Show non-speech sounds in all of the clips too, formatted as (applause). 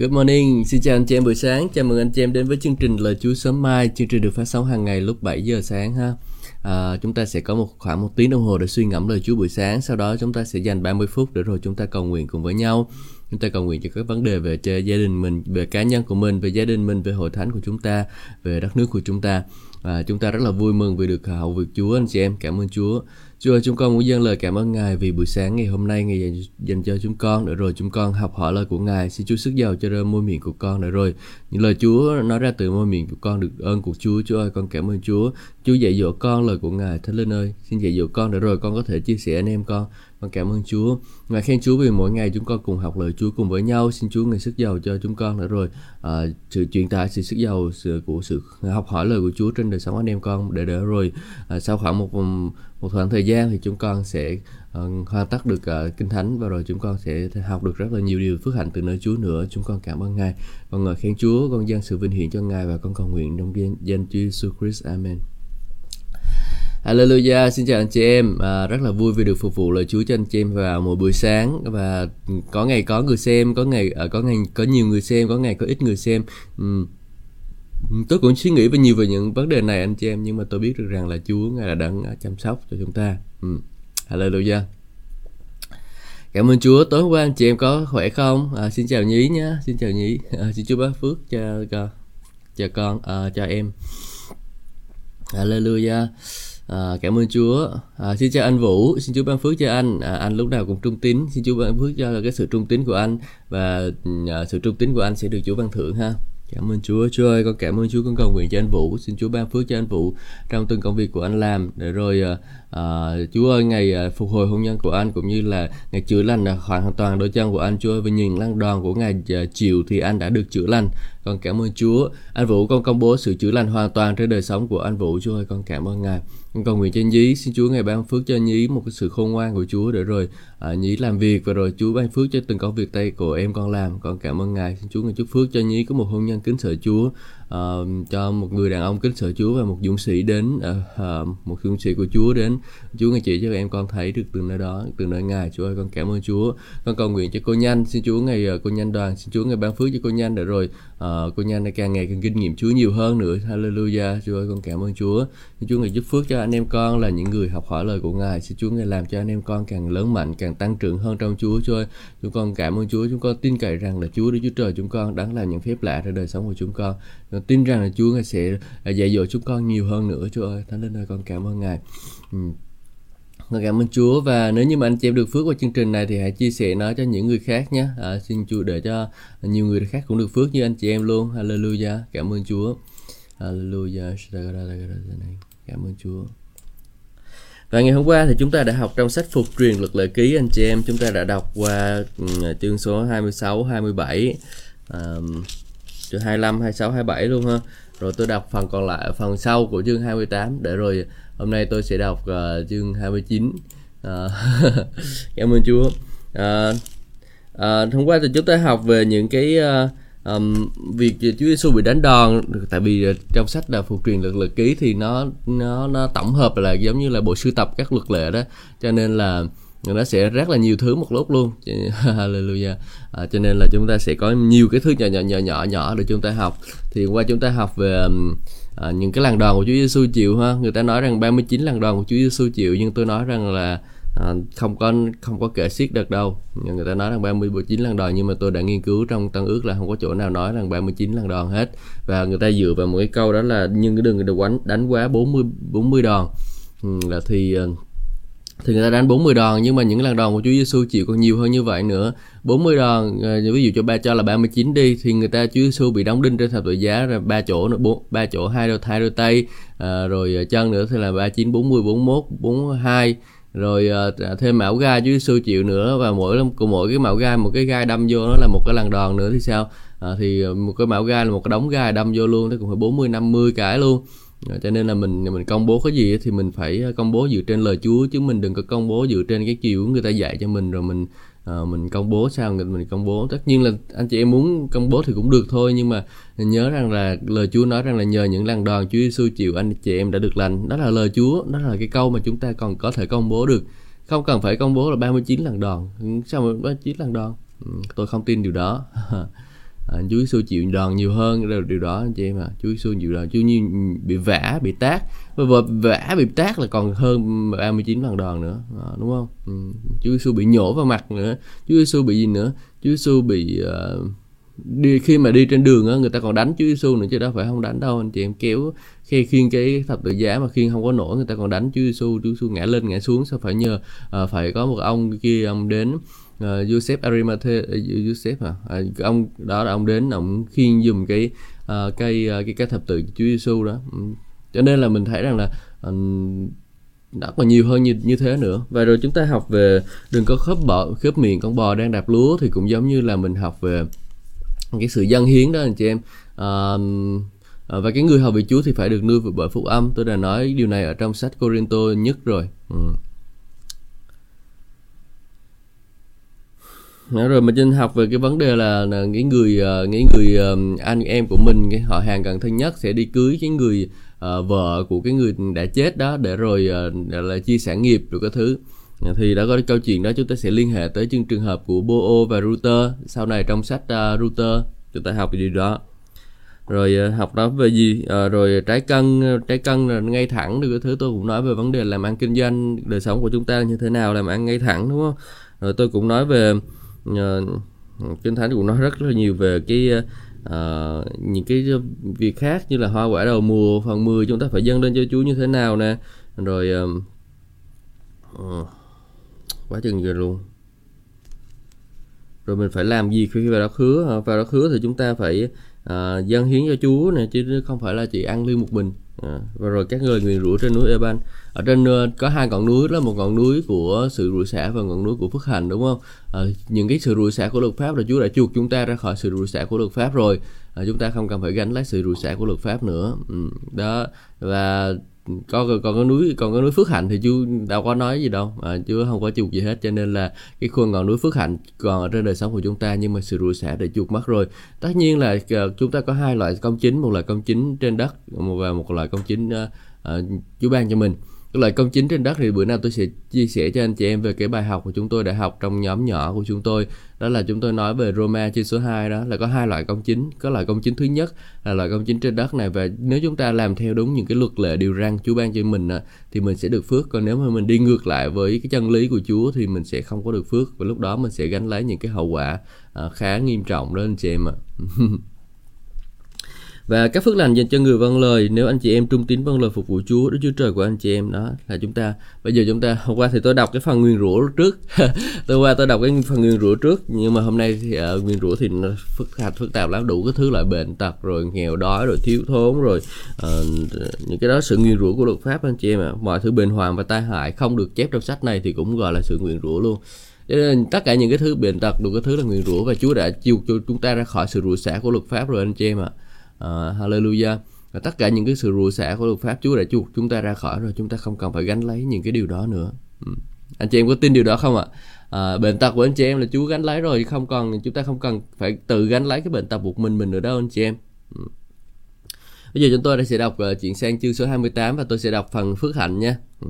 Good morning, xin chào anh chị em buổi sáng. Chào mừng anh chị em đến với chương trình Lời Chúa sớm mai. Chương trình được phát sóng hàng ngày lúc 7 giờ sáng ha. À, chúng ta sẽ có một khoảng một tiếng đồng hồ để suy ngẫm lời Chúa buổi sáng. Sau đó chúng ta sẽ dành 30 phút để rồi chúng ta cầu nguyện cùng với nhau. Chúng ta cầu nguyện cho các vấn đề về gia đình mình, về cá nhân của mình, về gia đình mình, về hội thánh của chúng ta, về đất nước của chúng ta và chúng ta rất là vui mừng vì được à, hậu việc Chúa anh chị em. Cảm ơn Chúa. Chúa ơi, chúng con muốn dâng lời cảm ơn Ngài vì buổi sáng ngày hôm nay Ngài dành, dành cho chúng con để rồi chúng con học hỏi lời của Ngài. Xin Chúa sức giàu cho ra môi miệng của con để rồi những lời Chúa nói ra từ môi miệng của con được ơn của Chúa. Chúa ơi, con cảm ơn Chúa. Chúa dạy dỗ con lời của Ngài. Thánh Linh ơi, xin dạy dỗ con để rồi con có thể chia sẻ anh em con. Con cảm ơn Chúa. Ngài khen Chúa vì mỗi ngày chúng con cùng học lời Chúa cùng với nhau. Xin Chúa Ngài sức giàu cho chúng con để rồi à, sự truyền tải sự sức giàu sự của sự học hỏi lời của Chúa trên đời sống anh em con để đỡ rồi à, sau khoảng một một khoảng thời gian thì chúng con sẽ uh, hoàn tất được uh, kinh thánh và rồi chúng con sẽ học được rất là nhiều điều phước hạnh từ nơi Chúa nữa. Chúng con cảm ơn Ngài. Con ngợi khen Chúa, con dâng sự vinh hiển cho Ngài và con cầu nguyện trong danh, danh Chúa Jesus Christ. Amen. Hallelujah, xin chào anh chị em. À, rất là vui vì được phục vụ lời Chúa cho anh chị em vào mỗi buổi sáng và ừ, có ngày có người xem, có ngày ờ, có ngày có nhiều người xem, có ngày có ít người xem. Uhm tôi cũng suy nghĩ về nhiều về những vấn đề này anh chị em nhưng mà tôi biết được rằng là Chúa ngài là đang à, chăm sóc cho chúng ta. Ừ. Hallelujah. Cảm ơn Chúa. Tối hôm qua anh chị em có khỏe không? À, xin chào Nhí nhé. Xin chào Nhí. À, xin Chúa bác phước cho cho, cho con, à, cho em. Hallelujah. À, cảm ơn Chúa. À, xin chào anh Vũ, xin Chúa ban phước cho anh. À, anh lúc nào cũng trung tín, xin Chúa ban phước cho cái sự trung tín của anh và à, sự trung tín của anh sẽ được Chúa ban thưởng ha. Cảm ơn Chúa. Chúa ơi, con cảm ơn Chúa con cầu nguyện cho anh Vũ. Xin Chúa ban phước cho anh Vũ trong từng công việc của anh làm. Để rồi uh, Ờ, Chúa ơi, ngày ờ, phục hồi hôn nhân của anh cũng như là ngày chữa lành ờ, hoàn toàn đôi chân của anh. Chúa ơi, với nhìn lăng đoàn của ngày chiều thì anh đã được chữa lành. Con cảm ơn Chúa. Anh Vũ con công bố sự chữa lành hoàn toàn trên đời sống của anh Vũ. Chúa ơi, con cảm ơn Ngài. Con cầu nguyện cho Nhí, xin Chúa ngày ban phước cho Nhí một cái sự khôn ngoan của Chúa để rồi à, Nhí làm việc và rồi Chúa ban phước cho từng công việc tay của em con làm. Con cảm ơn Ngài. Xin Chúa ngày chúc phước cho Nhí có một hôn nhân kính sợ Chúa, uh, cho một người đàn ông kính sợ Chúa và một dũng sĩ đến uh, một dũng sĩ của Chúa đến. Chúa ngài chỉ cho em con thấy được từ nơi đó, từ nơi Ngài. Chúa ơi, con cảm ơn Chúa. Con cầu nguyện cho cô Nhanh, xin Chúa ngày cô Nhanh đoàn, xin Chúa ngày ban phước cho cô Nhanh để rồi uh, cô Nhanh càng ngày càng kinh nghiệm Chúa nhiều hơn nữa. Hallelujah. Chúa ơi, con cảm ơn Chúa. Xin Chúa ngày giúp phước cho anh em con là những người học hỏi lời của Ngài. Xin Chúa ngày làm cho anh em con càng lớn mạnh, càng tăng trưởng hơn trong Chúa. Chúa ơi, chúng con cảm ơn Chúa. Chúng con tin cậy rằng là Chúa Đức Chúa Trời chúng con đáng làm những phép lạ trong đời sống của chúng con. Con tin rằng là Chúa Ngài sẽ à, dạy dỗ chúng con nhiều hơn nữa. Chúa ơi, Thánh Linh ơi, con cảm ơn Ngài. Uhm. Con cảm ơn Chúa và nếu như mà anh chị em được phước qua chương trình này thì hãy chia sẻ nó cho những người khác nhé. À, xin Chúa để cho nhiều người khác cũng được phước như anh chị em luôn. Hallelujah. Cảm ơn Chúa. Hallelujah. Cảm ơn Chúa. Và ngày hôm qua thì chúng ta đã học trong sách Phục truyền luật lệ ký anh chị em. Chúng ta đã đọc qua chương số 26, 27, um, chương 25, 26, 27 luôn ha. Rồi tôi đọc phần còn lại, phần sau của chương 28 để rồi hôm nay tôi sẽ đọc uh, chương 29 ờ, uh, (laughs) cảm ơn Chúa. Uh, uh, hôm qua thì chúng ta học về những cái uh, um, việc Chúa Giêsu bị đánh đòn. Tại vì trong sách là phục truyền luật lệ ký thì nó nó nó tổng hợp là giống như là bộ sưu tập các luật lệ đó. Cho nên là nó sẽ rất là nhiều thứ một lúc luôn. (laughs) Hallelujah. À, cho nên là chúng ta sẽ có nhiều cái thứ nhỏ nhỏ nhỏ nhỏ nhỏ để chúng ta học. Thì qua chúng ta học về um, à, những cái làng đòn của Chúa Giêsu chịu ha. Người ta nói rằng 39 làng đòn của Chúa Giêsu chịu nhưng tôi nói rằng là à, không có không có kể xiết được đâu. Người ta nói rằng 39 lần đòn nhưng mà tôi đã nghiên cứu trong tân ước là không có chỗ nào nói rằng 39 lần đòn hết. Và người ta dựa vào một cái câu đó là nhưng cái đừng đánh đánh quá 40 40 đòn ừ, là thì ờ, thì người ta đánh 40 đòn nhưng mà những lần đòn của Chúa Giêsu chịu còn nhiều hơn như vậy nữa. 40 đòn ờ, ví dụ cho ba cho là 39 đi thì người ta Chúa Giêsu bị đóng đinh trên thập tự giá rồi ba chỗ nữa bốn ba chỗ hai đôi hai đôi tay à, rồi ờ, chân nữa thì là 39 40 41 42 rồi thêm mão gai Chúa Giêsu chịu nữa và mỗi mỗi cái mão gai một cái gai đâm vô nó là một cái lần đòn nữa thì sao? À, thì một cái mão gai là một cái đống gai đâm vô luôn nó cũng phải 40 50 cái luôn cho nên là mình mình công bố cái gì thì mình phải ờ, công bố dựa trên lời Chúa chứ mình đừng có công bố dựa trên cái chiều người ta dạy cho mình rồi mình uh, mình công bố sao mình công bố. Tất nhiên là anh chị em muốn công bố thì cũng được thôi nhưng mà nhớ rằng là lời Chúa nói rằng là nhờ những lần đòn Chúa Giêsu chịu anh chị em đã được lành. Đó là lời Chúa đó là cái câu mà chúng ta còn có thể công bố được. Không cần phải công bố là 39 lần đòn sao mà 39 lần đòn ừ, tôi không tin điều đó. (laughs) Ờ, à, Chúa Giêsu chịu đòn nhiều hơn điều, điều đó anh chị em ạ à. Chúa Giêsu chịu đòn Chúa như bị vả bị tát và vả bị tát là còn hơn 39 lần đòn nữa à, đúng không ừ. Chúa Giêsu bị nhổ vào mặt nữa Chúa Giêsu bị gì nữa Chúa Giêsu bị uh, đi khi mà đi trên đường á người ta còn đánh Chúa Giêsu nữa chứ đâu phải không đánh đâu anh chị em kéo khi khiên cái thập tự giá mà khiên không có nổi người ta còn đánh Chúa Giêsu Chúa Giêsu ngã lên ngã xuống sao phải nhờ uh, phải có một ông kia ông đến uh, Joseph Arimathea uh, Joseph à? à ông đó là ông đến ông khiêng dùng cái uh, cây uh, cái cái thập tự Chúa Giêsu đó. Ừ. Cho nên là mình thấy rằng là uh, đã còn nhiều hơn như như thế nữa. Và rồi chúng ta học về đừng có khớp bọ khớp miệng con bò đang đạp lúa thì cũng giống như là mình học về cái sự dân hiến đó anh chị em. Uh, và cái người hầu vị Chúa thì phải được nuôi bởi phúc âm. Tôi đã nói điều này ở trong sách Corinto nhất rồi. Ừ. Dạ, rồi mình trên học về cái vấn đề là, là những người ờ, những người ờ, anh em của mình cái họ hàng gần thân nhất sẽ đi cưới cái người uh, vợ của cái người đã chết đó để rồi uh, là chia sẻ nghiệp rồi cái thứ. Dạ, thì đã có cái câu chuyện đó chúng ta sẽ liên hệ tới chương trường hợp của Bo và Router sau này trong sách uh, Router chúng ta học gì đó. Rồi uh, học đó về gì? Uh, rồi trái cân trái cân là ngay thẳng được cái thứ. Tôi cũng nói về vấn đề làm ăn kinh doanh đời sống của chúng ta như thế nào làm ăn ngay thẳng đúng không? Rồi tôi cũng nói về uh, kinh thánh cũng nói rất là nhiều về cái uh, những cái việc khác như là hoa quả đầu mùa phần 10 chúng ta phải dâng lên cho Chúa như thế nào nè. Rồi uh, uh, quá chừng rồi luôn. Rồi mình phải làm gì khi vào đó khứa? Vào đó khứa thì chúng ta phải à, dâng hiến cho Chúa này chứ không phải là chỉ ăn riêng một mình. À, và rồi các người nguyền rủa trên núi Eban. Ở trên uh, có hai ngọn núi đó một ngọn núi của sự rủa xả và ngọn núi của phước hạnh đúng không? À, những cái sự rủa xả của luật pháp là Chúa đã chuộc chúng ta ra khỏi sự rủa xả của luật pháp rồi. À, chúng ta không cần phải gánh lấy sự rủa xả của luật pháp nữa. Ừ, đó và còn còn cái núi còn cái núi phước hạnh thì chú đâu có nói gì đâu. À, chú không có chuột gì hết. Cho nên là cái khuôn ngọn núi phước hạnh còn ở trên đời sống của chúng ta nhưng mà sự rủa xả để chuột mất rồi. Tất nhiên là uh, chúng ta có hai loại công chính một là công chính trên đất và một loại công chính ờ, ờ, uh, uh, chú ban cho mình loại công chính trên đất thì bữa nào tôi sẽ chia sẻ cho anh chị em về cái bài học của chúng tôi đã học trong nhóm nhỏ của chúng tôi. Đó là chúng tôi nói về Roma trên số 2 đó, là có hai loại công chính. Có loại công chính thứ nhất là loại công chính trên đất này, và nếu chúng ta làm theo đúng những cái luật lệ điều răn Chúa ban cho mình thì mình sẽ được phước. Còn nếu mà mình đi ngược lại với cái chân lý của Chúa thì mình sẽ không có được phước, và lúc đó mình sẽ gánh lấy những cái hậu quả à, khá nghiêm trọng đó anh chị em ạ. (laughs) và các phước lành dành cho người vâng lời nếu anh chị em trung tín vâng lời phục vụ Chúa Đức Chúa Trời của anh chị em đó là chúng ta. Bây giờ chúng ta hôm qua thì tôi đọc cái phần nguyên rủa trước. (laughs) Tôi qua tôi đọc cái phần nguyên rủa trước nhưng mà hôm nay thì ờ, uh, nguyên rủa thì nó phức tạp phức tạp lắm đủ cái thứ loại bệnh tật rồi nghèo đói rồi thiếu thốn rồi uh, những cái đó sự nguyên rủa của luật pháp anh chị em ạ. À. mọi thứ bệnh hoạn và tai hại không được chép trong sách này thì cũng gọi là sự nguyên rủa luôn. Cho nên tất cả những cái thứ bệnh tật đủ cái thứ là nguyên rủa và Chúa đã chiêu cho chúng ta ra khỏi sự rủa xả của luật pháp rồi anh chị em ạ. à uh, hallelujah và tất cả những cái sự rủa xả của luật pháp Chúa đã chuộc chúng ta ra khỏi rồi chúng ta không cần phải gánh lấy những cái điều đó nữa ừ. anh chị em có tin điều đó không ạ à, bệnh tật của anh chị em là Chúa gánh lấy rồi không còn chúng ta không cần phải tự gánh lấy cái bệnh tật buộc mình mình nữa đâu anh chị em ừ. bây giờ chúng tôi sẽ đọc uh, chuyện sang chương số 28 và tôi sẽ đọc phần phước hạnh nha ừ.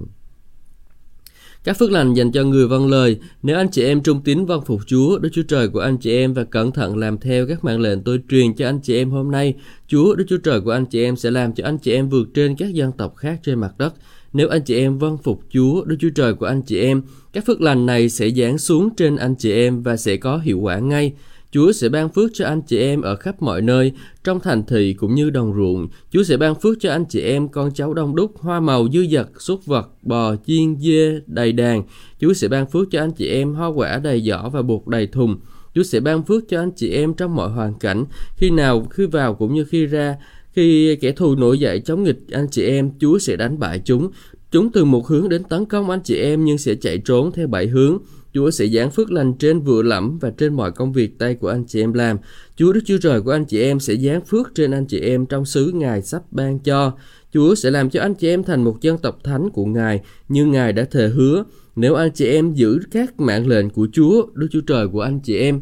Các phước lành dành cho người vâng lời, nếu anh chị em trung tín vâng phục Chúa, Đức Chúa Trời của anh chị em và cẩn thận làm theo các mạng lệnh tôi truyền cho anh chị em hôm nay, Chúa, Đức Chúa Trời của anh chị em sẽ làm cho anh chị em vượt trên các dân tộc khác trên mặt đất. Nếu anh chị em vâng phục Chúa, Đức Chúa Trời của anh chị em, các phước lành này sẽ giáng xuống trên anh chị em và sẽ có hiệu quả ngay. Chúa sẽ ban phước cho anh chị em ở khắp mọi nơi, trong thành thị cũng như đồng ruộng. Chúa sẽ ban phước cho anh chị em con cháu đông đúc, hoa màu dư dật, súc vật, bò, chiên, dê, đầy đàn. Chúa sẽ ban phước cho anh chị em hoa quả đầy giỏ và bột đầy thùng. Chúa sẽ ban phước cho anh chị em trong mọi hoàn cảnh, khi nào, khi vào cũng như khi ra. Khi kẻ thù nổi dậy chống nghịch anh chị em, Chúa sẽ đánh bại chúng. Chúng từ một hướng đến tấn công anh chị em nhưng sẽ chạy trốn theo bảy hướng. Chúa sẽ giáng phước lành trên vừa lẫm và trên mọi công việc tay của anh chị em làm. Chúa Đức Chúa Trời của anh chị em sẽ giáng phước trên anh chị em trong xứ Ngài sắp ban cho. Chúa sẽ làm cho anh chị em thành một dân tộc thánh của Ngài như Ngài đã thề hứa. Nếu anh chị em giữ các mạng lệnh của Chúa, Đức Chúa Trời của anh chị em,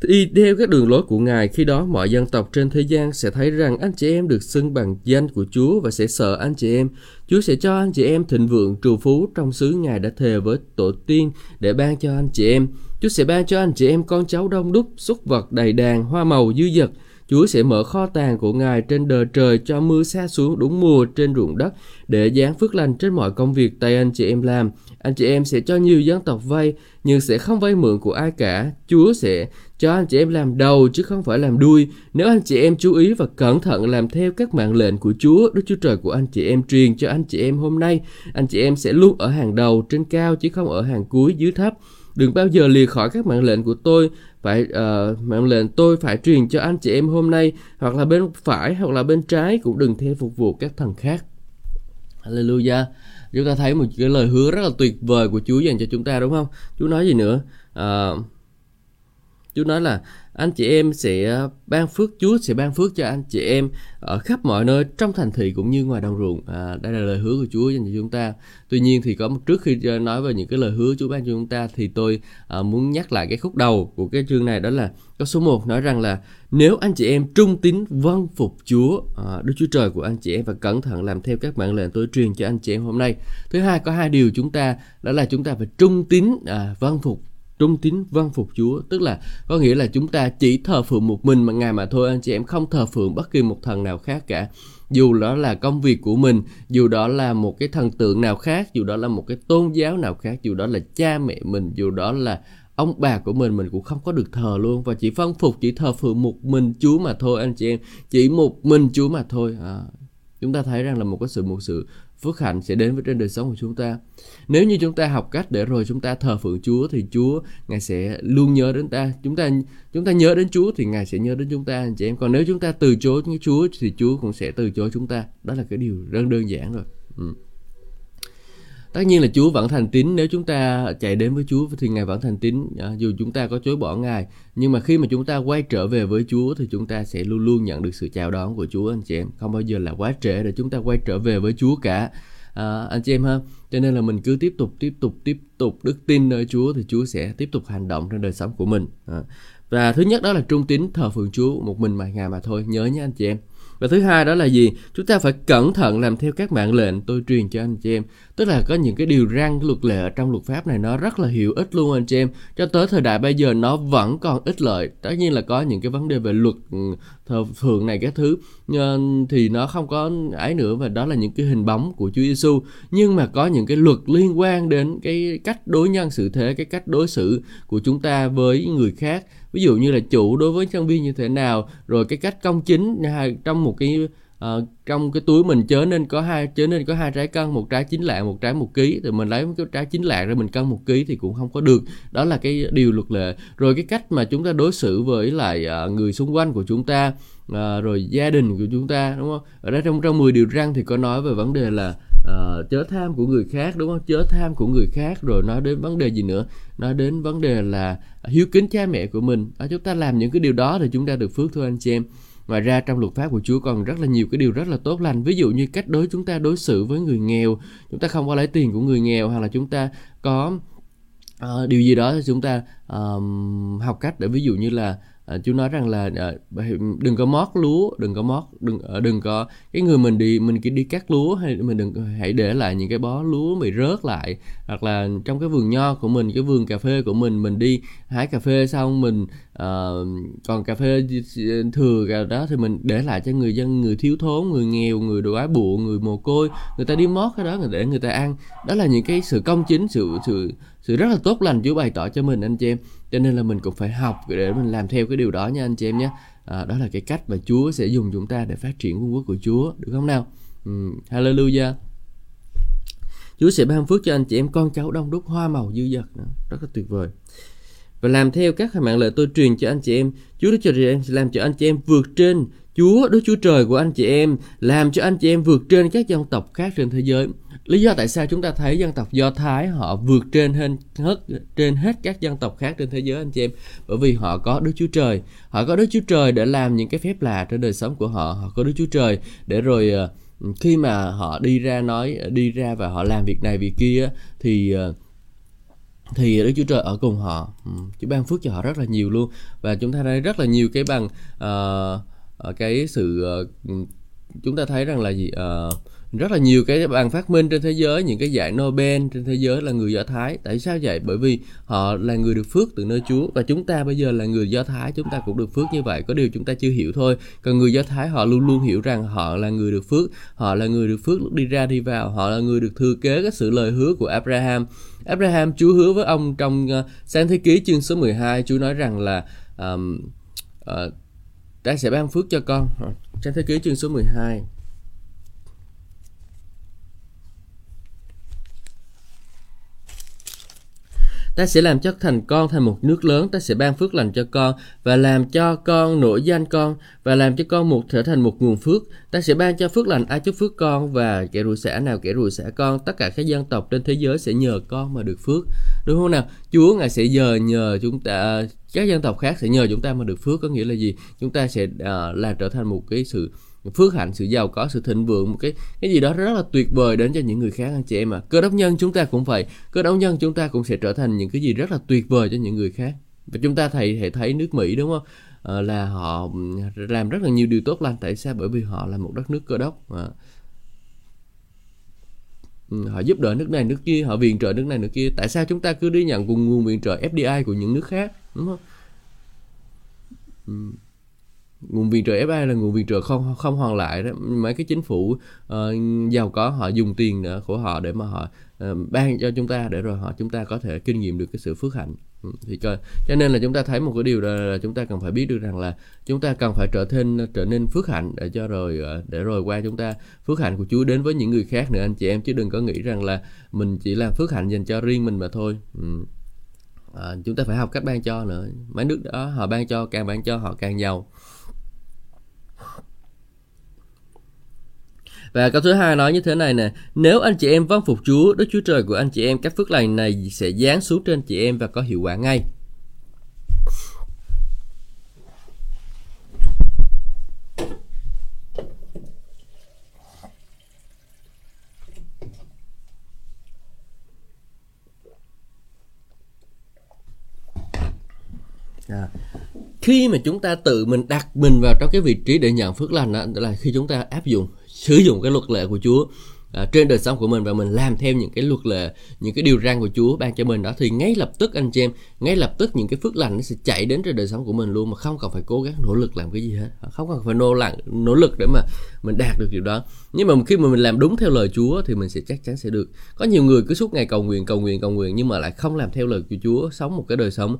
Y theo các đường lối của Ngài, khi đó mọi dân tộc trên thế gian sẽ thấy rằng anh chị em được xưng bằng danh của Chúa và sẽ sợ anh chị em. Chúa sẽ cho anh chị em thịnh vượng trù phú trong xứ Ngài đã thề với tổ tiên để ban cho anh chị em. Chúa sẽ ban cho anh chị em con cháu đông đúc, súc vật đầy đàn, hoa màu dư dật. Chúa sẽ mở kho tàng của Ngài trên đời trời cho mưa xa xuống đúng mùa trên ruộng đất để giáng phước lành trên mọi công việc tay anh chị em làm. Anh chị em sẽ cho nhiều dân tộc vay nhưng sẽ không vay mượn của ai cả. Chúa sẽ cho anh chị em làm đầu chứ không phải làm đuôi. Nếu anh chị em chú ý và cẩn thận làm theo các mạng lệnh của Chúa, Đức Chúa Trời của anh chị em truyền cho anh chị em hôm nay, anh chị em sẽ luôn ở hàng đầu trên cao chứ không ở hàng cuối dưới thấp. Đừng bao giờ lìa khỏi các mạng lệnh của tôi, phải uh, mạng lệnh tôi phải truyền cho anh chị em hôm nay, hoặc là bên phải hoặc là bên trái cũng đừng theo phục vụ các thần khác. Hallelujah. Chúng ta thấy một cái lời hứa rất là tuyệt vời của Chúa dành cho chúng ta đúng không? Chúa nói gì nữa? Uh, Chúa nói là anh chị em sẽ ban phước Chúa sẽ ban phước cho anh chị em ở khắp mọi nơi trong thành thị cũng như ngoài đồng ruộng. À, đây là lời hứa của Chúa dành cho chúng ta. Tuy nhiên thì có một trước khi nói về những cái lời hứa Chúa ban cho chúng ta thì tôi à, muốn nhắc lại cái khúc đầu của cái chương này đó là có số 1 nói rằng là nếu anh chị em trung tín vâng phục Chúa à, Đức Chúa Trời của anh chị em và cẩn thận làm theo các mạng lệnh tôi truyền cho anh chị em hôm nay. Thứ hai có hai điều chúng ta đó là chúng ta phải trung tín à, vâng phục trung tín vâng phục Chúa. Tức là có nghĩa là chúng ta chỉ thờ phượng một mình mà ngài mà thôi anh chị em không thờ phượng bất kỳ một thần nào khác cả. Dù đó là công việc của mình dù đó là một cái thần tượng nào khác dù đó là một cái tôn giáo nào khác dù đó là cha mẹ mình dù đó là ông bà của mình mình cũng không có được thờ luôn. Và chỉ phân phục chỉ thờ phượng một mình Chúa mà thôi anh chị em. Chỉ một mình Chúa mà thôi. À, chúng ta thấy rằng là một cái sự một sự phước hạnh sẽ đến với trên đời sống của chúng ta. Nếu như chúng ta học cách để rồi chúng ta thờ phượng Chúa thì Chúa, ngài sẽ luôn nhớ đến ta. Chúng ta chúng ta nhớ đến Chúa thì ngài sẽ nhớ đến chúng ta, anh chị em. Còn nếu chúng ta từ chối Chúa thì Chúa cũng sẽ từ chối chúng ta. Đó là cái điều rất đơn giản rồi. Ừ tất nhiên là Chúa vẫn thành tín. Nếu chúng ta chạy đến với Chúa thì Ngài vẫn thành tín. À, dù chúng ta có chối bỏ Ngài nhưng mà khi mà chúng ta quay trở về với Chúa thì chúng ta sẽ luôn luôn nhận được sự chào đón của Chúa anh chị em. Không bao giờ là quá trễ để chúng ta quay trở về với Chúa cả. À, anh chị em ha cho nên là mình cứ tiếp tục tiếp tục tiếp tục đức tin nơi Chúa thì Chúa sẽ tiếp tục hành động trong đời sống của mình. À. và thứ nhất đó là trung tín thờ phượng Chúa một mình mà Ngài mà thôi. Nhớ nhé anh chị em và thứ hai đó là gì? Chúng ta phải cẩn thận làm theo các mạng lệnh tôi truyền cho anh chị em. Tức là có những cái điều răn luật lệ ở trong luật pháp này nó rất là hữu ích luôn anh chị em. Cho tới thời đại bây giờ nó vẫn còn ích lợi. Tất nhiên là có những cái vấn đề về luật ừ, thờ phượng này cái thứ. Ờ, thì nó không có ấy nữa và đó là những cái hình bóng của Chúa Giêsu nhưng mà có những cái luật liên quan đến cái cách đối nhân xử thế, cái cách đối xử của chúng ta với người khác ví dụ như là chủ đối với nhân viên như thế nào rồi cái cách công chính à, trong một cái uh, trong cái túi mình chớ nên có hai chớ nên có hai trái cân một trái chín lạng một trái một ký thì mình lấy cái trái chín lạng ra mình cân một ký thì cũng không có được. Đó là cái điều luật lệ. Rồi cái cách mà chúng ta đối xử với lại uh, người xung quanh của chúng ta uh, rồi gia đình của chúng ta đúng không? Ở đây trong trong 10 điều răng thì có nói về vấn đề là uh, chớ tham của người khác đúng không? Chớ tham của người khác rồi nói đến vấn đề gì nữa? Nói đến vấn đề là hiếu kính cha mẹ của mình. À, chúng ta làm những cái điều đó thì chúng ta được phước thôi anh chị em. Ngoài ra trong luật pháp của Chúa còn rất là nhiều cái điều rất là tốt lành. Ví dụ như cách đối chúng ta đối xử với người nghèo. Chúng ta không có lấy tiền của người nghèo hoặc là chúng ta có uh, điều gì đó thì chúng ta uh, học cách để ví dụ như là à, chú nói rằng là à, đừng có mót lúa đừng có mót đừng ờ, đừng có cái người mình đi mình chỉ đi cắt lúa hay mình đừng hãy để lại những cái bó lúa bị rớt lại. Hoặc là trong cái vườn nho của mình cái vườn cà phê của mình mình đi hái cà phê xong mình à, còn cà phê thừa cả đó thì mình để lại cho người dân người thiếu thốn người nghèo người đói bụng người mồ côi. Người ta đi mót cái đó người để người ta ăn. Đó là những cái sự công chính sự sự sự rất là tốt lành Chúa bày tỏ cho mình anh chị em cho nên là mình cũng phải học để mình làm theo cái điều đó nha anh chị em nhé. À, đó là cái cách mà Chúa sẽ dùng chúng ta để phát triển vương quốc của Chúa được không nào? Ừ, Hallelujah. Chúa sẽ ban phước cho anh chị em con cháu đông đúc hoa màu dư dật rất là tuyệt vời. Và làm theo các mạng lời tôi truyền cho anh chị em Chúa Đức cho em sẽ làm cho anh chị em vượt trên Chúa Đức Chúa Trời của anh chị em làm cho anh chị em vượt trên các dân tộc khác trên thế giới lý do tại sao chúng ta thấy dân tộc do thái họ vượt trên hết trên hết các dân tộc khác trên thế giới anh chị em? Bởi vì họ có đức chúa trời. Họ có đức chúa trời để làm những cái phép lạ trên đời sống của họ. Họ có đức chúa trời để rồi ờ, khi mà họ đi ra nói đi ra và họ làm việc này việc kia thì ờ, thì Đức Chúa Trời ở cùng họ. Ừ, chúa ban phước cho họ rất là nhiều luôn. Và chúng ta thấy rất là nhiều cái bằng uh, cái sự uh, chúng ta thấy rằng là gì? Uh, rất là nhiều cái bàn phát minh trên thế giới những cái giải Nobel trên thế giới là người Do Thái. Tại sao vậy? Bởi vì họ là người được phước từ nơi Chúa. Và chúng ta bây giờ là người Do Thái chúng ta cũng được phước như vậy. Có điều chúng ta chưa hiểu thôi. Còn người Do Thái họ luôn luôn hiểu rằng họ là người được phước. Họ là người được phước lúc đi ra đi vào. Họ là người được thừa kế cái sự lời hứa của Abraham. Abraham Chúa hứa với ông trong uh, sáng thế ký chương số 12 Chúa nói rằng là um, uh, ta sẽ ban phước cho con. Ờ, sáng thế ký chương số 12 ta sẽ làm cho thành con thành một nước lớn. Ta sẽ ban phước lành cho con và làm cho con nổi danh con và làm cho con một trở thành một nguồn phước. Ta sẽ ban cho phước lành ai chúc phước con và kẻ rủi xả nào kẻ rủi xả con. Tất cả các dân tộc trên thế giới sẽ nhờ con mà được phước. Đúng không nào? Chúa ngài sẽ giờ nhờ chúng ta các dân tộc khác sẽ nhờ chúng ta mà được phước. Có nghĩa là gì? Chúng ta sẽ ờ, uh, là trở thành một cái sự phước hạnh sự giàu có sự thịnh vượng một cái cái gì đó rất là tuyệt vời đến cho những người khác anh chị em mà cơ đốc nhân chúng ta cũng vậy cơ đốc nhân chúng ta cũng sẽ trở thành những cái gì rất là tuyệt vời cho những người khác. Và chúng ta thấy thể thấy nước Mỹ đúng không? À, là họ làm rất là nhiều điều tốt lành tại sao? Bởi vì họ là một đất nước cơ đốc à. họ giúp đỡ nước này nước kia họ viện trợ nước này nước kia. Tại sao chúng ta cứ đi nhận cùng nguồn viện trợ FDI của những nước khác đúng không? Nguồn viện trợ FA là nguồn viện trợ không không hoàn lại đó. Mấy cái chính phủ uh, giàu có họ dùng tiền nữa của họ để mà họ uh, ban cho chúng ta để rồi họ chúng ta có thể kinh nghiệm được cái sự phước hạnh. Ừ, thì cho, cho nên là chúng ta thấy một cái điều là, là chúng ta cần phải biết được rằng là chúng ta cần phải trở nên trở nên phước hạnh để cho rồi ờ, để rồi qua chúng ta phước hạnh của Chúa đến với những người khác nữa. Anh chị em chứ đừng có nghĩ rằng là mình chỉ làm phước hạnh dành cho riêng mình mà thôi. Ừ. à, chúng ta phải học cách ban cho nữa. Mấy nước đó họ ban cho càng ban cho họ càng giàu. Và câu thứ hai nói như thế này nè, nếu anh chị em vâng phục Chúa, Đức Chúa Trời của anh chị em, các phước lành này sẽ giáng xuống trên chị em và có hiệu quả ngay. À, khi mà chúng ta tự mình đặt mình vào trong cái vị trí để nhận phước lành đó, là khi chúng ta áp dụng sử dụng cái luật lệ của Chúa à, trên đời sống của mình và mình làm theo những cái luật lệ những cái điều răn của Chúa ban cho mình đó thì ngay lập tức anh chị em ngay lập tức những cái phước lành nó sẽ chạy đến trên đời sống của mình luôn mà không cần phải cố gắng nỗ lực làm cái gì hết. Không cần phải nỗ lực nỗ lực để mà mình đạt được điều đó. Nhưng mà khi mà mình làm đúng theo lời Chúa thì mình sẽ chắc chắn sẽ được. Có nhiều người cứ suốt ngày cầu nguyện cầu nguyện cầu nguyện nhưng mà lại không làm theo lời của Chúa sống một cái đời sống.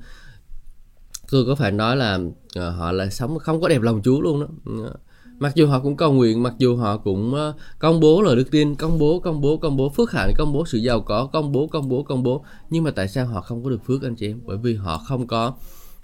Tôi có phải nói là uh, họ là sống không có đẹp lòng Chúa luôn đó. Ờ mặc dù họ cũng cầu nguyện mặc dù họ cũng ờ, công bố lời đức tin công bố công bố công bố phước hạnh công bố sự giàu có công bố công bố công bố. Nhưng mà tại sao họ không có được phước anh chị em? Bởi vì họ không có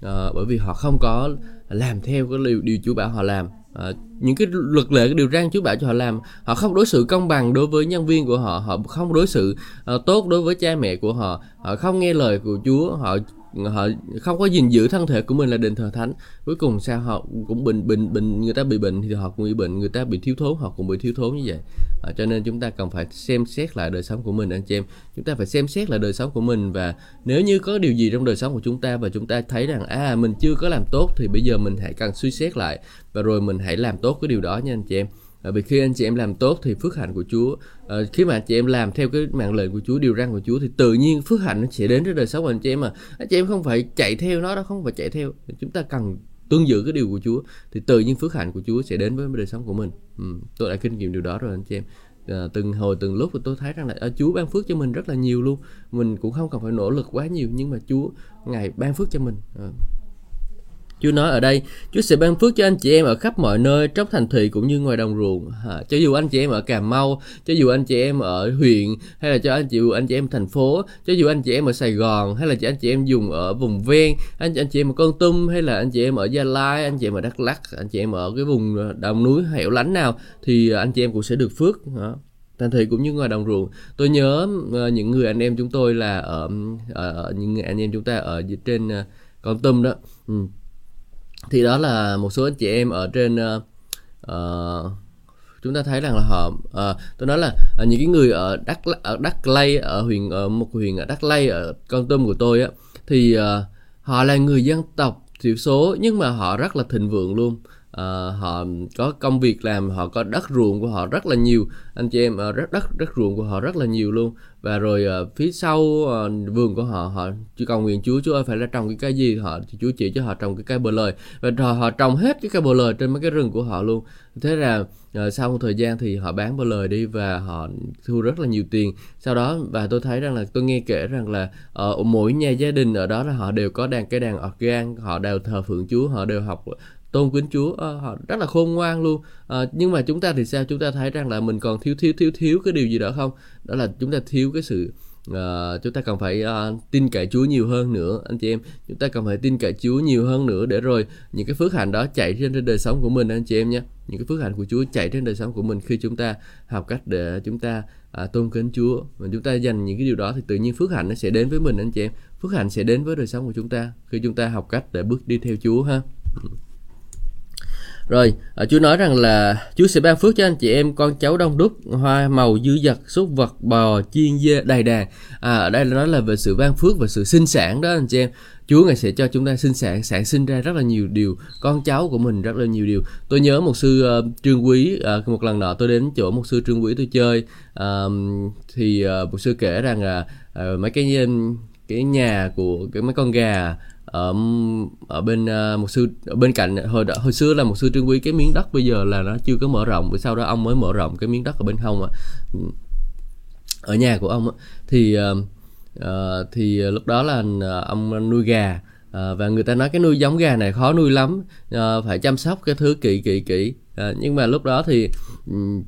uh, bởi vì họ không có làm theo cái điều, điều Chúa bảo họ làm. À, những cái luật lệ cái điều răn Chúa bảo cho họ làm họ không đối xử công bằng đối với nhân viên của họ họ không đối xử uh, tốt đối với cha mẹ của họ. Họ không nghe lời của Chúa họ họ không có gìn giữ thân thể của mình là đền thờ thánh. Cuối cùng sao họ cũng bệnh bệnh bệnh người ta bị bệnh thì họ cũng bị bệnh người ta bị thiếu thốn họ cũng bị thiếu thốn như vậy. À, cho nên chúng ta cần phải xem xét lại đời sống của mình anh chị em. Chúng ta phải xem xét lại đời sống của mình và nếu như có điều gì trong đời sống của chúng ta và chúng ta thấy rằng à mình chưa có làm tốt thì bây giờ mình hãy cần suy xét lại và rồi mình hãy làm tốt cái điều đó nha anh chị em. Ờ, vì khi anh chị em làm tốt thì phước hạnh của Chúa à, khi mà anh chị em làm theo cái mạng lệnh của Chúa điều răn của Chúa thì tự nhiên phước hạnh nó sẽ đến với đời sống của anh chị em mà. Anh chị em không phải chạy theo nó đó không phải chạy theo. Chúng ta cần tuân giữ cái điều của Chúa thì tự nhiên phước hạnh của Chúa sẽ đến với đời sống của mình. Ừ, tôi đã kinh nghiệm điều đó rồi anh chị em. À, từng hồi từng lúc tôi thấy rằng là à, Chúa ban phước cho mình rất là nhiều luôn. Mình cũng không cần phải nỗ lực quá nhiều nhưng mà Chúa ngài ban phước cho mình. À, Chúa nói ở đây, Chúa sẽ ban phước cho anh chị em ở khắp mọi nơi, trong thành thị cũng như ngoài đồng ruộng. À, cho dù anh chị em ở Cà Mau, cho dù anh chị em ở huyện, hay là cho anh chị anh chị em thành phố, cho dù anh chị em ở Sài Gòn, hay là cho anh chị em dùng ở vùng ven, anh anh chị em ở Con Tum, hay là anh chị em ở Gia Lai, anh chị em ở Đắk Lắk, anh chị em ở cái vùng đồng núi hẻo lánh nào, thì anh chị em cũng sẽ được phước. À thành thị cũng như ngoài đồng ruộng tôi nhớ uh, những người anh em chúng tôi là ở, ở, ở những người anh em chúng ta ở trên uh, con tum đó ừ thì đó là một số anh chị em ở trên uh, uh, chúng ta thấy rằng là họ uh, tôi nói là uh, những cái người ở đắk ở đắk lây ở huyện ở một huyện ở đắk lây ở con tum của tôi á thì uh, họ là người dân tộc thiểu số nhưng mà họ rất là thịnh vượng luôn uh, họ có công việc làm họ có đất ruộng của họ rất là nhiều. Anh chị em uh, rất đất đất ruộng của họ rất là nhiều luôn. Và rồi uh, phía sau uh, vườn của họ họ chỉ cầu nguyện Chúa Chúa ơi phải là trồng cái cây gì? Họ thì Chúa chỉ cho họ trồng cái cây bờ lời và họ, họ trồng hết cái cây bờ lời trên mấy cái rừng của họ luôn. Thế là uh, sau một thời gian thì họ bán bờ lời đi và họ thu rất là nhiều tiền. Sau đó và tôi thấy rằng là tôi nghe kể rằng là ở uh, mỗi nhà gia đình ở đó là họ đều có đàn cái đàn organ họ đều thờ phượng Chúa họ đều học tôn kính Chúa. À, họ rất là khôn ngoan luôn. À, nhưng mà chúng ta thì sao? Chúng ta thấy rằng là mình còn thiếu thiếu thiếu thiếu cái điều gì đó không? Đó là chúng ta thiếu cái sự uh, chúng ta cần phải uh, tin cậy Chúa nhiều hơn nữa anh chị em. Chúng ta cần phải tin cậy Chúa nhiều hơn nữa để rồi những cái phước hạnh đó chạy trên, trên đời sống của mình anh chị em nhé. Những cái phước hạnh của Chúa chạy trên đời sống của mình khi chúng ta học cách để chúng ta uh, tôn kính Chúa. Và chúng ta dành những cái điều đó thì tự nhiên phước hạnh nó sẽ đến với mình anh chị em. Phước hạnh sẽ đến với đời sống của chúng ta khi chúng ta học cách để bước đi theo Chúa ha rồi, à, Chúa nói rằng là Chúa sẽ ban phước cho anh chị em, con cháu đông đúc, hoa màu dư dật, súc vật, bò, chiên dê, đầy đàn. À, ở đây là nói là về sự ban phước và sự sinh sản đó anh chị em. Chúa ngài sẽ cho chúng ta sinh sản, sản sinh ra rất là nhiều điều, con cháu của mình rất là nhiều điều. Tôi nhớ một sư uh, trương quý, uh, một lần nọ tôi đến chỗ một sư trương quý tôi chơi, uh, thì uh, một sư kể rằng là uh, mấy cái cái nhà của cái mấy con gà ở ở bên uh, một sư ở bên cạnh hồi hồi xưa là một sư trương quý cái miếng đất bây giờ là nó chưa có mở rộng. Sau đó ông mới mở rộng cái miếng đất ở bên hông ừ. ở nhà của ông thì uh, uh, thì lúc đó là ông nuôi gà. Uh, và người ta nói cái nuôi giống gà này khó nuôi lắm. Uh, phải chăm sóc cái thứ kỹ kỹ kỹ. Uh, nhưng mà lúc đó thì um,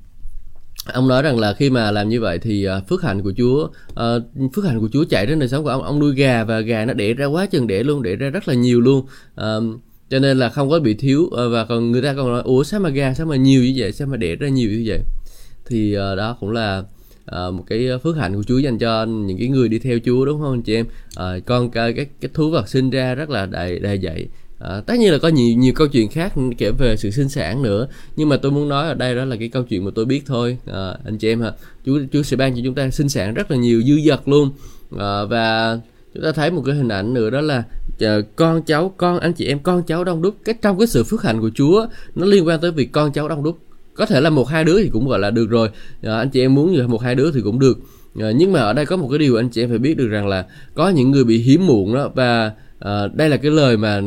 ông nói rằng là khi mà làm như vậy thì à, phước hạnh của Chúa uh, phước hạnh của Chúa chạy đến đời sống của ông. Ông nuôi gà và gà nó đẻ ra quá chừng đẻ luôn đẻ ra rất là nhiều luôn. Uh, cho nên là không có bị thiếu uh, và còn người ta còn nói ủa sao mà gà sao mà nhiều như vậy? Sao mà đẻ ra nhiều như vậy? Thì uh, đó cũng là uh, một cái phước hạnh của Chúa dành cho những cái người đi theo Chúa đúng không anh chị em? Uh, con cái cái, cái thú vật sinh ra rất là đầy đầy dạy À, tất nhiên là có nhiều nhiều câu chuyện khác kể về sự sinh sản nữa. Nhưng mà tôi muốn nói ở đây đó là cái câu chuyện mà tôi biết thôi. À, anh chị em hả? Chúa Chúa sẽ ban cho chúng ta sinh sản rất là nhiều dư dật luôn. À, và chúng ta thấy một cái hình ảnh nữa đó là à, con cháu con anh chị em con cháu đông đúc. Cái trong cái sự phước hạnh của Chúa nó liên quan tới việc con cháu đông đúc. Có thể là một hai đứa thì cũng gọi là được rồi. À, anh chị em muốn một hai đứa thì cũng được. À, nhưng mà ở đây có một cái điều anh chị em phải biết được rằng là có những người bị hiếm muộn đó. Và à, đây là cái lời mà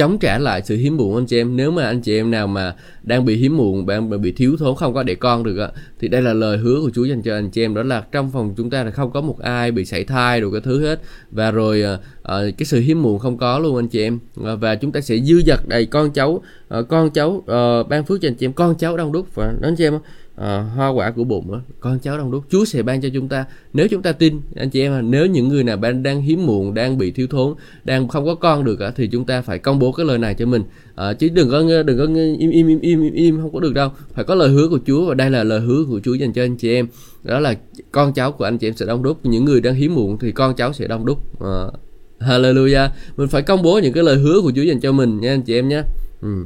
chống trả lại sự hiếm muộn anh chị em. Nếu mà anh chị em nào mà đang bị hiếm muộn, bạn bị thiếu thốn, không có để con được á, thì đây là lời hứa của Chúa dành cho anh chị em. Đó là trong phòng chúng ta là không có một ai bị sảy thai đủ cái thứ hết. Và rồi ờ, ờ, cái sự hiếm muộn không có luôn anh chị em. Ờ, và chúng ta sẽ dư dật đầy con cháu con cháu ban phước cho anh chị em. Con cháu đông đúc. Và anh chị em uh, hoa quả của bụng đó, con cháu đông đúc. Chúa sẽ ban cho chúng ta nếu chúng ta tin anh chị em nếu những người nào đang đang hiếm muộn đang bị thiếu thốn đang không có con được thì chúng ta phải công bố cái lời này cho mình. Uh, chứ đừng có đừng có im im im im im im không có được đâu. Phải có lời hứa của Chúa và đây là lời hứa của Chúa dành cho anh chị em. Đó là con cháu của anh chị em sẽ đông đúc. Những người đang hiếm muộn thì con cháu sẽ đông đúc. Uh, Hallelujah. Mình phải công bố những cái lời hứa của Chúa dành cho mình nha anh chị em nhé. Ừ.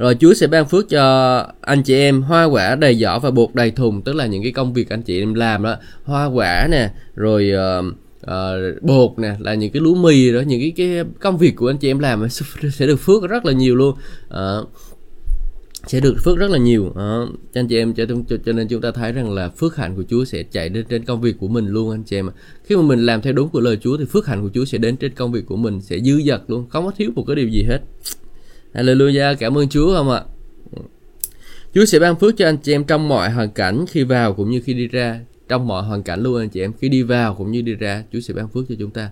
Rồi Chúa sẽ ban phước cho anh chị em hoa quả đầy giỏ và bột đầy thùng Tức là những cái công việc anh chị em làm đó. Hoa quả nè Rồi uh, uh, bột nè Là những cái lúa mì đó Những cái, cái công việc của anh chị em làm Sẽ được phước rất là nhiều luôn. Uh, sẽ được phước rất là nhiều. Đó. anh chị em cho, cho cho nên chúng ta thấy rằng là phước hạnh của Chúa sẽ chạy đến trên công việc của mình luôn anh chị em khi mà mình làm theo đúng của lời Chúa thì phước hạnh của Chúa sẽ đến trên công việc của mình sẽ dư dật luôn không có thiếu một cái điều gì hết. Hallelujah, cảm ơn Chúa không ạ? Chúa sẽ ban phước cho anh chị em trong mọi hoàn cảnh khi vào cũng như khi đi ra. Trong mọi hoàn cảnh luôn anh chị em khi đi vào cũng như đi ra Chúa sẽ ban phước cho chúng ta.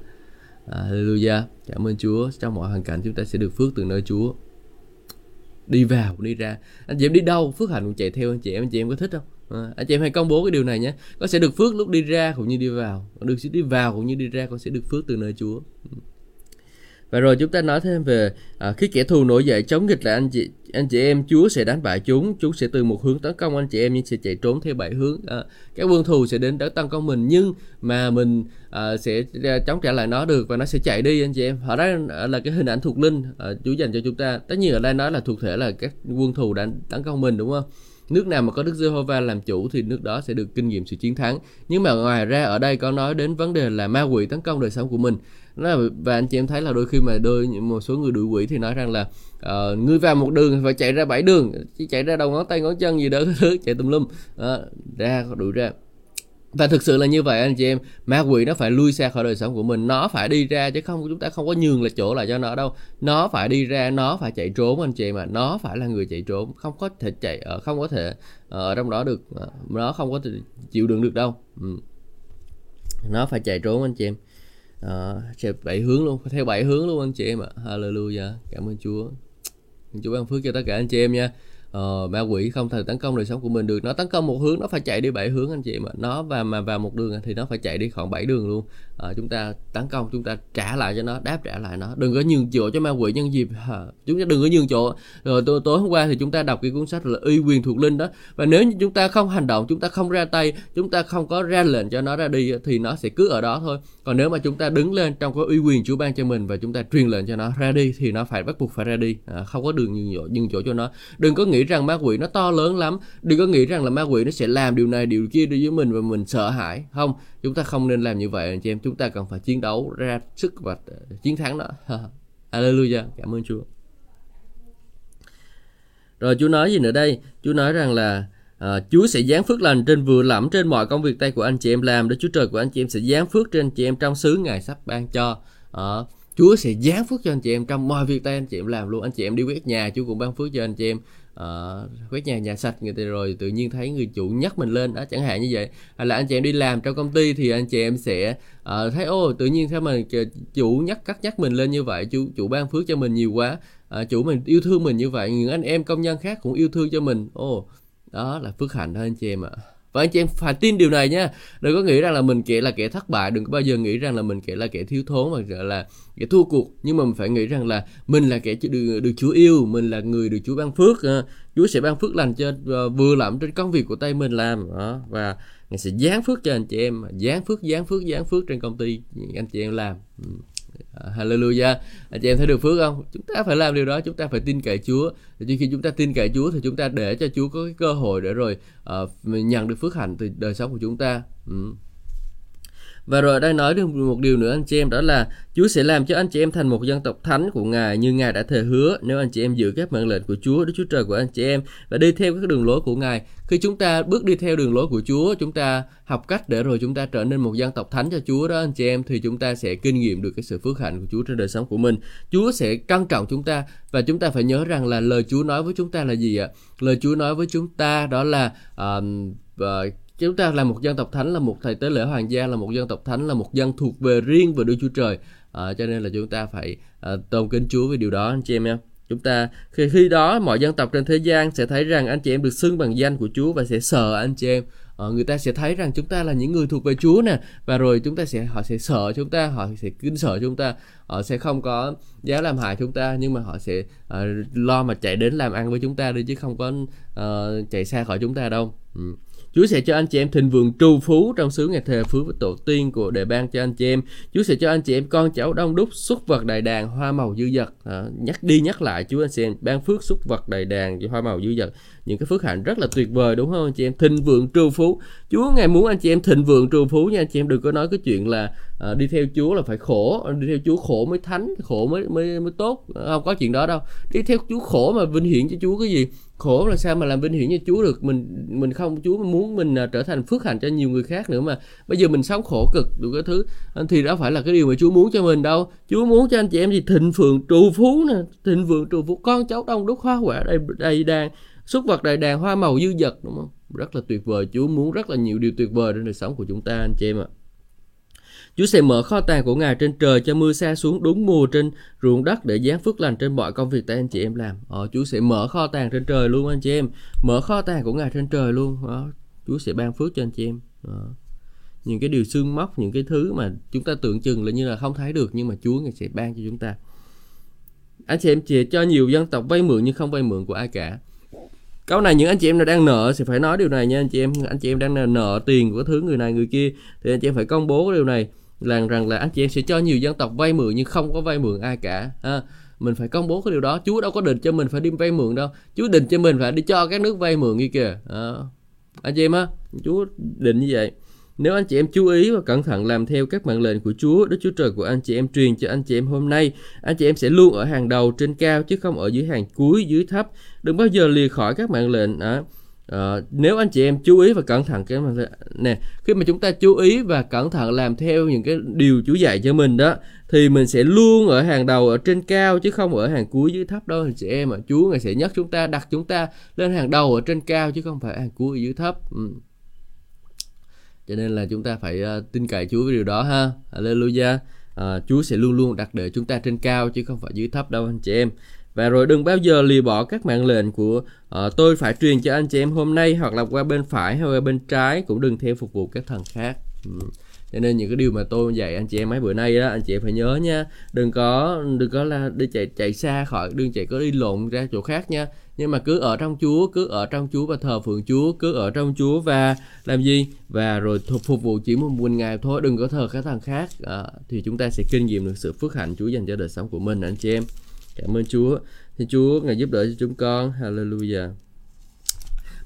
À, Hallelujah cảm ơn Chúa. Trong mọi hoàn cảnh chúng ta sẽ được phước từ nơi Chúa. Đi vào đi ra. Anh chị em đi đâu phước hạnh cũng chạy theo anh chị em. Anh chị em có thích không? À, anh chị em hãy công bố cái điều này nhé. Con sẽ được phước lúc đi ra cũng như đi vào. Được đi vào cũng như đi ra con sẽ được phước từ nơi Chúa và rồi chúng ta nói thêm về à, khi kẻ thù nổi dậy chống nghịch lại anh chị anh chị em Chúa sẽ đánh bại chúng. Chúng sẽ từ một hướng tấn công anh chị em nhưng sẽ chạy trốn theo bảy hướng. À, các quân thù sẽ đến để tấn công mình nhưng mà mình à, sẽ chống trả lại nó được và nó sẽ chạy đi anh chị em. Ở đó là cái hình ảnh thuộc linh à, Chúa dành cho chúng ta. Tất nhiên ở đây nói là thuộc thể là các quân thù đã tấn công mình đúng không? Nước nào mà có Đức Giê-hô-va làm chủ thì nước đó sẽ được kinh nghiệm sự chiến thắng. Nhưng mà ngoài ra ở đây có nói đến vấn đề là ma quỷ tấn công đời sống của mình. Và anh chị em thấy là đôi khi mà đôi một số người đuổi quỷ thì nói rằng là uh, ngươi vào một đường phải chạy ra bảy đường chỉ chạy ra đầu ngón tay ngón chân gì đó thứ (laughs) chạy tùm lum. Uh, ra đuổi ra và thực sự là như vậy anh chị em. Ma quỷ nó phải lui xa khỏi đời sống của mình. Nó phải đi ra chứ không chúng ta không có nhường là chỗ lại cho nó đâu. Nó phải đi ra nó phải chạy trốn anh chị em mà nó phải là người chạy trốn không có thể chạy ở không có thể ờ, ở trong đó được ờ, nó không có thể chịu đựng được đâu. Ừ. nó phải chạy trốn anh chị em. À, bảy hướng luôn theo bảy hướng luôn anh chị em ạ. Hallelujah. Cảm ơn chúa. Chúa ban phước cho tất cả anh chị em nha uh, ma quỷ không thể tấn công đời sống của mình được. Nó tấn công một hướng nó phải chạy đi bảy hướng anh chị mà. Nó và mà vào một đường thì nó phải chạy đi khoảng bảy đường luôn. Uh, chúng ta tấn công chúng ta trả lại cho nó đáp trả lại nó. Đừng có nhường chỗ cho ma quỷ nhân dịp. Uh, chúng ta đừng có nhường chỗ. Ờ, Rồi tối, tối hôm qua thì chúng ta đọc cái cuốn sách là uy quyền thuộc linh đó. Và nếu như chúng ta không hành động chúng ta không ra tay chúng ta không có ra lệnh cho nó ra đi thì nó sẽ cứ ở đó thôi. Còn nếu mà chúng ta đứng lên trong cái uy quyền Chúa ban cho mình và chúng ta truyền lệnh cho nó ra đi thì nó phải bắt buộc phải ra đi. À, không có đường nhường chỗ, nhường chỗ cho nó. Đừng có nghĩ nghĩ rằng ma quỷ nó to lớn lắm đừng có nghĩ rằng là ma quỷ nó sẽ làm điều này điều kia đối với mình và mình sợ hãi không chúng ta không nên làm như vậy anh chị em chúng ta cần phải chiến đấu ra sức và ờ, chiến thắng đó (laughs) Hallelujah cảm ơn Chúa rồi Chúa nói gì nữa đây Chúa nói rằng là À, Chúa sẽ giáng phước lành trên vừa lẫm trên mọi công việc tay của anh chị em làm. để Chúa Trời của anh chị em sẽ giáng phước trên anh chị em trong xứ Ngài sắp ban cho. À, Chúa sẽ giáng phước cho anh chị em trong mọi việc tay anh chị em làm luôn. Anh chị em đi quét nhà, Chúa cũng ban phước cho anh chị em. Ờ, quét nhà nhà sạch người ta rồi tự nhiên thấy người chủ nhắc mình lên đó chẳng hạn như vậy. Hay là anh chị em đi làm trong công ty thì anh chị em sẽ uh, thấy ô tự nhiên sao mà chủ nhắc cắt nhắc mình lên như vậy chủ chủ ban phước cho mình nhiều quá. Uh, chủ mình yêu thương mình như vậy những anh em công nhân khác cũng yêu thương cho mình. Ô đó là phước hạnh thôi anh chị em ạ và anh chị em phải tin điều này nha. Đừng có nghĩ rằng là mình kẻ là kẻ thất bại. Đừng có bao giờ nghĩ rằng là mình kẻ là kẻ thiếu thốn hoặc 者 là kẻ thua cuộc. Nhưng mà mình phải nghĩ rằng là mình là kẻ được, được Chúa yêu. Mình là người được Chúa ban phước à. Chúa sẽ ban phước lành cho à, vừa làm trên công việc của tay mình làm đó. và Ngài sẽ giáng phước cho anh chị em. Giáng phước giáng phước giáng phước trên công ty anh chị em làm. Ừ. À, hallelujah. Anh chị em thấy được phước không? Chúng ta phải làm điều đó chúng ta phải tin cậy Chúa. Thì khi chúng ta tin cậy Chúa thì chúng ta để cho Chúa có cái cơ hội để rồi uh, nhận được phước hạnh từ đời sống của chúng ta. Ừ. Và rồi đây nói được một điều nữa anh chị em đó là Chúa sẽ làm cho anh chị em thành một dân tộc thánh của Ngài như Ngài đã thề hứa nếu anh chị em giữ các mệnh lệnh của Chúa, Đức Chúa Trời của anh chị em và đi theo các đường lối của Ngài. Khi chúng ta bước đi theo đường lối của Chúa, chúng ta học cách để rồi chúng ta trở nên một dân tộc thánh cho Chúa đó anh chị em thì chúng ta sẽ kinh nghiệm được cái sự phước hạnh của Chúa trên đời sống của mình. Chúa sẽ căn trọng chúng ta và chúng ta phải nhớ rằng là lời Chúa nói với chúng ta là gì ạ? Lời Chúa nói với chúng ta đó là uh, uh, chúng ta là một dân tộc thánh là một thầy tế lễ hoàng gia là một dân tộc thánh là một dân thuộc về riêng về Đức Chúa Trời. À, cho nên là chúng ta phải à, tôn kính Chúa về điều đó anh chị em em chúng ta khi khi đó mọi dân tộc trên thế gian sẽ thấy rằng anh chị em được xưng bằng danh của Chúa và sẽ sợ anh chị em. À, người ta sẽ thấy rằng chúng ta là những người thuộc về Chúa nè và rồi chúng ta sẽ họ sẽ sợ chúng ta họ sẽ kính sợ chúng ta. Họ sẽ không có dám làm hại chúng ta nhưng mà họ sẽ à, lo mà chạy đến làm ăn với chúng ta đi chứ không có à, chạy xa khỏi chúng ta đâu. Ừ. Chúa sẽ cho anh chị em thịnh vượng trù phú trong xứ ngày thề phước với tổ tiên của đề ban cho anh chị em. Chúa sẽ cho anh chị em con cháu đông đúc, xuất vật đầy đàn, hoa màu dư dật. À, nhắc đi nhắc lại Chúa anh chị em ban phước xuất vật đầy đàn, hoa màu dư dật. Những cái phước hạnh rất là tuyệt vời đúng không anh chị em? Thịnh vượng trù phú. Chúa ngài muốn anh chị em thịnh vượng trù phú nha anh chị em đừng có nói cái chuyện là à, đi theo Chúa là phải khổ, đi theo Chúa khổ mới thánh, khổ mới mới mới tốt. Không có chuyện đó đâu. Đi theo Chúa khổ mà vinh hiển cho Chúa cái gì? khổ là sao mà làm vinh hiển cho Chúa được mình mình không Chúa muốn mình à, trở thành phước hạnh cho nhiều người khác nữa mà bây giờ mình sống khổ cực đủ cái thứ thì đó phải là cái điều mà Chúa muốn cho mình đâu Chúa muốn cho anh chị em gì thịnh vượng trù phú nè thịnh vượng trù phú con cháu đông đúc hoa quả đầy đầy đàn súc vật đầy đàn hoa màu dư dật đúng không rất là tuyệt vời Chúa muốn rất là nhiều điều tuyệt vời trong đời sống của chúng ta anh chị em ạ Chúa sẽ mở kho tàng của Ngài trên trời cho mưa xa xuống đúng mùa trên ruộng đất để giáng phước lành trên mọi công việc tay anh chị em làm. Ờ, Chúa sẽ mở kho tàng trên trời luôn anh chị em. Mở kho tàng của Ngài trên trời luôn. Đó. Chúa sẽ ban phước cho anh chị em. Đó. Những cái điều xương móc, những cái thứ mà chúng ta tưởng chừng là như là không thấy được nhưng mà Chúa Ngài sẽ ban cho chúng ta. Anh chị em chỉ cho nhiều dân tộc vay mượn nhưng không vay mượn của ai cả. Câu này những anh chị em nào đang nợ sẽ phải nói điều này nha anh chị em. Anh chị em đang nợ tiền của thứ người này người kia thì anh chị em phải công bố điều này là rằng là anh chị em sẽ cho nhiều dân tộc vay mượn nhưng không có vay mượn ai cả ha. mình phải công bố cái điều đó Chúa đâu có định cho mình phải đi vay mượn đâu Chúa định cho mình phải đi cho các nước vay mượn như kìa à, anh chị em á Chúa định như vậy nếu anh chị em chú ý và cẩn thận làm theo các mệnh lệnh của Chúa, Đức Chúa Trời của anh chị em truyền cho anh chị em hôm nay, anh chị em sẽ luôn ở hàng đầu trên cao chứ không ở dưới hàng cuối dưới thấp. Đừng bao giờ lìa khỏi các mệnh lệnh. À, À, nếu anh chị em chú ý và cẩn thận cái mà nè khi mà chúng ta chú ý và cẩn thận làm theo những cái điều Chúa dạy cho mình đó thì mình sẽ luôn ở hàng đầu ở trên cao chứ không ở hàng cuối dưới thấp đâu anh chị em ạ Chúa ngài sẽ nhắc chúng ta đặt chúng ta lên hàng đầu ở trên cao chứ không phải hàng cuối dưới thấp ừ cho nên là chúng ta phải uh, tin cậy Chúa với điều đó ha. Hallelujah. Uh, Chúa sẽ luôn luôn đặt để chúng ta trên cao chứ không phải dưới thấp đâu anh chị em. Và rồi đừng bao giờ lìa bỏ các mạng lệnh của uh, tôi phải truyền cho anh chị em hôm nay hoặc là qua bên phải hay qua bên trái cũng đừng theo phục vụ các thần khác. Ừ cho nên những cái điều mà tôi dạy anh chị em mấy bữa nay đó anh chị em phải nhớ nha đừng có đừng có là đi chạy chạy xa khỏi đừng chạy có đi lộn ra chỗ khác nha nhưng mà cứ ở trong Chúa cứ ở trong Chúa và thờ phượng Chúa cứ ở trong Chúa và làm gì và rồi phục, phục vụ chỉ một mình ngài thôi đừng có thờ các thằng khác à, thì chúng ta sẽ kinh nghiệm được sự phước hạnh Chúa dành cho đời sống của mình anh chị em Cảm ơn Chúa. Thì Chúa ngài giúp đỡ cho chúng con. Hallelujah.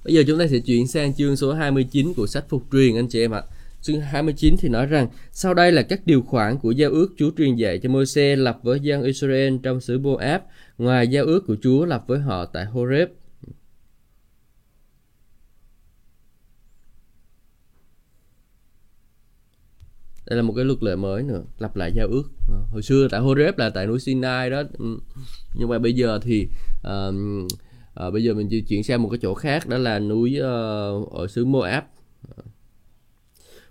Bây giờ chúng ta sẽ chuyển sang chương số 29 của sách Phục truyền anh chị em ạ. Chương 29 thì nói rằng sau đây là các điều khoản của giao ước Chúa truyền dạy cho Môi-se lập với dân Israel trong xứ Moab, ngoài giao ước của Chúa lập với họ tại Horeb. Đây là một cái luật lệ mới nữa lặp lại giao ước. Ờ, hồi xưa tại Horeb là tại núi Sinai đó. Ừ, nhưng mà bây giờ thì uh, uh, bây giờ mình chuyển sang một cái chỗ khác đó là núi uh, ở xứ Moab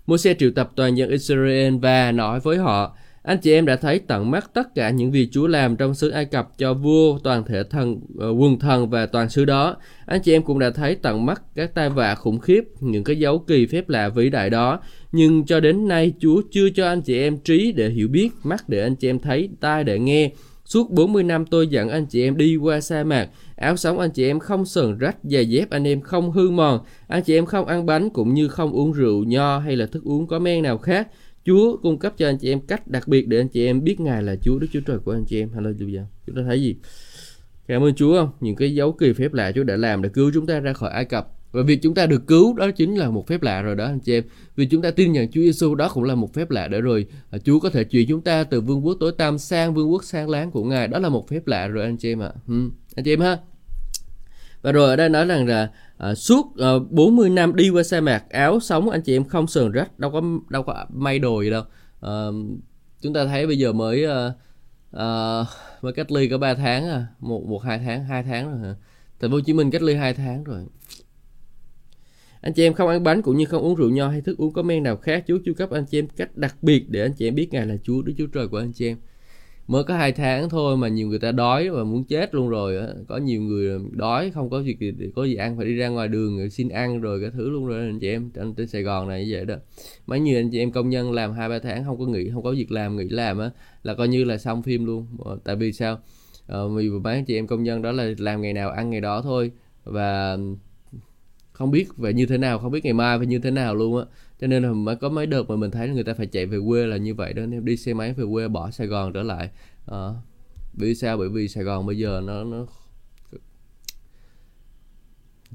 Môi-se triệu tập toàn dân Israel và nói với họ anh chị em đã thấy tận mắt tất cả những gì Chúa làm trong xứ Ai Cập cho vua, toàn thể thần, ờ, quần quân thần và toàn xứ đó. Anh chị em cũng đã thấy tận mắt các tai vạ khủng khiếp, những cái dấu kỳ phép lạ vĩ đại đó. Nhưng cho đến nay Chúa chưa cho anh chị em trí để hiểu biết, mắt để anh chị em thấy, tai để nghe. Suốt 40 năm tôi dẫn anh chị em đi qua sa mạc, áo sống anh chị em không sờn rách, giày dép anh em không hư mòn, anh chị em không ăn bánh cũng như không uống rượu, nho hay là thức uống có men nào khác Chúa cung cấp cho anh chị em cách đặc biệt để anh chị em biết Ngài là Chúa Đức Chúa Trời của anh chị em. Hallelujah. Chúng ta thấy gì? Cảm ơn Chúa không? Những cái dấu kỳ phép lạ Chúa đã làm để cứu chúng ta ra khỏi Ai Cập. Và việc chúng ta được cứu đó chính là một phép lạ rồi đó anh chị em. Vì chúng ta tin nhận Chúa Giêsu đó cũng là một phép lạ để rồi à, Chúa có thể chuyển chúng ta từ vương quốc tối tăm sang vương quốc sáng láng của Ngài. Đó là một phép lạ rồi anh chị em ạ. À. Ừ. Anh chị em ha. Và rồi ở đây nói rằng là à, suốt ờ, à, 40 năm đi qua sa mạc áo sống anh chị em không sờn rách đâu có đâu có may đồ gì đâu. À, chúng ta thấy bây giờ mới à, à, mới cách ly có 3 tháng à một một hai tháng hai tháng rồi hả? Thành phố Hồ Chí Minh cách ly 2 tháng rồi. Anh chị em không ăn bánh cũng như không uống rượu nho hay thức uống có men nào khác Chúa chu cấp anh chị em cách đặc biệt để anh chị em biết Ngài là Chúa Đức Chúa Trời của anh chị em mới có hai tháng thôi mà nhiều người ta đói và muốn chết luôn rồi á. Có nhiều người đói không có việc gì có gì ăn phải đi ra ngoài đường xin ăn rồi cái thứ luôn rồi anh chị em. Anh trên Sài Gòn này như vậy đó. Mấy nhiều anh chị em công nhân làm hai ba tháng không có nghỉ không có việc làm nghỉ làm á là coi như là xong phim luôn. Ờ, tại vì sao? À, vì mấy anh chị em công nhân đó là làm ngày nào ăn ngày đó thôi và không biết về như thế nào không biết ngày mai phải như thế nào luôn á cho nên là mới có mấy đợt mà mình thấy người ta phải chạy về quê là như vậy đó. Nên đi xe máy về quê bỏ Sài Gòn trở lại ờ, à, vì sao? Bởi vì Sài Gòn bây giờ nó nó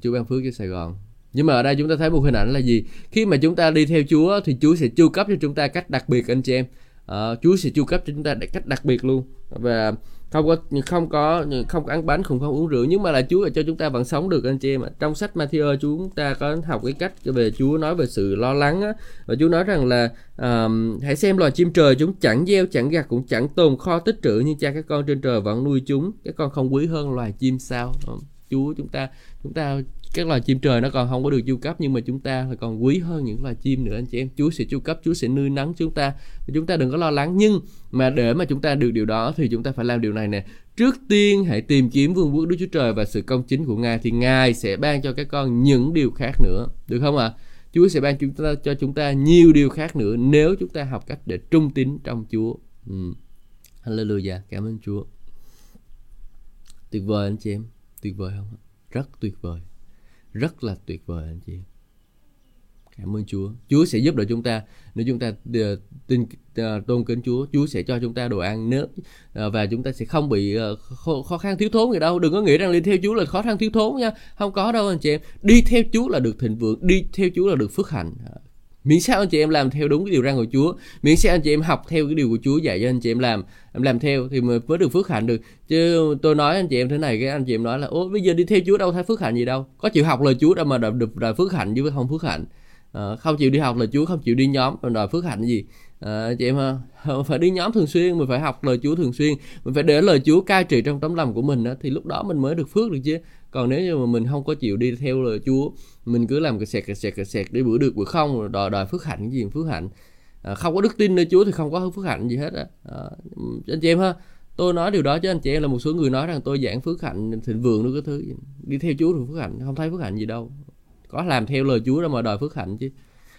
Chúa ban phước cho Sài Gòn. Nhưng mà ở đây chúng ta thấy một hình ảnh là gì? Khi mà chúng ta đi theo Chúa thì Chúa sẽ chu cấp cho chúng ta cách đặc biệt anh chị em. À, Chúa sẽ chu cấp cho chúng ta cách đặc biệt luôn. Và không có không có không có ăn bánh cũng không uống rượu. Nhưng mà là Chúa là cho chúng ta vẫn sống được anh chị em ạ. Trong sách Matthew chúng ta có học cái cách về Chúa nói về sự lo lắng á. Và Chúa nói rằng là um, hãy xem loài chim trời chúng chẳng gieo chẳng gặt cũng chẳng tồn kho tích trữ nhưng cha các con trên trời vẫn nuôi chúng. Các con không quý hơn loài chim sao? Chúa chúng ta chúng ta các loài chim trời nó còn không có được chu cấp, nhưng mà chúng ta là còn quý hơn những loài chim nữa, anh chị em. Chúa sẽ chu cấp, Chúa sẽ nuôi nắng chúng ta. Chúng ta đừng có lo lắng, nhưng mà để mà chúng ta được điều đó thì chúng ta phải làm điều này nè. Trước tiên, hãy tìm kiếm vương quốc Đức Chúa Trời và sự công chính của Ngài, thì Ngài sẽ ban cho các con những điều khác nữa. Được không ạ? À? Chúa sẽ ban chúng ta, cho chúng ta nhiều điều khác nữa nếu chúng ta học cách để trung tín trong Chúa. Ừ. Hallelujah. Cảm ơn Chúa. Tuyệt vời, anh chị em. Tuyệt vời không rất tuyệt vời rất là tuyệt vời anh chị. Cảm ơn Chúa. Chúa sẽ giúp đỡ chúng ta. Nếu chúng ta ờ, tin ờ, tôn kính Chúa Chúa sẽ cho chúng ta đồ ăn. Nước ờ, và chúng ta sẽ không bị khó, khó khăn thiếu thốn gì đâu. Đừng có nghĩ rằng đi theo Chúa là khó khăn thiếu thốn nha. Không có đâu anh chị em. Đi theo Chúa là được thịnh vượng đi theo Chúa là được phước hạnh miễn sao anh chị em làm theo đúng cái điều răn của Chúa. Miễn sao anh chị em học theo cái điều của Chúa dạy cho anh chị em làm em làm theo thì mới được phước hạnh được. Chứ tôi nói anh chị em thế này cái anh chị em nói là ôi bây giờ đi theo Chúa đâu thấy phước hạnh gì đâu. Có chịu học lời Chúa đâu mà được đòi phước hạnh chứ không phước hạnh. À, không chịu đi học lời Chúa không chịu đi nhóm đòi phước hạnh gì? À, chị em ha phải đi nhóm thường xuyên mình phải học lời Chúa thường xuyên. Mình phải để lời Chúa cai trị trong tấm lòng của mình đó, thì lúc đó mình mới được phước được chứ. Còn nếu như mà mình không có chịu đi theo lời Chúa mình cứ làm cái sẹt cái sẹt cái sẹt đi bữa được bữa không rồi đòi đòi phước hạnh cái gì phước hạnh. À, không có đức tin nơi Chúa thì không có phước hạnh gì hết á. À, ừ, anh chị em ha tôi nói điều đó chứ anh chị em là một số người nói rằng tôi giảng phước hạnh thịnh vượng nữa cái thứ đi theo Chúa thì phước hạnh không thấy phước hạnh gì đâu. Có làm theo lời Chúa đâu mà đòi phước hạnh chứ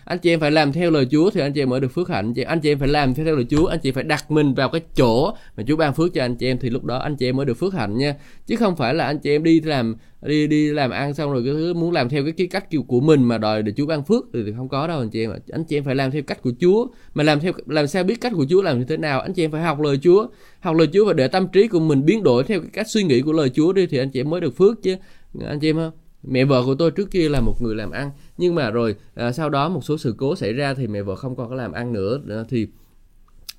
anh chị em phải làm theo lời Chúa thì anh chị em mới được phước hạnh chị anh chị em phải làm theo lời Chúa anh chị phải đặt mình vào cái chỗ mà Chúa ban phước cho anh chị em thì lúc đó anh chị em mới được phước hạnh nha chứ không phải là anh chị em đi làm đi đi làm ăn xong rồi cái thứ muốn làm theo cái, cái cách kiểu của mình mà đòi để Chúa ban phước thì, thì không có đâu anh chị em anh chị em phải làm theo cách của Chúa mà làm theo làm sao biết cách của Chúa làm như thế nào anh chị em phải học lời Chúa học lời Chúa và để tâm trí của mình biến đổi theo cái cách suy nghĩ của lời Chúa đi thì anh chị em mới được phước chứ anh chị em không mẹ vợ của tôi trước kia là một người làm ăn. Nhưng mà rồi à, sau đó một số sự cố xảy ra thì mẹ vợ không còn có làm ăn nữa. À, thì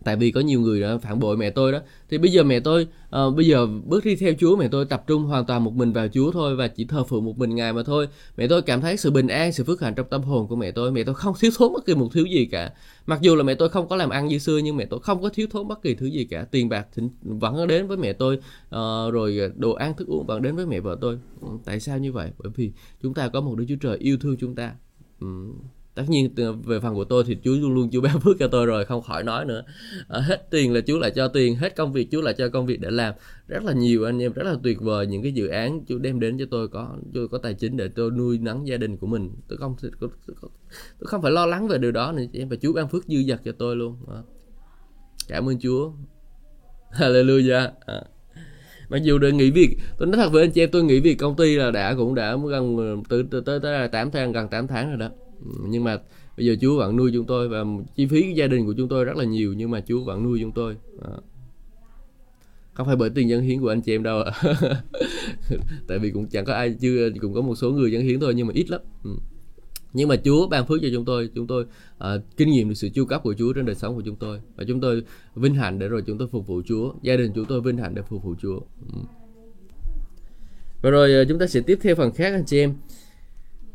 tại vì có nhiều người phản bội mẹ tôi đó. Thì bây giờ mẹ tôi uh, bây giờ bước đi theo Chúa mẹ tôi tập trung hoàn toàn một mình vào Chúa thôi và chỉ thờ phượng một mình ngài mà thôi. Mẹ tôi cảm thấy sự bình an sự phước hạnh trong tâm hồn của mẹ tôi. Mẹ tôi không thiếu thốn bất kỳ một thứ gì cả. Mặc dù là mẹ tôi không có làm ăn như xưa nhưng mẹ tôi không có thiếu thốn bất kỳ thứ gì cả. Tiền bạc thì vẫn đến với mẹ tôi uh, rồi đồ ăn thức uống vẫn đến với mẹ vợ tôi. Ừ, tại sao như vậy? Bởi vì chúng ta có một đứa Chúa Trời yêu thương chúng ta. Um, tất nhiên về phần của tôi thì Chúa luôn luôn Chúa ban (laughs) phước cho tôi rồi không khỏi nói nữa. À, hết tiền là Chúa lại cho tiền hết công việc Chúa lại cho công việc để làm. Rất là nhiều anh em rất là tuyệt vời những cái dự án Chúa đem đến cho tôi có tôi có tài chính để tôi nuôi nắng gia đình của mình. Tôi không tôi, tôi, tôi không phải lo lắng về điều đó nữa em và Chúa ban phước dư dật cho tôi luôn. À. cảm ơn Chúa. Hallelujah. À mặc dù để nghỉ việc tôi nói thật với anh chị em tôi nghỉ việc công ty là đã cũng đã gần từ tới tới tám tháng gần 8 tháng rồi đó nhưng mà bây giờ Chúa vẫn nuôi chúng tôi và chi phí gia đình của chúng tôi rất là nhiều nhưng mà Chúa vẫn nuôi chúng tôi. À. không phải bởi tiền dân hiến của anh chị em đâu (laughs) tại vì cũng chẳng có ai chưa cũng có một số người dân hiến thôi nhưng mà ít lắm. Ừ. nhưng mà Chúa ban phước cho chúng tôi chúng tôi à, kinh nghiệm được sự chu cấp của Chúa trên đời sống của chúng tôi. Và chúng tôi vinh hạnh để rồi chúng tôi phục vụ Chúa. Gia đình chúng tôi vinh hạnh để phục vụ Chúa. Ừ. và rồi ờ, chúng ta sẽ tiếp theo phần khác anh chị em.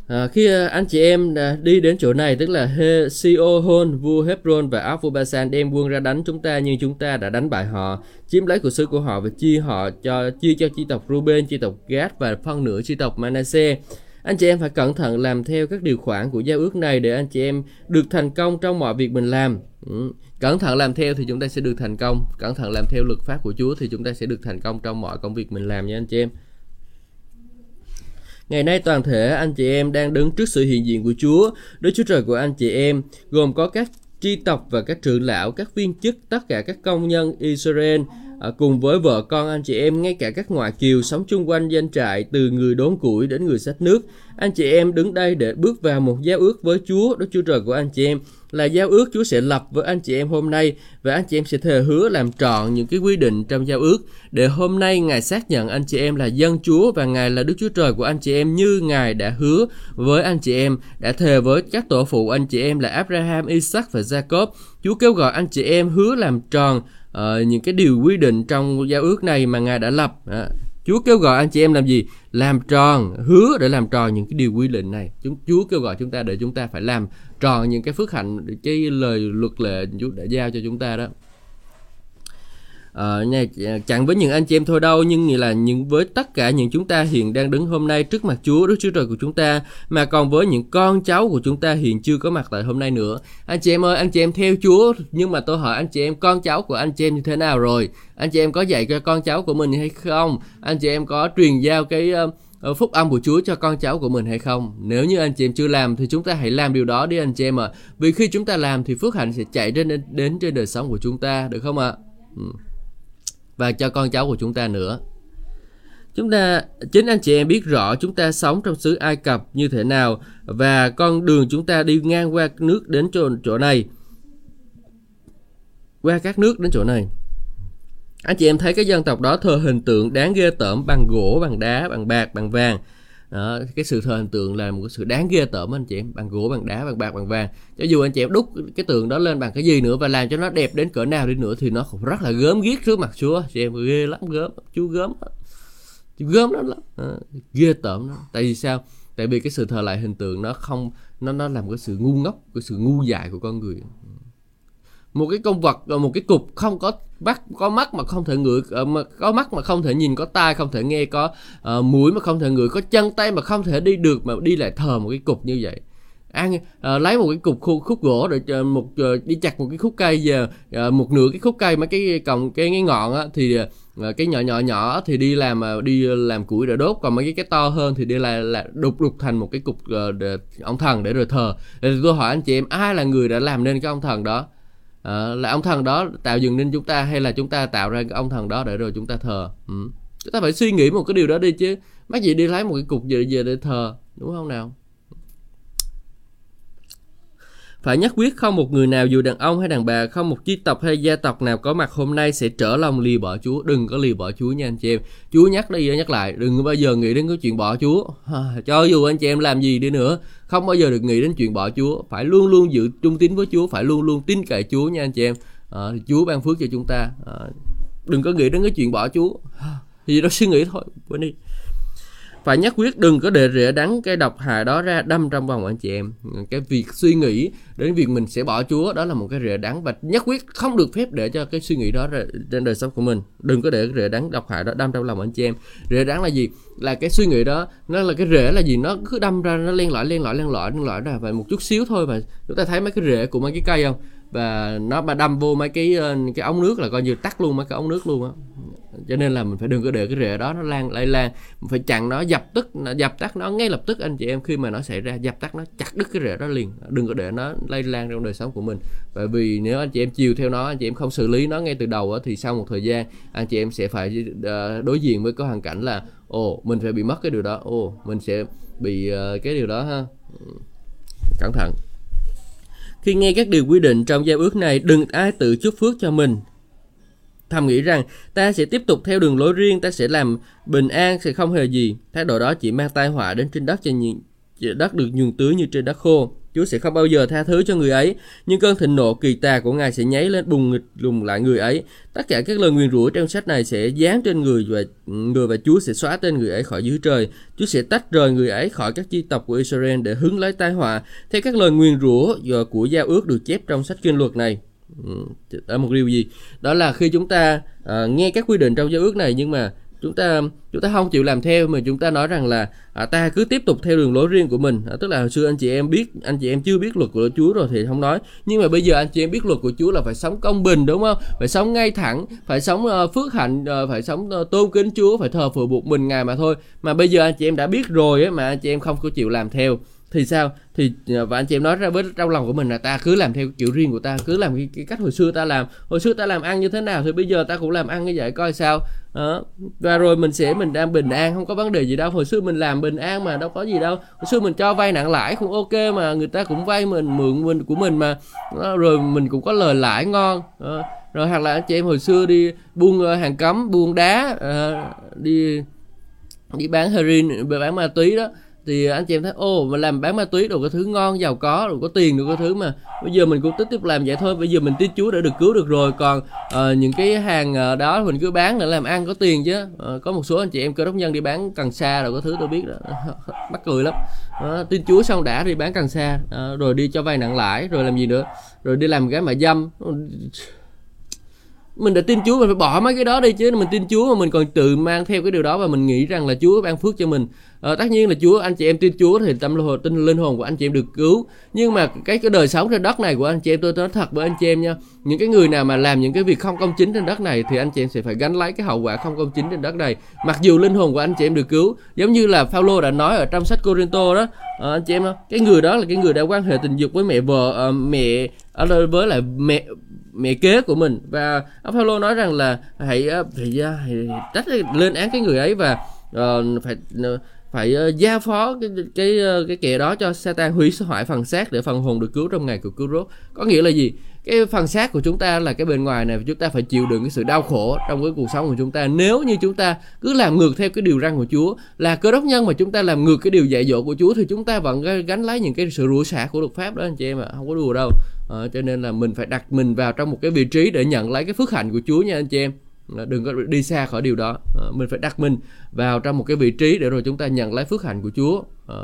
À, khi ờ, anh chị em ờ, đi đến chỗ này tức là He, Siohon, vua Hebron và Afubasan đem quân ra đánh chúng ta nhưng chúng ta đã đánh bại họ, chiếm lấy của xứ của họ và chia họ cho chia cho chi tộc Ruben, chi tộc Gad và phân nửa chi tộc Manasseh. Anh chị em phải cẩn thận làm theo các điều khoản của giao ước này để anh chị em được thành công trong mọi việc mình làm. Ừ. Cẩn thận làm theo thì chúng ta sẽ được thành công. Cẩn thận làm theo luật pháp của Chúa thì chúng ta sẽ được thành công trong mọi công việc mình làm nha anh chị em. Ngày nay toàn thể anh chị em đang đứng trước sự hiện diện của Chúa, Đức Chúa Trời của anh chị em, gồm có các tri tộc và các trưởng lão, các viên chức, tất cả các công nhân Israel, à, cùng với vợ con anh chị em, ngay cả các ngoại kiều sống chung quanh danh trại từ người đốn củi đến người sách nước. Anh chị em đứng đây để bước vào một giao ước với Chúa, Đức Chúa Trời của anh chị em là giao ước Chúa sẽ lập với anh chị em hôm nay và anh chị em sẽ thề hứa làm trọn những cái quy định trong giao ước để hôm nay Ngài xác nhận anh chị em là dân Chúa và Ngài là Đức Chúa Trời của anh chị em như Ngài đã hứa với anh chị em, đã thề với các tổ phụ anh chị em là Abraham, Isaac và Jacob. Chúa kêu gọi anh chị em hứa làm tròn uh, những cái điều quy định trong giao ước này mà Ngài đã lập. Uh, Chúa kêu gọi anh chị em làm gì? Làm tròn, hứa để làm tròn những cái điều quy định này. Chúng Chúa kêu gọi chúng ta để chúng ta phải làm tròn những cái phước hạnh, cái lời luật lệ Chúa đã giao cho chúng ta đó Ờ, uh, nha, ờ, chẳng với những anh chị em thôi đâu nhưng là những với tất cả những chúng ta hiện đang đứng hôm nay trước mặt Chúa Đức Chúa Trời của chúng ta mà còn với những con cháu của chúng ta hiện chưa có mặt tại hôm nay nữa. Anh chị em ơi anh chị em theo Chúa nhưng mà tôi hỏi anh chị em con cháu của anh chị em như thế nào rồi? Anh chị em có dạy cho con cháu của mình hay không? Anh chị em có truyền giao cái uh, phúc âm của Chúa cho con cháu của mình hay không? Nếu như anh chị em chưa làm thì chúng ta hãy làm điều đó đi anh chị em ạ. À. vì khi chúng ta làm thì phước hạnh sẽ chạy đến đến trên đời sống của chúng ta được không ạ? À? ừ và cho con cháu của chúng ta nữa. Chúng ta, chính anh chị em biết rõ chúng ta sống trong xứ Ai Cập như thế nào và con đường chúng ta đi ngang qua nước đến chỗ chỗ này. Qua các nước đến chỗ này. Anh chị em thấy cái dân tộc đó thờ hình tượng đáng ghê tởm bằng gỗ, bằng đá, bằng bạc, bằng vàng đó, cái sự thờ hình tượng là một cái sự đáng ghê tởm anh chị em. Bằng gỗ bằng đá bằng bạc bằng vàng. Cho dù anh chị em đúc cái tượng đó lên bằng cái gì nữa và làm cho nó đẹp đến cỡ nào đi nữa thì nó cũng rất là gớm ghiếc trước mặt chúa. Chị em ghê lắm gớm chú gớm chú gớm lắm lắm. À, ghê tởm lắm. Tại vì sao? Tại vì cái sự thờ lại hình tượng nó không nó nó làm cái sự ngu ngốc cái sự ngu dại của con người. Một cái con vật một cái cục không có bắt có mắt mà không thể ngửi ờ, mà có mắt mà không thể nhìn có tai không thể nghe có uh, mũi mà không thể ngửi có chân tay mà không thể đi được mà đi lại thờ một cái cục như vậy. Ăn uh, ờ, lấy một cái cục khúc, khúc gỗ rồi uh, một uh, đi chặt một cái khúc cây giờ uh, một nửa cái khúc cây mấy cái còng cái, cái ngọn á thì uh, cái nhỏ nhỏ nhỏ thì đi làm uh, đi làm củi để đốt còn mấy cái cái to hơn thì đi là, là đục đục thành một cái cục uh, để, ông thần để rồi thờ. Thì tôi hỏi anh chị em ai là người đã làm nên cái ông thần đó? À, là ông thần đó tạo dựng nên chúng ta hay là chúng ta tạo ra cái ông thần đó để rồi chúng ta thờ? Ừ. chúng ta phải suy nghĩ một cái điều đó đi chứ. Mắc gì đi lấy một cái cục gì về để thờ đúng không nào? Phải nhất quyết không một người nào dù đàn ông hay đàn bà không một chi tộc hay gia tộc nào có mặt hôm nay sẽ trở lòng lì bỏ Chúa. Đừng có lì bỏ Chúa nha anh chị em. Chúa nhắc đi nhắc lại đừng bao giờ nghĩ đến cái chuyện bỏ Chúa. Cho dù anh chị em làm gì đi nữa không bao giờ được nghĩ đến chuyện bỏ Chúa. Phải luôn luôn giữ trung tín với Chúa phải luôn luôn tin cậy Chúa nha anh chị em. À, Chúa ban phước cho chúng ta. À, đừng có nghĩ đến cái chuyện bỏ Chúa. Thì đó suy nghĩ thôi quên đi phải nhất quyết đừng có để rỉa đắng cái độc hại đó ra đâm trong vòng anh chị em. Cái việc suy nghĩ đến việc mình sẽ bỏ chúa, đó là một cái rỉa đắng. Và nhất quyết không được phép để cho cái suy nghĩ đó trên đời sống của mình. Đừng có để cái rỉa đắng độc hại đó đâm trong lòng anh chị em. Rỉa đắng là gì? Là cái suy nghĩ đó, nó là cái rễ là gì? Nó cứ đâm ra, nó len lỏi len lỏi len lỏi len lỏi ra. Và một chút xíu thôi và chúng ta thấy mấy cái rễ của mấy cái cây không? Và nó mà đâm vô mấy cái ờ, cái ống nước là coi như tắt luôn mấy cái ống nước luôn á. Cho nên là mình phải đừng có để cái rễ đó nó lan, lây lan. Mình phải chặn nó, dập tức dập tắt nó ngay lập tức anh chị em khi mà nó xảy ra, dập tắt nó chặt đứt cái rễ đó liền. Đừng có để nó lây lan trong đời sống của mình. Bởi vì nếu anh chị em chiều theo nó, anh chị em không xử lý nó ngay từ đầu thì sau một thời gian, anh chị em sẽ phải ờ, đối diện với cái hoàn cảnh là, ồ, mình phải bị mất cái điều đó. Ồ, mình sẽ bị ờ, cái điều đó ha. Ừ, cẩn thận khi nghe các điều quy định trong giao ước này đừng ai tự chúc phước cho mình thầm nghĩ rằng ta sẽ tiếp tục theo đường lối riêng, ta sẽ làm bình an, sẽ không hề gì. Thái độ đó chỉ mang tai họa đến trên đất cho những đất được nhường tưới như trên đất khô. Chúa sẽ không bao giờ tha thứ cho người ấy, nhưng cơn thịnh nộ kỳ tà của Ngài sẽ nháy lên bùng nghịch lùng lại người ấy. Tất cả các lời nguyền rủa trong sách này sẽ dán trên người và người và Chúa sẽ xóa tên người ấy khỏi dưới trời. Chúa sẽ tách rời người ấy khỏi các chi tộc của Israel để hứng lấy tai họa theo các lời nguyền rủa ờ, của giao ước được chép trong sách kinh luật này ừ, Ở một điều gì đó là khi chúng ta à, nghe các quy định trong giao ước này nhưng mà chúng ta chúng ta không chịu làm theo mà chúng ta nói rằng là à, ta cứ tiếp tục theo đường lối riêng của mình. À, tức là hồi xưa anh chị em biết anh chị em chưa biết luật của Chúa rồi thì không nói. Nhưng mà bây giờ anh chị em biết luật của Chúa là phải sống công bình đúng không? Phải sống ngay thẳng phải sống uh, phước hạnh uh, phải sống uh, tôn kính Chúa phải thờ phượng buộc mình ngài mà thôi. Mà bây giờ anh chị em đã biết rồi ấy, mà anh chị em không có chịu làm theo thì sao thì ờ, và anh chị em nói ra với trong lòng của mình là ta cứ làm theo kiểu riêng của ta cứ làm cái, cái cách hồi xưa ta làm hồi xưa ta làm ăn như thế nào thì bây giờ ta cũng làm ăn như vậy coi sao đó. và rồi mình sẽ mình đang bình an không có vấn đề gì đâu hồi xưa mình làm bình an mà đâu có gì đâu hồi xưa mình cho vay nặng lãi cũng ok mà người ta cũng vay mình mượn mình của mình mà đó. rồi mình cũng có lời lãi ngon đó. rồi hoặc là anh chị em hồi xưa đi buôn hàng cấm buôn đá đi đi bán heroin bán ma túy đó thì anh chị em thấy ô mà làm bán ma túy đồ cái thứ ngon giàu có đồ có tiền đồ cái thứ mà. Bây giờ mình cũng tiếp tiếp làm vậy thôi bây giờ mình tin chúa đã được cứu được rồi. Còn uh, những cái hàng uh, đó mình cứ bán để làm ăn có tiền chứ. Uh, có một số anh chị em cơ đốc nhân đi bán cần sa đồ có thứ tôi biết đó. (laughs) Mắc cười lắm. Uh, tin chúa xong đã đi bán cần sa uh, rồi đi cho vay nặng lãi rồi làm gì nữa. Rồi đi làm gái mại dâm. Mình đã tin Chúa mình phải bỏ mấy cái đó đi chứ. Mình tin Chúa mà mình còn tự mang theo cái điều đó và mình nghĩ rằng là Chúa ban phước cho mình à, tất nhiên là Chúa anh chị em tin Chúa thì tâm linh hồn tin linh hồn của anh chị em được cứu. Nhưng mà cái cái đời sống trên đất này của anh chị em tôi nói thật với anh chị em nha những cái người nào mà làm những cái việc không công chính trên đất này thì anh chị em sẽ phải gánh lấy cái hậu quả không công chính trên đất này. Mặc dù linh hồn của anh chị em được cứu giống như là Phaolô đã nói ở trong sách Corinto đó à, anh chị em cái người đó là cái người đã quan hệ tình dục với mẹ vợ à, mẹ với lại mẹ mẹ kế của mình. Và ông Phaolô nói rằng là hãy hãy, hãy trách lên án cái người ấy và uh, phải uh, phải ờ, uh, giao phó cái cái uh, cái kẻ đó cho Satan hủy hoại phần xác để phần hồn được cứu trong ngày của cứu rốt. Có nghĩa là gì? Cái phần xác của chúng ta là cái bên ngoài này chúng ta phải chịu đựng cái sự đau khổ trong cái cuộc sống của chúng ta. Nếu như chúng ta cứ làm ngược theo cái điều răn của Chúa là cơ đốc nhân mà chúng ta làm ngược cái điều dạy dỗ của Chúa thì chúng ta vẫn gánh lấy những cái sự rủa xả của luật pháp đó anh chị em ạ. Không có đùa đâu. À, cho nên là mình phải đặt mình vào trong một cái vị trí để nhận lấy cái phước hạnh của Chúa nha anh chị em. Ờ, đừng có đi xa khỏi điều đó à, mình phải đặt mình vào trong một cái vị trí để rồi chúng ta nhận lấy phước hạnh của Chúa à,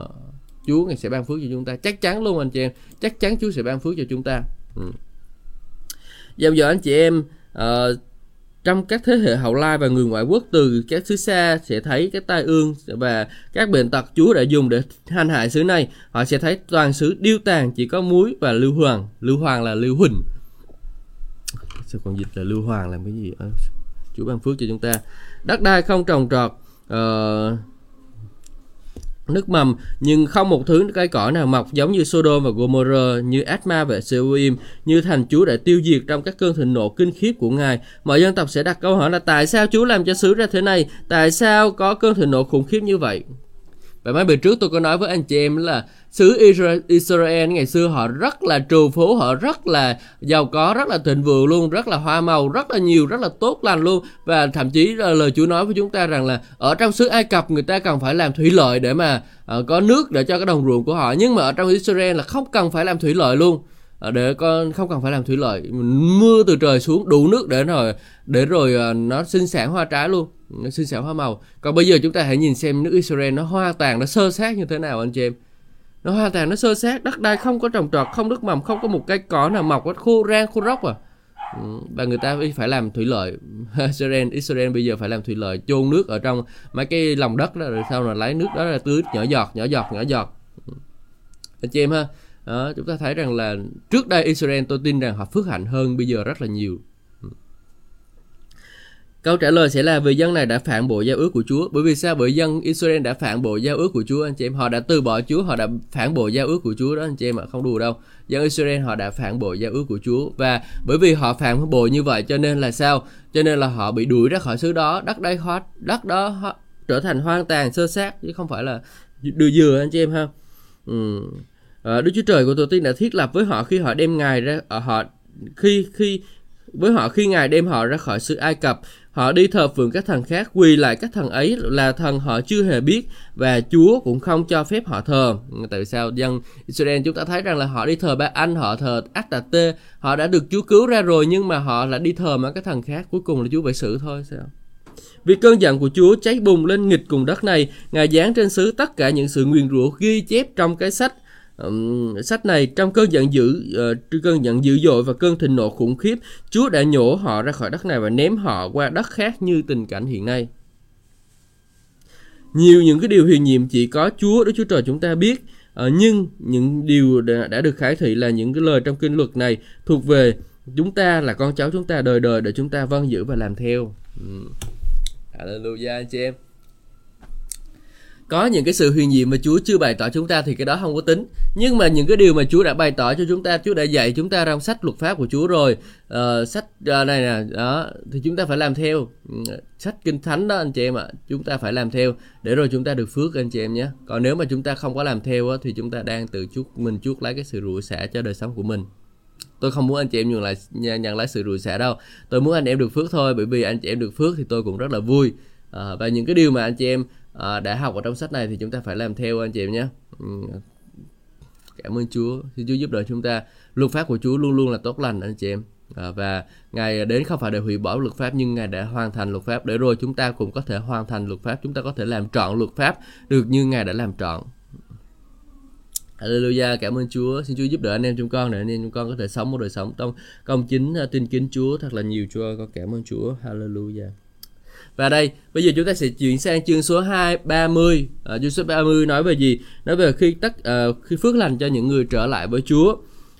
Chúa sẽ ban phước cho chúng ta chắc chắn luôn anh chị em chắc chắn Chúa sẽ ban phước cho chúng ta ừ. Dạo giờ anh chị em trong các thế hệ hậu lai và người ngoại quốc từ các xứ xa sẽ thấy cái tai ương và các bệnh tật Chúa đã dùng để hành hại xứ này. Họ sẽ thấy toàn xứ điêu tàn chỉ có muối và lưu hoàng. Lưu hoàng là lưu huỳnh. Sao còn dịch là lưu hoàng làm cái gì? Chúa ban phước cho chúng ta. Đất đai không trồng trọt. Uh, nước mầm nhưng không một thứ cây cỏ nào mọc giống như Sodom và Gomorrah, như Adma và Seoim, như thành Chúa đã tiêu diệt trong các cơn thịnh nộ kinh khiếp của Ngài. Mọi dân tộc sẽ đặt câu hỏi là tại sao Chúa làm cho xứ ra thế này? Tại sao có cơn thịnh nộ khủng khiếp như vậy? Và mấy bữa trước tôi có nói với anh chị em là xứ Israel ngày xưa họ rất là trù phú, họ rất là giàu có, rất là thịnh vượng luôn, rất là hoa màu, rất là nhiều, rất là tốt lành luôn. Và thậm chí là lời Chúa nói với chúng ta rằng là ở trong xứ Ai Cập người ta cần phải làm thủy lợi để mà uh, có nước để cho cái đồng ruộng của họ. Nhưng mà ở trong Israel là không cần phải làm thủy lợi luôn Ờ, để con không cần phải làm thủy lợi. Mưa từ trời xuống, đủ nước để rồi để rồi ờ, nó sinh sản hoa trái luôn, nó sinh sản hoa màu. Còn bây giờ chúng ta hãy nhìn xem nước Israel nó hoa tàn, nó sơ sát như thế nào anh chị em. Nó hoa tàn, nó sơ sát, đất đai không có trồng trọt, không đất mầm, không có một cây cỏ nào mọc nó khô rang khô róc à. Ừ, và người ta phải làm thủy lợi. (laughs) Israel Israel bây giờ phải làm thủy lợi, chôn nước ở trong mấy cái lòng đất đó, rồi sau là lấy nước đó là tưới, nhỏ giọt nhỏ giọt nhỏ giọt. Ừ. Anh chị em ha đó, chúng ta thấy rằng là trước đây Israel tôi tin rằng họ phước hạnh hơn bây giờ rất là nhiều ừ. Câu trả lời sẽ là vì dân này đã phản bội giao ước của Chúa. Bởi vì sao? Bởi dân Israel đã phản bội giao ước của Chúa anh chị em. Họ đã từ bỏ Chúa, họ đã phản bội giao ước của Chúa đó anh chị em ạ, không đùa đâu. Dân Israel họ đã phản bội giao ước của Chúa và bởi vì họ phản bội như vậy cho nên là sao? Cho nên là họ bị đuổi ra khỏi xứ đó, đất đây hóa đất đó trở thành hoang tàn sơ sát chứ không phải là đưa dừa anh chị em ha. Ừ. À, Đức Chúa Trời của tổ tiên đã thiết lập với họ khi họ đem ngài ra ở họ khi khi với họ khi ngài đem họ ra khỏi xứ Ai Cập Họ đi thờ phượng các thần khác, quỳ lại các thần ấy là thần họ chưa hề biết và Chúa cũng không cho phép họ thờ. Tại sao dân Israel chúng ta thấy rằng là họ đi thờ ba anh, họ thờ Astate, họ đã được Chúa cứu ra rồi nhưng mà họ lại đi thờ mà các thần khác, cuối cùng là Chúa phải xử thôi sao? Vì cơn giận của Chúa cháy bùng lên nghịch cùng đất này, Ngài giáng trên xứ tất cả những sự nguyền rủa ghi chép trong cái sách um, sách này trong cơn giận dữ uh, cơn giận dữ dội và cơn thịnh nộ khủng khiếp Chúa đã nhổ họ ra khỏi đất này và ném họ qua đất khác như tình cảnh hiện nay nhiều những cái điều huyền nhiệm chỉ có Chúa Đức Chúa Trời chúng ta biết uh, nhưng những điều đã, đã được khải thị là những cái lời trong kinh luật này thuộc về chúng ta là con cháu chúng ta đời đời để chúng ta vâng giữ và làm theo. Ừ. Hallelujah anh chị em có những cái sự huyền nhiệm mà Chúa chưa bày tỏ chúng ta thì cái đó không có tính. Nhưng mà những cái điều mà Chúa đã bày tỏ cho chúng ta Chúa đã dạy chúng ta trong sách luật pháp của Chúa rồi. Uh, sách uh, này nè đó thì chúng ta phải làm theo. Ừ, sách kinh thánh đó anh chị em ạ chúng ta phải làm theo để rồi chúng ta được phước anh chị em nhé. Còn nếu mà chúng ta không có làm theo á, thì chúng ta đang tự chuốc mình chuốc lấy cái sự rủa xả cho đời sống của mình. Tôi không muốn anh chị em nhận lại nhận lại sự rủi xả đâu. Tôi muốn anh em được phước thôi bởi vì anh chị em được phước thì tôi cũng rất là vui. À, và những cái điều mà anh chị em à, đã học ở trong sách này thì chúng ta phải làm theo anh chị em nhé ừ. cảm ơn Chúa xin Chúa giúp đỡ chúng ta luật pháp của Chúa luôn luôn là tốt lành anh chị em à, và ngài đến không phải để hủy bỏ luật pháp nhưng ngài đã hoàn thành luật pháp để rồi chúng ta cũng có thể hoàn thành luật pháp chúng ta có thể làm trọn luật pháp được như ngài đã làm trọn Hallelujah, cảm ơn Chúa. Xin Chúa giúp đỡ anh em chúng con để anh em chúng con có thể sống một đời sống trong công chính, ờ, tin kính Chúa thật là nhiều Chúa. Con cảm ơn Chúa. Hallelujah. Và đây, bây giờ chúng ta sẽ chuyển sang chương số 2 30. À, chương số 30 nói về gì? Nói về khi tất à, khi phước lành cho những người trở lại với Chúa.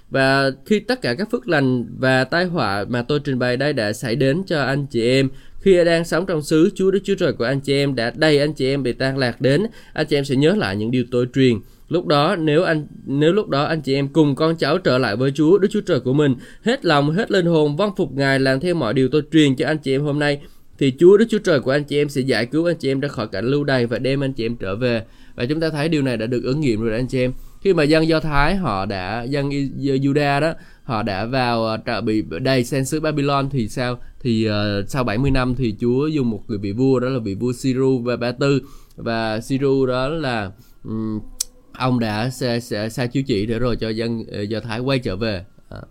Và khi tất cả các phước lành và tai họa mà tôi trình bày đây đã xảy đến cho anh chị em khi đang sống trong xứ Chúa Đức Chúa Trời của anh chị em đã đầy anh chị em bị tan lạc đến, anh chị em sẽ nhớ lại những điều tôi truyền. Lúc đó nếu anh nếu lúc đó anh chị em cùng con cháu trở lại với Chúa Đức Chúa Trời của mình, hết lòng hết linh hồn vâng phục Ngài làm theo mọi điều tôi truyền cho anh chị em hôm nay thì Chúa Đức Chúa Trời của anh chị em sẽ giải cứu anh chị em ra khỏi cảnh lưu đày và đem anh chị em trở về. Và chúng ta thấy điều này đã được ứng nghiệm rồi anh chị em. Khi mà dân Do Thái họ đã dân Juda đó họ đã vào ờ, trợ bị đầy sen xứ Babylon thì sao? Thì uh, sau 70 năm thì Chúa dùng một người vị vua đó là vị vua Siru và Ba Tư. Và Siru đó là um, ông đã sai, sai, sai chiếu chỉ để rồi cho dân uh, Do Thái quay trở về. À.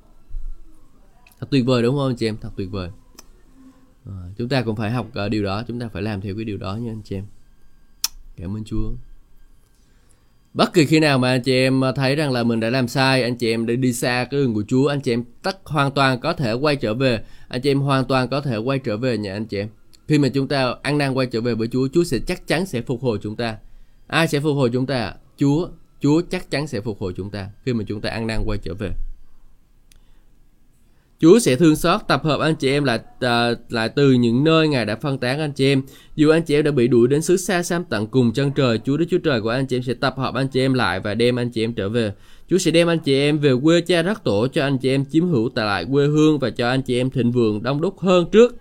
thật tuyệt vời đúng không anh chị em? Thật tuyệt vời à, chúng ta cũng phải học uh, điều đó chúng ta phải làm theo cái điều đó nha anh chị em. Cảm ơn Chúa. Bất kỳ khi nào mà anh chị em ờ, thấy rằng là mình đã làm sai anh chị em đã đi xa cái đường của Chúa anh chị em tất hoàn toàn có thể quay trở về anh chị em hoàn toàn có thể quay trở về nhà anh chị em. Khi mà chúng ta ăn năn quay trở về với Chúa Chúa sẽ chắc chắn sẽ phục hồi chúng ta. Ai sẽ phục hồi chúng ta Chúa Chúa chắc chắn sẽ phục hồi chúng ta khi mà chúng ta ăn năn quay trở về. Chúa sẽ thương xót tập hợp anh chị em lại à, lại từ những nơi Ngài đã phân tán anh chị em. Dù anh chị em đã bị đuổi đến xứ xa xăm tận cùng chân trời, Chúa Đức Chúa Trời của anh chị em sẽ tập hợp anh chị em lại và đem anh chị em trở về. Chúa sẽ đem anh chị em về quê cha đất tổ cho anh chị em chiếm hữu tại lại quê hương và cho anh chị em thịnh vượng đông đúc hơn trước.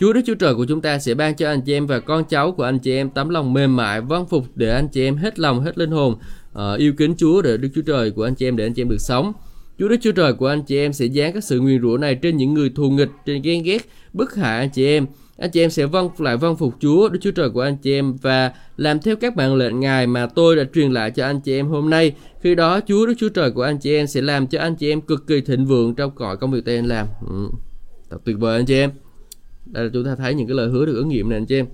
Chúa Đức Chúa Trời của chúng ta sẽ ban cho anh chị em và con cháu của anh chị em tấm lòng mềm mại, vâng phục để anh chị em hết lòng, hết linh hồn, uh, yêu kính Chúa để Đức Chúa Trời của anh chị em để anh chị em được sống. Chúa Đức Chúa Trời của anh chị em sẽ dán các sự nguyền rủa này trên những người thù nghịch, trên ghen ghét, bức hại anh chị em. Anh chị em sẽ vâng lại vâng phục Chúa, Đức Chúa Trời của anh chị em và làm theo các mạng lệnh Ngài mà tôi đã truyền lại cho anh chị em hôm nay. Khi đó Chúa Đức Chúa Trời của anh chị em sẽ làm cho anh chị em cực kỳ thịnh vượng trong cõi công việc tay anh làm. Ừ. Thật tuyệt vời anh chị em. Đây là chúng ta thấy những cái lời hứa được ứng nghiệm này anh chị em.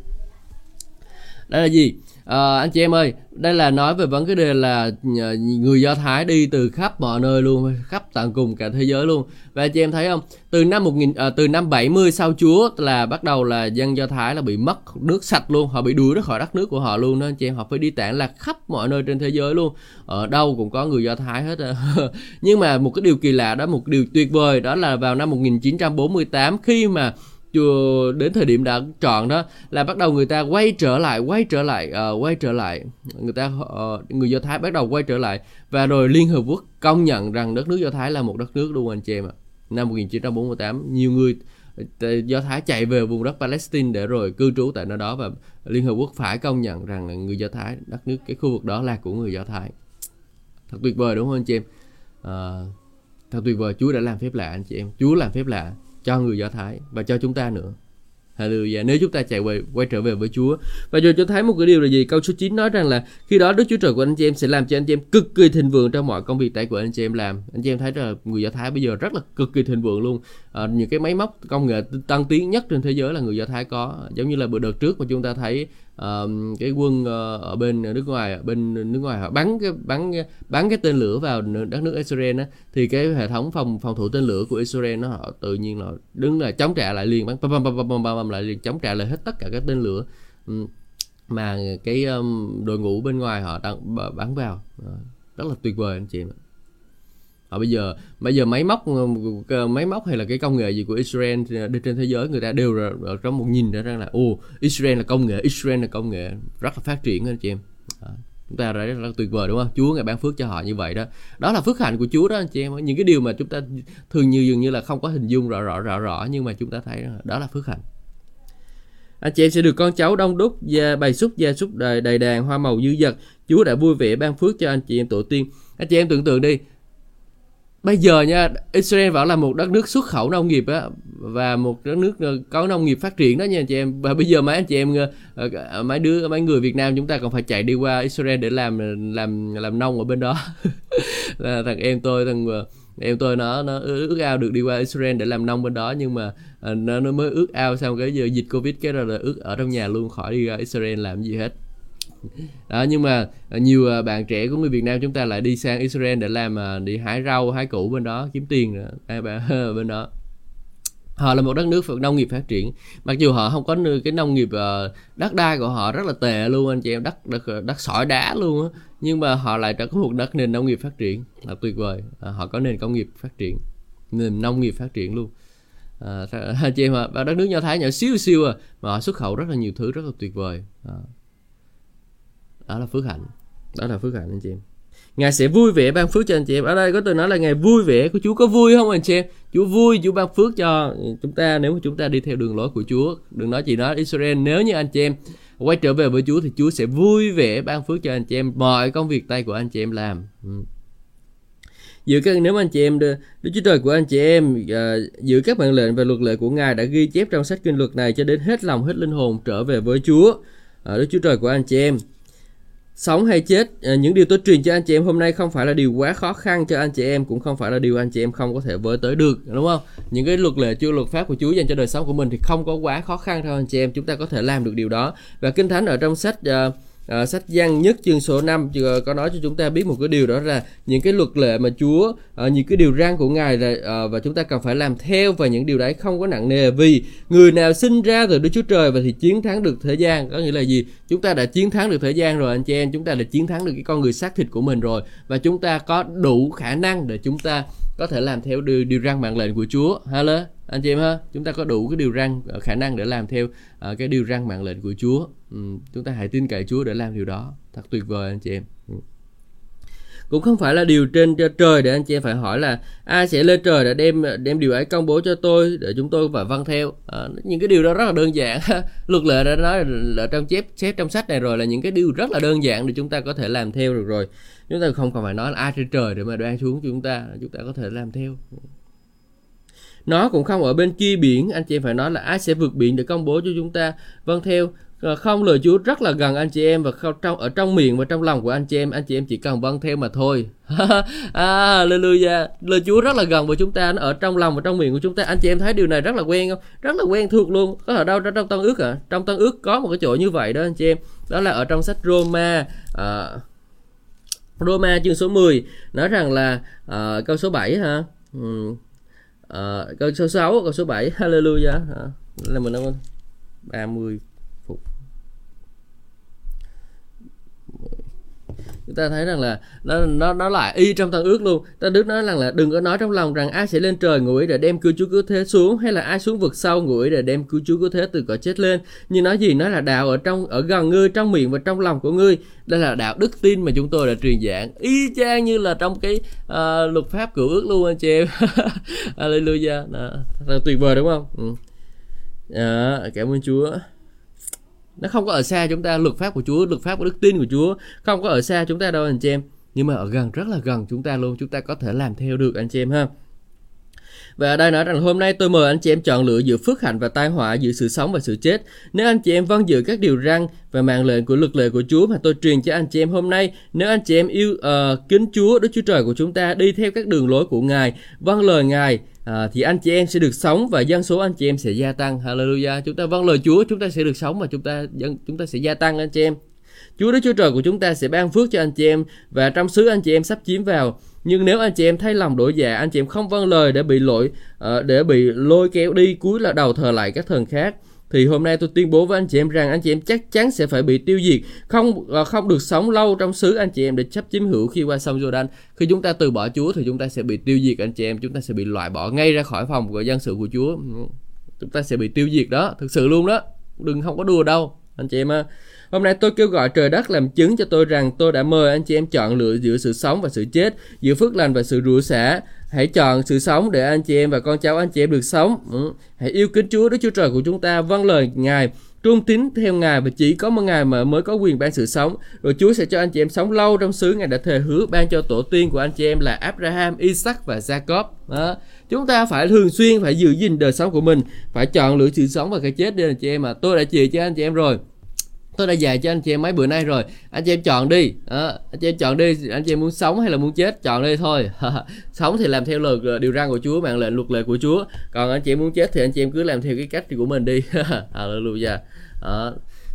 Đây là gì? À, anh chị em ơi, đây là nói về vấn đề là ờ, người Do Thái đi từ khắp mọi nơi luôn, khắp tận cùng cả thế giới luôn. Và anh chị em thấy không? Từ năm 1000 à, ờ, từ năm 70 sau Chúa là bắt đầu là dân Do Thái là bị mất nước sạch luôn, họ bị đuổi ra khỏi đất nước của họ luôn đó anh chị em, họ phải đi tản là khắp mọi nơi trên thế giới luôn. Ở đâu cũng có người Do Thái hết. (laughs) Nhưng mà một cái điều kỳ lạ đó, một điều tuyệt vời đó là vào năm 1948 khi mà chưa đến thời điểm đã chọn đó là bắt đầu người ta quay trở lại quay trở lại uh, quay trở lại. Người ta uh, người do thái bắt đầu quay trở lại. Và rồi liên hợp quốc công nhận rằng đất nước do thái là một đất nước luôn anh chị em ạ. Năm 1948 nhiều người ờ, do thái chạy về vùng đất palestine để rồi cư trú tại nơi đó và liên hợp quốc phải công nhận rằng là người do thái đất nước cái khu vực đó là của người do thái. Thật tuyệt vời đúng không anh chị em? Uh, thật tuyệt vời chúa đã làm phép lạ anh chị em. Chúa làm phép lạ cho người Do Thái và cho chúng ta nữa. Hallelujah. Nếu chúng ta chạy về quay trở về với Chúa. Và rồi cho thấy một cái điều là gì? Câu số 9 nói rằng là khi đó Đức Chúa Trời của anh chị em sẽ làm cho anh chị em cực kỳ thịnh vượng trong mọi công việc tay của anh chị em làm. Anh chị em thấy là người Do Thái bây giờ rất là cực kỳ thịnh vượng luôn. À, những cái máy móc công nghệ tăng tiến nhất trên thế giới là người Do Thái có. Giống như là bữa đợt trước mà chúng ta thấy uh, cái quân uh, ở bên nước ngoài bên nước ngoài họ bắn cái bắn bắn cái tên lửa vào đất nước Israel á thì cái hệ thống phòng phòng thủ tên lửa của Israel nó họ tự nhiên là đứng là chống trả lại liền bắn bam bam bam bam bam lại liền chống trả lại hết tất cả các tên lửa um, mà cái um, đội ngũ bên ngoài họ đang bắn vào. Uh, rất là tuyệt vời anh chị em họ bây giờ bây giờ máy móc ờ, máy móc hay là cái công nghệ gì của Israel ờ, đi trên thế giới người ta đều ở trong một nhìn ra rằng là ô Israel là công nghệ Israel là công nghệ rất là phát triển anh chị em. À, chúng ta thấy rất là tuyệt vời đúng không? Chúa ngài ban phước cho họ như vậy đó. Đó là phước hạnh của Chúa đó anh chị em những cái điều mà chúng ta thường như dường như là không có hình dung rõ rõ rõ rõ nhưng mà chúng ta thấy đó là phước hạnh. Anh chị em sẽ được con cháu đông đúc và bày xúc gia súc đầy, đầy đàn hoa màu dư dật. Chúa đã vui vẻ ban phước cho anh chị em tổ tiên. Anh chị em tưởng tượng đi bây giờ nha Israel vẫn là một đất nước xuất khẩu nông nghiệp á và một đất nước ờ, có nông nghiệp phát triển đó nha anh chị em. Và bây giờ mấy anh chị em ờ, ờ, mấy đứa mấy người Việt Nam chúng ta còn phải chạy đi qua Israel để làm làm làm nông ở bên đó. (laughs) Là thằng em tôi thằng em tôi nó nó ước ao được đi qua Israel để làm nông bên đó nhưng mà nó, nó mới ước ao xong cái giờ dịch Covid cái rồi là ước ở trong nhà luôn khỏi đi ra Israel làm gì hết đó nhưng mà ờ, nhiều ờ, bạn trẻ của người Việt Nam chúng ta lại đi sang Israel để làm ờ, đi hái rau hái củ bên đó kiếm tiền (laughs) bên đó. Họ là một đất nước nông nghiệp phát triển. Mặc dù họ không có cái nông nghiệp đất đai của họ rất là tệ luôn anh chị em đất đất đất sỏi đá luôn á. Nhưng mà họ lại có một đất nền nông nghiệp phát triển là tuyệt vời. Họ có nền công nghiệp phát triển nền nông nghiệp phát triển luôn. À, (laughs) anh chị em à, đất nước nho thái nhỏ xíu xíu à mà họ xuất khẩu rất là nhiều thứ rất là tuyệt vời. À đó là phước hạnh đó là phước hạnh anh chị em Ngài sẽ vui vẻ ban phước cho anh chị em. Ở đây có từ nói là Ngài vui vẻ của Chúa có vui không anh chị em? Chúa vui, Chúa ban phước cho chúng ta nếu mà chúng ta đi theo đường lối của Chúa. Đừng nói chỉ nói Israel nếu như anh chị em quay trở về với Chúa thì Chúa sẽ vui vẻ ban phước cho anh chị em mọi công việc tay của anh chị em làm. Ừ. Giữa các nếu anh chị em Đức Chúa Trời của anh chị em uh, giữ các mệnh lệnh và luật lệ của Ngài đã ghi chép trong sách kinh luật này cho đến hết lòng hết linh hồn trở về với Chúa. Uh, Đức Chúa Trời của anh chị em sống hay chết à, những điều tôi truyền cho anh chị em hôm nay không phải là điều quá khó khăn cho anh chị em cũng không phải là điều anh chị em không có thể với tới được đúng không? Những cái luật lệ chưa luật pháp của Chúa dành cho đời sống của mình thì không có quá khó khăn thôi anh chị em chúng ta có thể làm được điều đó. Và kinh thánh ở trong sách uh, à, sách Giăng nhất chương số 5 ờ, có nói cho chúng ta biết một cái điều đó là những cái luật lệ mà Chúa à, những cái điều răn của Ngài là à, và chúng ta cần phải làm theo và những điều đấy không có nặng nề vì người nào sinh ra từ Đức Chúa Trời và thì chiến thắng được thế gian có nghĩa là gì chúng ta đã chiến thắng được thế gian rồi anh chị em chúng ta đã chiến thắng được cái con người xác thịt của mình rồi và chúng ta có đủ khả năng để chúng ta có thể làm theo điều, điều răn mạng lệnh của Chúa. Hello, anh chị em ha, chúng ta có đủ cái điều răn ờ, khả năng để làm theo uh, cái điều răn mạng lệnh của Chúa. ừ, chúng ta hãy tin cậy Chúa để làm điều đó. Thật tuyệt vời anh chị em. ừ. Cũng không phải là điều trên trời để anh chị em phải hỏi là ai sẽ lên trời để đem ờ, đem điều ấy công bố cho tôi để chúng tôi phải vâng theo. À, những cái điều đó rất là đơn giản. (laughs) Luật lệ đã nói là trong chép chép trong sách này rồi là những cái điều rất là đơn giản để chúng ta có thể làm theo được rồi chúng ta không cần phải nói là ai trên trời để mà đoan xuống chúng ta chúng ta có thể làm theo ừ nó cũng không ở bên kia biển. Anh chị em phải nói là ai sẽ vượt biển để công bố cho chúng ta. Vâng theo ờ, không lời Chúa rất là gần anh chị em và không trong ở trong miệng và trong lòng của anh chị em. Anh chị em chỉ cần vâng theo mà thôi. (laughs) À, Hallelujah. Lời Chúa rất là gần với chúng ta. Nó ở trong lòng và trong miệng của chúng ta. Anh chị em thấy điều này rất là quen không? Rất là quen thuộc luôn. Có ở đâu trong tân ước à trong tân ước có một cái chỗ như vậy đó anh chị em. Đó là ở trong sách Roma à, Roma chương số 10 nói rằng là à, câu số 7 ha. Ừ. Uh, câu số 6 câu số 7 hallelujah. À, là mình đang 30 chúng ta thấy rằng là nó nó nó lại y trong tân ước luôn. Ta đức nói rằng là đừng có nói trong lòng rằng ai sẽ lên trời ngủi để đem cứu chúa cứu thế xuống hay là ai xuống vực sâu ngủi để đem cứu chúa cứu thế từ cõi chết lên. Nhưng nói gì? Nói là đạo ở trong ở gần ngươi trong miệng và trong lòng của ngươi. Đây là đạo đức tin mà chúng tôi đã truyền giảng. Y chang như là trong cái uh, luật pháp cựu ước luôn anh chị em. (laughs) Hallelujah. Đó, thật là tuyệt vời đúng không? Ừ. à, cảm ơn Chúa nó không có ở xa chúng ta, luật pháp của Chúa, luật pháp của đức tin của Chúa. Không có ở xa chúng ta đâu, anh chị em. Nhưng mà ở gần, rất là gần chúng ta luôn. Chúng ta có thể làm theo được, anh chị em ha và ở đây nói rằng hôm nay tôi mời anh chị em chọn lựa giữa phước hạnh và tai họa, giữa sự sống và sự chết. Nếu anh chị em vâng giữ các điều răn và mạng lệnh của luật lệ của Chúa mà tôi truyền cho anh chị em hôm nay, nếu anh chị em yêu uh, kính Chúa, Đức Chúa Trời của chúng ta, đi theo các đường lối của Ngài, vâng lời Ngài, à, thì anh chị em sẽ được sống và dân số anh chị em sẽ gia tăng. Hallelujah. Chúng ta vâng lời Chúa, chúng ta sẽ được sống và chúng ta dân chúng ta sẽ gia tăng anh chị em. Chúa Đức Chúa Trời của chúng ta sẽ ban phước cho anh chị em và trong xứ anh chị em sắp chiếm vào. Nhưng nếu anh chị em thay lòng đổi dạ, anh chị em không vâng lời để bị lỗi, uh, để bị lôi kéo đi cuối là đầu thờ lại các thần khác, thì hôm nay tôi tuyên bố với anh chị em rằng anh chị em chắc chắn sẽ phải bị tiêu diệt, không uh, không được sống lâu trong xứ anh chị em để chấp chiếm hữu khi qua sông Jordan. Khi chúng ta từ bỏ Chúa thì chúng ta sẽ bị tiêu diệt anh chị em, chúng ta sẽ bị loại bỏ ngay ra khỏi phòng của dân sự của Chúa. Ừ, chúng ta sẽ bị tiêu diệt đó, thực sự luôn đó. Đừng không có đùa đâu, anh chị em. Hôm nay tôi kêu gọi trời đất làm chứng cho tôi rằng tôi đã mời anh chị em chọn lựa giữa sự sống và sự chết, giữa phước lành và sự rủa xả. Hãy chọn sự sống để anh chị em và con cháu anh chị em được sống. Ừ. Hãy yêu kính Chúa Đức Chúa Trời của chúng ta, vâng lời Ngài, trung tín theo Ngài và chỉ có một Ngài mà mới có quyền ban sự sống. Rồi Chúa sẽ cho anh chị em sống lâu trong xứ Ngài đã thề hứa ban cho tổ tiên của anh chị em là Abraham, Isaac và Jacob. Đó. Chúng ta phải thường xuyên phải giữ gìn đời sống của mình, phải chọn lựa sự sống và cái chết đi anh chị em mà. Tôi đã chỉ cho anh chị em rồi tôi đã dạy cho anh chị em mấy bữa nay rồi. Anh chị em chọn đi. À, anh chị em chọn đi. Anh chị em muốn sống hay là muốn chết chọn đi thôi. (laughs) Sống thì làm theo lời ờ, điều răn của Chúa mạng lệnh luật lệ của Chúa. Còn anh chị em muốn chết thì anh chị em cứ làm theo cái cách của mình đi. (laughs) Hallelujah. À,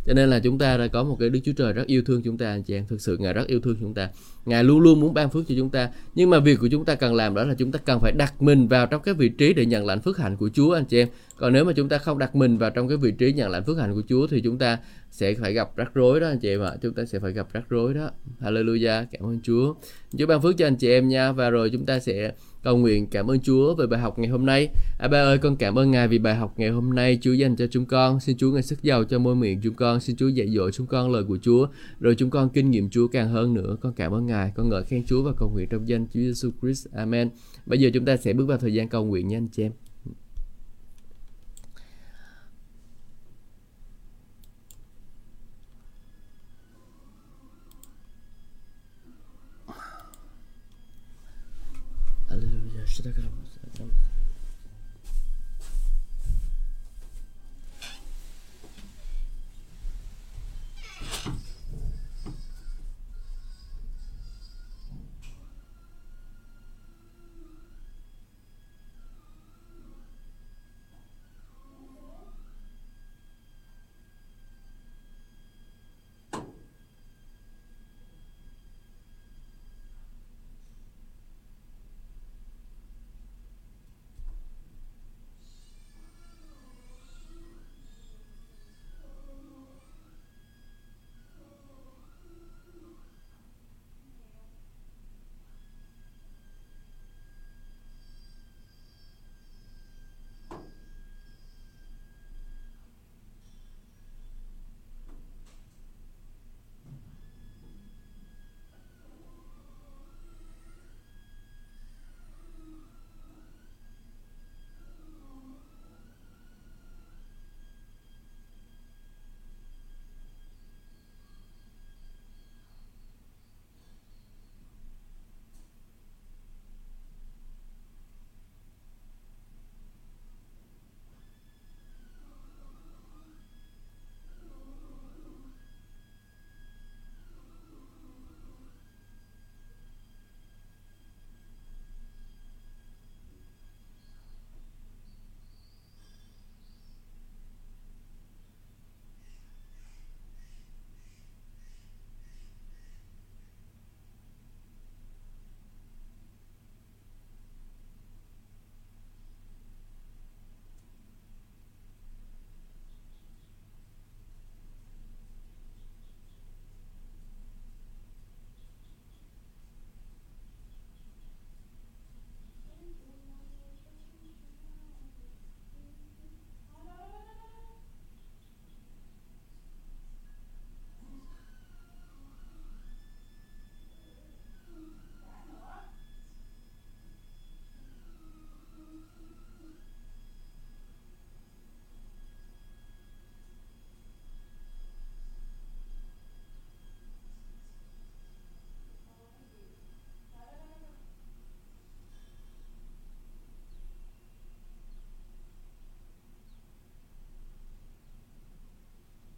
cho nên là chúng ta đã có một cái Đức Chúa Trời rất yêu thương chúng ta anh chị em. Thực sự Ngài rất yêu thương chúng ta. Ngài luôn luôn muốn ban phước cho chúng ta. Nhưng mà việc của chúng ta cần làm đó là chúng ta cần phải đặt mình vào trong cái vị trí để nhận lãnh phước hạnh của Chúa anh chị em. Còn nếu mà chúng ta không đặt mình vào trong cái vị trí nhận lãnh phước hạnh của Chúa thì chúng ta sẽ phải gặp rắc rối đó anh chị em ạ. Chúng ta sẽ phải gặp rắc rối đó. Hallelujah cảm ơn Chúa. Chúa ban phước cho anh chị em nha. Và rồi chúng ta sẽ cầu nguyện cảm ơn Chúa về bài học ngày hôm nay. À, ba ơi con cảm ơn Ngài vì bài học ngày hôm nay Chúa dành cho chúng con. Xin Chúa ngài sức giàu cho môi miệng chúng con. Xin Chúa dạy dỗ chúng con lời của Chúa. Rồi chúng con kinh nghiệm Chúa càng hơn nữa. Con cảm ơn Ngài con ngợi khen Chúa và cầu nguyện trong danh Chúa Giêsu Christ. Amen. Bây giờ chúng ta sẽ bước vào thời gian cầu nguyện nha anh chị em.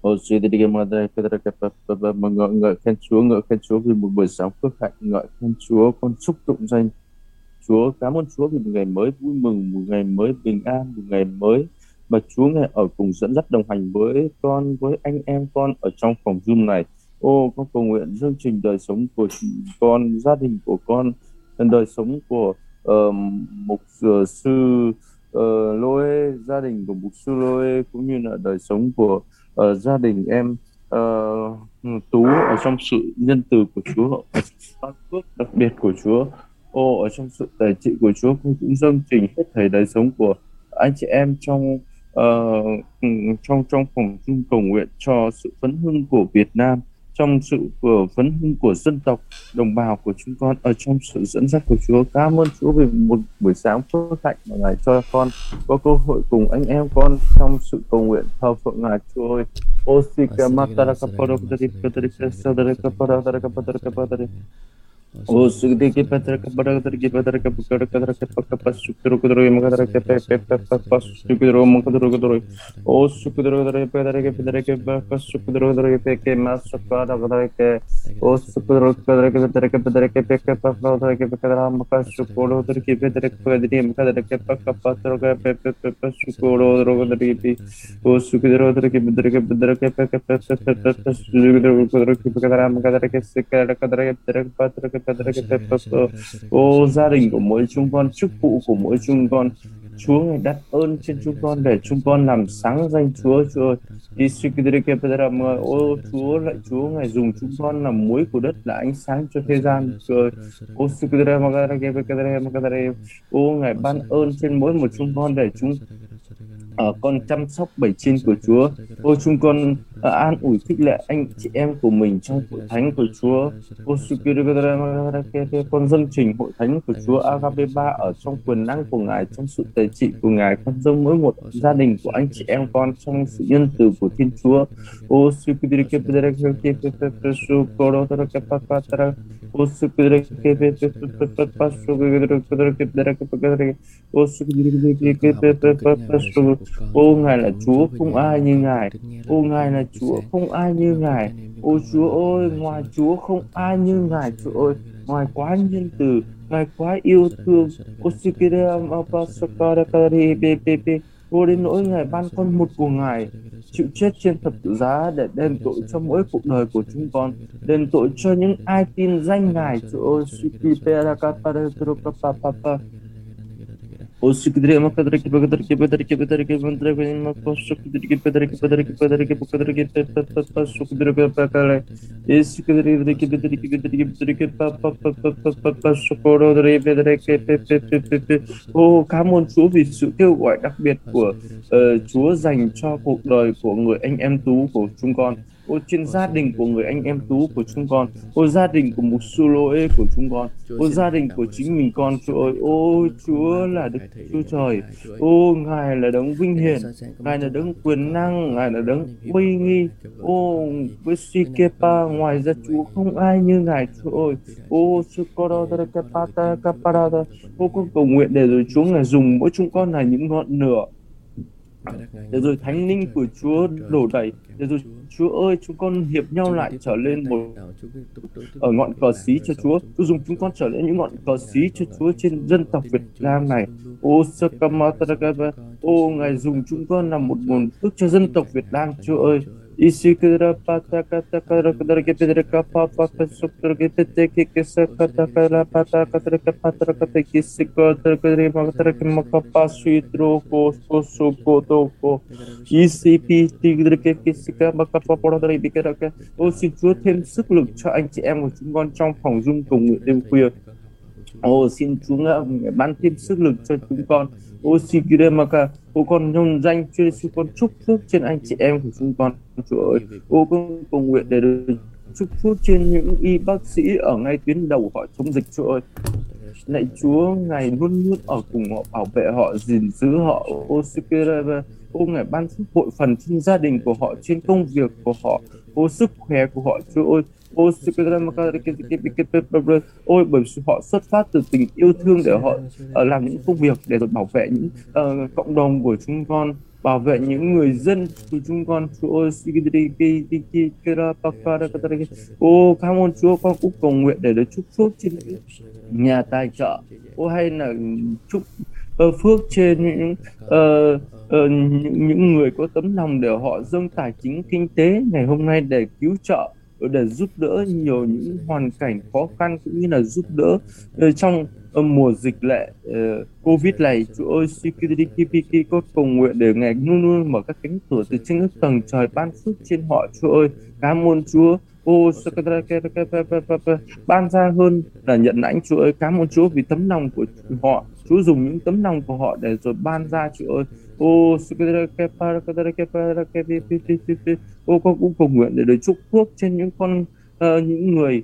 Ô suy đi cái mà đây cái ngợi ngợi khen Chúa ngợi khen Chúa vì một buổi sáng phước hạnh ngợi khen Chúa con xúc tụng danh Chúa cảm ơn Chúa vì một ngày mới vui mừng một ngày mới bình an một ngày mới mà Chúa ngài ở cùng dẫn dắt đồng hành với con với anh em con ở trong phòng Zoom này ô con cầu nguyện chương trình đời sống của con gia đình của con đời sống của uh, mục uh, sư uh, Lôi gia đình của mục sư Lôi cũng như là đời sống của uh, gia đình em uh, tú ở trong sự nhân từ của Chúa ở phước đặc biệt của Chúa. Ô ở trong sự tài trị của Chúa con cũng dâng trình hết thảy đời sống của anh chị em trong uh, trong trong phòng chung cầu nguyện cho sự phấn hưng của Việt Nam trong sự của phấn hưng của dân tộc đồng bào của chúng con ở trong sự dẫn dắt của Chúa cảm ơn Chúa vì một buổi sáng phước hạnh mà ngài cho con có cơ hội cùng anh em con trong sự cầu nguyện thờ phượng ngài Chúa ơi Osika matara kaporo kapara kapara ओ सुगदे के पत्र का बड़ा कदर के पत्र का बड़ा कदर के पास पस सुकदर कदर के मकदर के पे पे पे पस पस सुकदर मकदर कदर ओ सुकदर कदर के पदर के पदर के पस सुकदर कदर के पे के मास सुकदर कदर के ओ सुकदर कदर के पदर के पदर के पे के पस कदर के कदर हम पस सुकोड़ कदर के पदर के पदर के मकदर के पक्का पास कदर के पे पे पे पस सुकोड़ कदर कदर के पे ओ सुकदर कदर के पदर के पदर के पे के पस पस सुकदर कदर के कदर हम कदर के से कदर कदर के पदर के पत्र के ô, gia đình của mỗi chúng con chức vụ của mỗi chúng con. Chúa ngài đặt ơn trên chúng con để chúng con làm sáng danh Chúa. Chúa ơi ô Chúa lại Chúa, ngài dùng chúng con làm muối của đất là ánh sáng cho thế gian. Chúa ơi ô ngài ban ơn trên mỗi một chúng con để chúng uh, con chăm sóc bảy chiên của Chúa. Ôi chúng con uh, an ủi khích lệ anh chị em của mình trong hội thánh của Chúa. Con dâng trình hội thánh của Chúa Agape 3 ở trong quyền năng của Ngài, trong sự tài trị của Ngài. Con dâng mỗi một gia đình của anh chị em con trong sự nhân từ của Thiên Chúa. Ôi ô ngài là chúa không ai như ngài ô ngài là chúa không ai như ngài ô chúa ơi ngoài chúa không ai như ngài chúa ơi ngoài quá nhân từ ngài quá yêu thương ô vô đến nỗi Ngài ban con một của Ngài chịu chết trên thập tự giá để đền tội cho mỗi cuộc đời của chúng con, đền tội cho những ai tin danh Ngài. Chúa ơi, ô cảm ơn Chúa vì sự kêu gọi đặc biệt của uh, Chúa dành cho cuộc đời của người anh em tú của chúng con ô trên gia đình của người anh em tú của chúng con ô gia đình của mục sư lỗi của chúng con ô gia đình của chính mình con chúa ơi ô chúa là đức chúa trời ô ngài là đấng vinh hiển ngài là đấng quyền năng ngài là đấng uy nghi ô với si kepa ngoài ra chúa không ai như ngài chúa ơi ô ô con cầu nguyện để rồi chúa ngài dùng mỗi chúng con là những ngọn lửa để rồi thánh linh của Chúa đổ đầy để rồi Chúa ơi, chúng con hiệp nhau lại trở lên một ở ngọn cờ xí cho Chúa. Chúa dùng chúng con trở lên những ngọn cờ xí cho Chúa trên dân tộc Việt Nam này. Ô Sakamatagaba ô ngài dùng chúng con làm một nguồn phước cho dân tộc Việt Nam, Chúa ơi. İsikra pata kata kara kadar gibi dire kapa pata suktur gibi teki kese kata kara pata kadar kapa pata kata kisi kadar kadar maktar ki makapa suidro ko ko suko to ko isi pi tigdir ke kisi ka makapa pora dari bikara ka o si jo thêm sức lực cho anh chị em của chúng con trong phòng dung cùng nguyện đêm khuya Ô, xin Chúa ban thêm sức lực cho chúng con. Ô, xin Maka Ô con nhân danh Chúa Giêsu con chúc phước trên anh chị em của chúng con. Chúa ơi, Ô, con cầu nguyện để được chúc phước trên những y bác sĩ ở ngay tuyến đầu họ chống dịch, Chúa ơi. Lạy Chúa, Ngài luôn luôn ở cùng họ, bảo vệ họ, gìn giữ họ. Ô Sikireva Ô, Ngài ban phước hội phần trên gia đình của họ, trên công việc của họ. Ô, sức khỏe của họ, Chúa ơi. Ôi bởi vì họ xuất phát từ tình yêu thương để họ uh, làm những công việc để rồi bảo vệ những uh, cộng đồng của chúng con bảo vệ những người dân của chúng con Chúa ô cảm ơn Chúa con cũng cầu nguyện để được chúc phước trên nhà tài trợ ô hay là chúc uh, phước trên những uh, uh, những, những người có tấm lòng để họ dâng tài chính kinh tế ngày hôm nay để cứu trợ Ờ, để giúp đỡ nhiều những hoàn cảnh khó khăn cũng như là giúp đỡ ờ, trong ờ, mùa dịch lệ Covid này. Chúa ơi Sikidikipiki có cầu nguyện để Ngài luôn luôn mở các cánh cửa từ trên các tầng trời ban phước trên họ, Chúa ơi. Cảm ơn Chúa. Ô ban ra hơn là nhận lãnh, Chúa ơi. Cảm ơn Chúa vì tấm lòng của họ. Chúa dùng những tấm lòng của họ để rồi ban ra, Chúa ơi ô ô con cũng cầu nguyện để được chúc phước trên những con uh, những người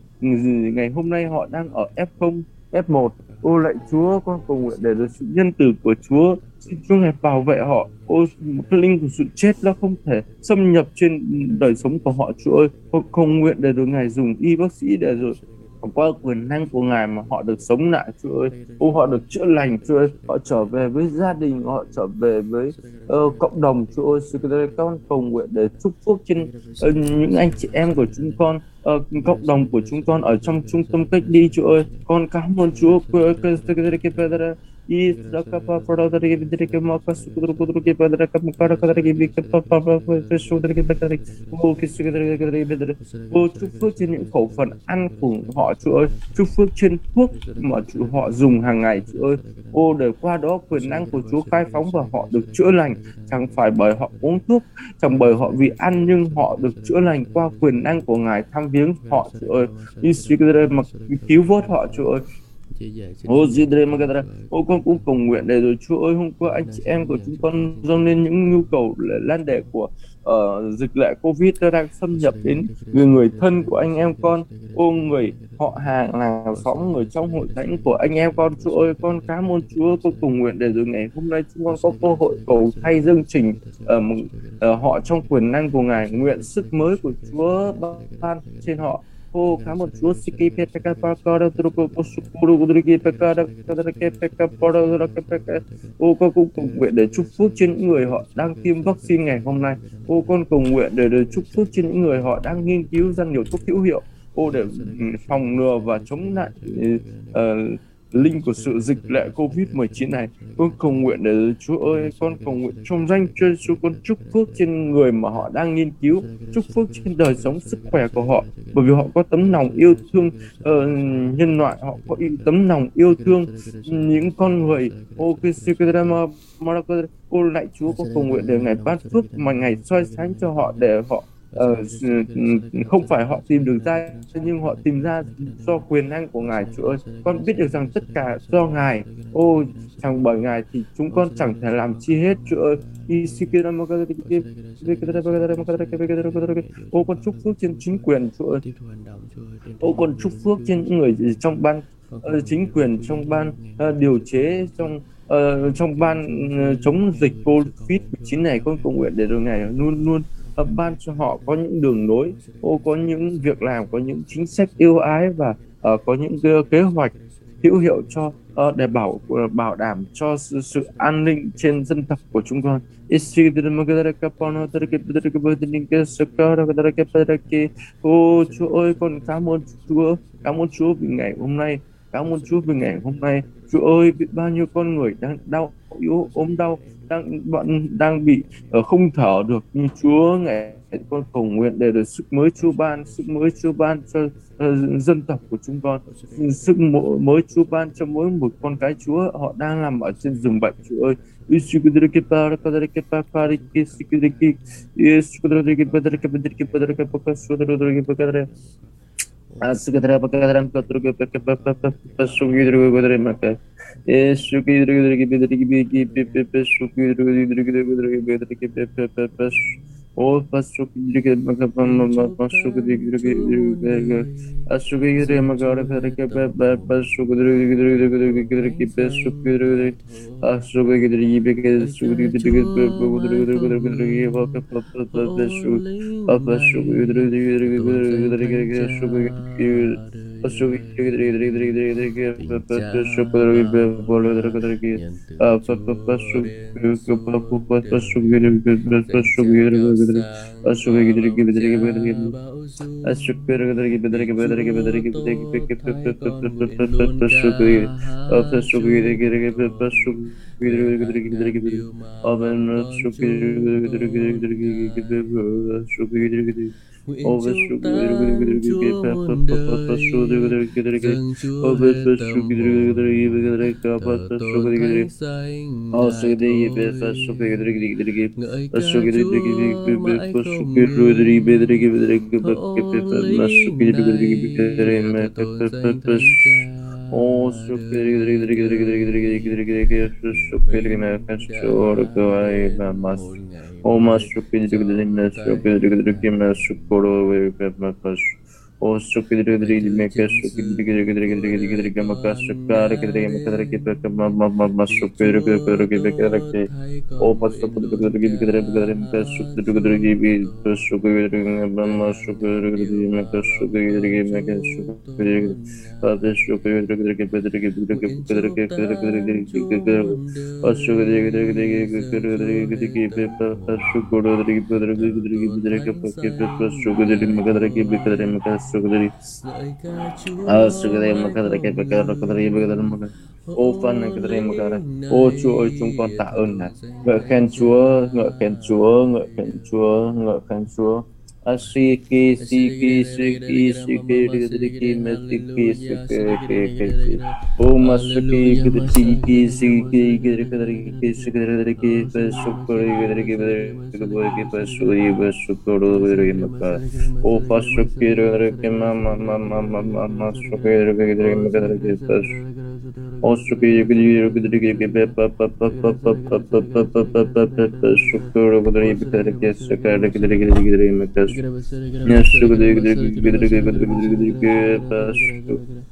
ngày hôm nay họ đang ở F0 F1 ô lạy Chúa con cầu nguyện để được sự nhân từ của Chúa. Xin Chúa ngài bảo vệ họ. Ô một linh của sự chết nó không thể xâm nhập trên đời sống của họ Chúa ơi. Con cầu nguyện để được ngài dùng y bác sĩ để rồi qua quyền năng của ngài mà họ được sống lại chúa ơi ô họ được chữa lành chúa ơi họ trở về với gia đình họ trở về với uh, cộng đồng chúa ơi sự con cầu nguyện để chúc phước trên uh, những anh chị em của chúng con uh, cộng đồng của chúng con ở trong trung tâm cách ly chúa ơi con cảm ơn chúa и закапа продадри видрики мака сукудру кудруки падрака мукара кадраки бика папа папа шудраки бакадри ô cái sự cái cái cái cái ô chúc phước trên những khẩu phần ăn của họ Chúa ơi chúc phước trên thuốc mà Chúa họ dùng hàng ngày Chúa ơi ô để qua đó quyền năng của Chúa khai phóng và họ được chữa lành chẳng phải bởi họ uống thuốc chẳng bởi họ vì ăn nhưng họ được chữa lành qua quyền năng của Ngài thăm viếng họ Chúa ơi đi suy cái mà cứu vớt họ Chúa ơi Ô Zidre Magadra, ô con cũng cầu nguyện để rồi. Chúa ơi hôm qua anh chị em của chúng con dâng lên những nhu cầu lan đẻ của uh, dịch lệ Covid đang xâm nhập đến người người thân của anh em con, ô người họ hàng làng xóm người trong hội thánh của anh em con. Chúa ơi con cảm ơn Chúa con cầu nguyện để rồi ngày hôm nay chúng con có cơ hội cầu thay dương trình ở uh, uh, họ trong quyền năng của Ngài nguyện sức mới của Chúa ban trên họ Oh, kamu terus sikit peka pakara terus ko sukuru kudri ki peka da kadra ke peka para da ke peka. Ô con cũng cầu nguyện để chúc phước trên những người họ đang tiêm vaccine ngày hôm nay. Ô con cầu nguyện để, để chúc phước trên những người họ đang nghiên cứu ra nhiều thuốc hữu hiệu. Ô để phòng ngừa và chống lại uh, linh của sự dịch lệ Covid-19 này. Con cầu nguyện để Chúa ơi, con cầu nguyện trong danh Chúa Giêsu con chúc phước trên người mà họ đang nghiên cứu, chúc phước trên đời sống sức khỏe của họ, bởi vì họ có tấm lòng yêu thương uh, nhân loại, họ có tấm lòng yêu thương những con người. Ô cô lại Chúa con cầu nguyện để Ngài ban phước mà Ngài soi sáng cho họ để họ uh, không phải họ tìm được ra nhưng họ tìm ra do quyền năng của ngài chúa ơi. Con biết được rằng tất cả do ngài. Ô chẳng bởi ngài thì chúng con chẳng thể làm chi hết chúa ơi. Ô con chúc phước trên chính quyền chúa ơi. Ô con chúc phước trên những người trong ban uh, chính quyền trong ban uh, điều chế trong uh, trong ban uh, chống dịch covid 19 này. Con cầu nguyện để rồi ngài luôn luôn uh, ban cho họ có những đường lối ô có những việc làm có những chính sách yêu ái và uh, có những uh, kế hoạch hữu hiệu cho uh, để bảo uh, bảo đảm cho sự, sự an ninh trên dân tộc của chúng con. Ô Chúa ơi, con cảm ơn Chúa, cảm ơn Chúa vì ngày hôm nay, cảm ơn Chúa vì ngày hôm nay. Chúa ơi, biết bao nhiêu con người đang đau yếu ốm đau đang bạn đang bị uh, không thở được nhưng Chúa ngài con cầu nguyện để được sức mới Chúa ban sức mới Chúa ban cho uh, dân tộc của chúng con sức mới Chúa ban cho mỗi một con cái Chúa họ đang làm ở trên giường bệnh Chúa ơi Asikatara pakataram katruke pasuki druge godre maka. Esuki druge druge bedrigi bigi pepe pesuki druge druge druge druge bedrigi pepe pepe pesuki O faz çok ilgili makam faz çok ilgili ilgili az çok ilgili makara karaka ben faz çok ilgili ilgili ilgili ilgili ki faz çok ilgili az çok ilgili iyi bir kez çok ilgili ilgili ilgili ilgili ilgili iyi bak faz çok faz çok faz çok ilgili ilgili ilgili ilgili ilgili çok ilgili az çok ilgili ilgili ilgili ilgili ilgili faz çok ilgili bol ilgili ilgili faz çok faz çok faz çok ilgili faz çok ilgili gibidir. Az çok gibidir gibidir gibidir gibidir. Az çok bir gibidir gibidir gibidir gibidir gibidir gibidir Az çok gibidir gibidir gibidir az çok gibidir gibidir gibidir gibidir. Aben az çok gibidir gibidir gibidir gibidir gibidir az çok gibidir gibidir Oh, so Çok o más yo que digo de gimnasio, que digo de gimnasio, por hoy, que me. ఓసుకుదిరిగిదిరిగి మేకసు గిరిగిదిరిగిదిరిగిదిరిగి మకసు కారకిదిరిగి మకదరకి మమసు పెరుగుపెరుగి బెకరకి ఓ పసుపుదిరిగి గిరిగిదిరిగి మకసు గిరిగిదిరిగి బిసు గిరిగిదిరిగి మమసు గిరిగిదిరిగి మకసు గిరిగిదిరిగి మకసు గిరిగిదిరిగి పదసు గిరిగిదిరిగి బెదిరిగి బిదిరిగి బిదిరిగి గిరిగిదిరిగి గిరిగిదిరిగి పసు గిరిగిదిరిగి గిరిగిదిరిగి పసు గిరిగిదిరిగి బిదిరిగి బిదిరిగి బిదిరిగి పసు గిరిగిదిరిగి మకదరకి బికదరకి మకసు sukadari. Sukadari makadari cái makadari makadari makadari makadari ô phân này cái makadari ô chúa ơi chúng con tạ ơn ngợi khen chúa ngợi khen chúa ngợi khen chúa ngợi khen chúa अस्सी की सी की सी की सी के गिद्री की मस्ती की सुके के। के ओ मस्त की गिद्री की सी की गिद्री गिद्री की सी गिद्री की पर सुकड़ी गिद्री की गिद्री की बोल की पर सूरी पर सुकड़ो गिद्री की मक्का ओ पर सुकी गिद्री की मामा मामा मामा सुकी गिद्री की गिद्री की मक्का गिद्री की पर Gracias.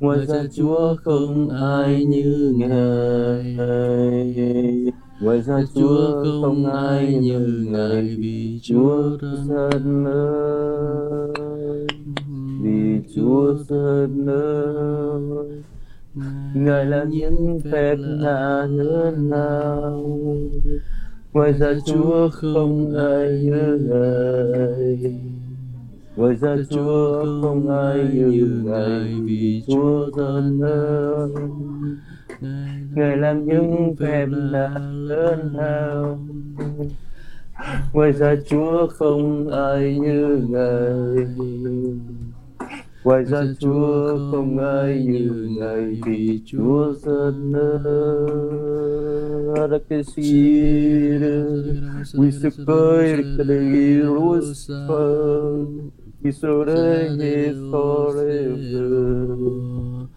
Ngoài ra Chúa không ai như Ngài. Ngoài ra Chúa không ai như Ngài Vì Chúa rất lớn Vì Chúa rất lớn Ngài làm những phép lạ lớn lao Ngoài ra Chúa không ai như Ngài Ngoài ra Chúa không ai như Ngài vì Chúa thân lớn. Ngài làm những phép lạ lớn lao. Ngoài ra Chúa không ai như Ngài. Ngoài ra Chúa không ai như Ngài vì Chúa Isurei the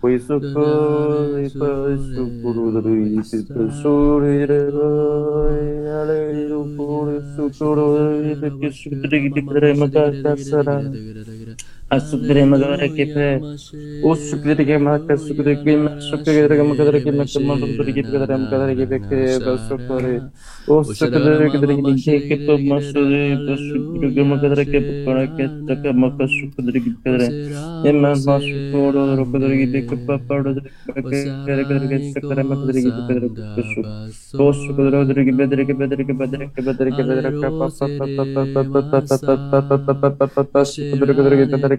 pois of the passo por dois, the alei of the isso, sorei, que the crê of the mas a Suprema Glória o Suprema que é marca Suprema que é marca Suprema que é marca que é marca Mandum que é marca marca que é marca que é marca o Suprema que é marca que é que é marca Suprema que é marca que é marca que é que é marca Suprema que é marca é marca Suprema que é marca que é marca que é que é marca que é o Suprema que é marca que é marca que é marca que é marca que é marca que é marca que é marca que é marca que é marca que é marca que é marca que é marca que é marca que é marca que é marca que é marca que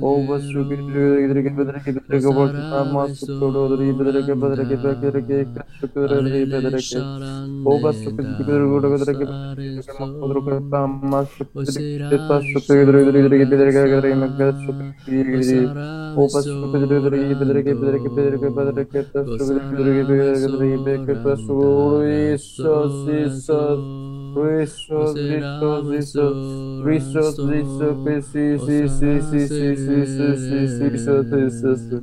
kiri kiri kiri kiri pasuk kiri kiri kiri kiri padar kiri padar kiri padar kiri padar kiri padar kiri padar kiri kiri kiri kiri Asuk kiri kiri kiri kiri kiri pasuk kiri kiri kiri makara kiri padar kiri padar pas pas pasuk kiri udu kiri makara kiri padar padar kiri makara makara pasuk kiri Ale kiri 是是是是是是是。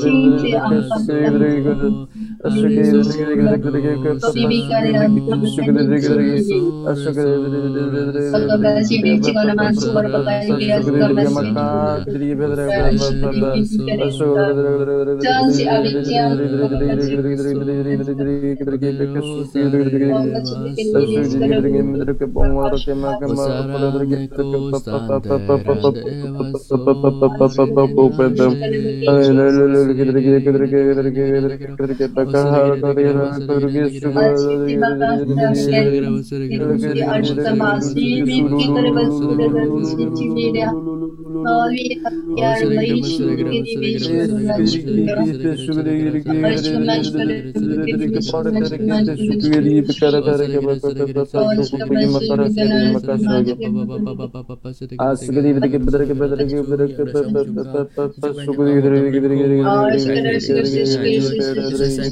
Sim, kiri kiri Aşk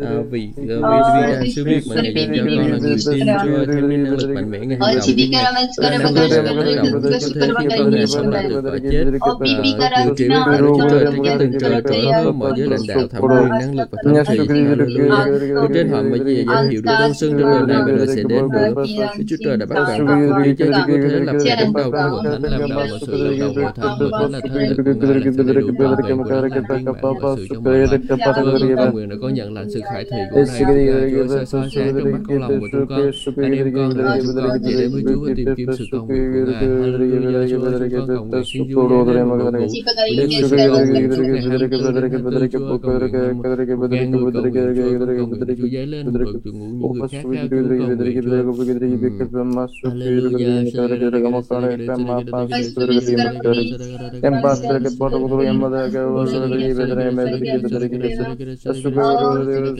kiri vì vì vì sự việc mà ngài dành cho con là niềm tin cho thêm nên năng lực mạnh mẽ ngày hành động năng lực sẽ tác động có thể khi con ngài sống lại được cõi chết điều trị với Đức Chúa Trời trên các tầng trời trở hơn mọi giới lãnh đạo thẩm quyền năng lực và thống trị Hallelujah trên họ mà gì danh hiệu được tôn xưng trong đời này và đời sẽ đến nữa Đức Chúa Trời đã bắt đầu các cuộc chiến tranh vì thế lập kẻ đứng đầu trong hội thánh làm đầu mọi sự lập đầu hội thánh hội thánh là thế lực của ngài là thế đủ bảo vệ của ngài viên bạn mọi sự trong mọi Chúa con nguyện đã có nhận lãnh sự khải thị của ngài Chúa sẽ soi sáng trong mắt con lòng của chúng con anh em con là chúng con chỉ đến với Chúa và tìm kiếm sự cầu nguyện của ngài Hallelujah Chúa ơi chúng con cầu nguyện xin Chúa đem đến một cuộc đến sự cầu nguyện trong ngày 24 Chúa cầu nguyện ngàn người cầu nguyện Chúa cầu nguyện Chúa dấy lên vượt Chúa ngủ những người khát khao Chúa cầu nguyện Chúa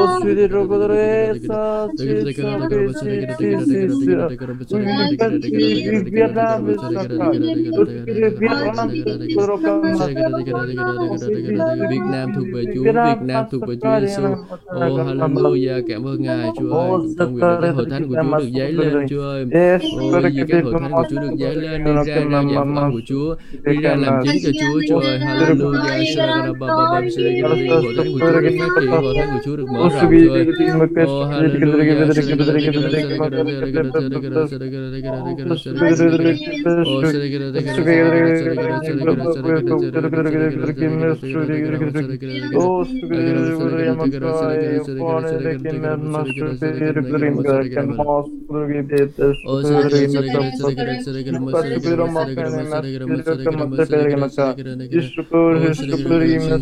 Việt Nam thuộc về Chúa, Việt Nam thuộc về Chúa Giêsu. Oh hallelujah, cảm ơn Ngài Chúa ơi. Con nguyện các hội thánh của Chúa được dấy lên Chúa ơi. Oh vì các hội thánh của Chúa được dấy lên đi ra làm giảng con của Chúa, đi ra làm chứng cho Chúa Chúa ơi. Hallelujah. Hội thánh của Chúa được phát triển, hội thánh của Chúa được mở to be negative in my past. Hur skulle det gymnas?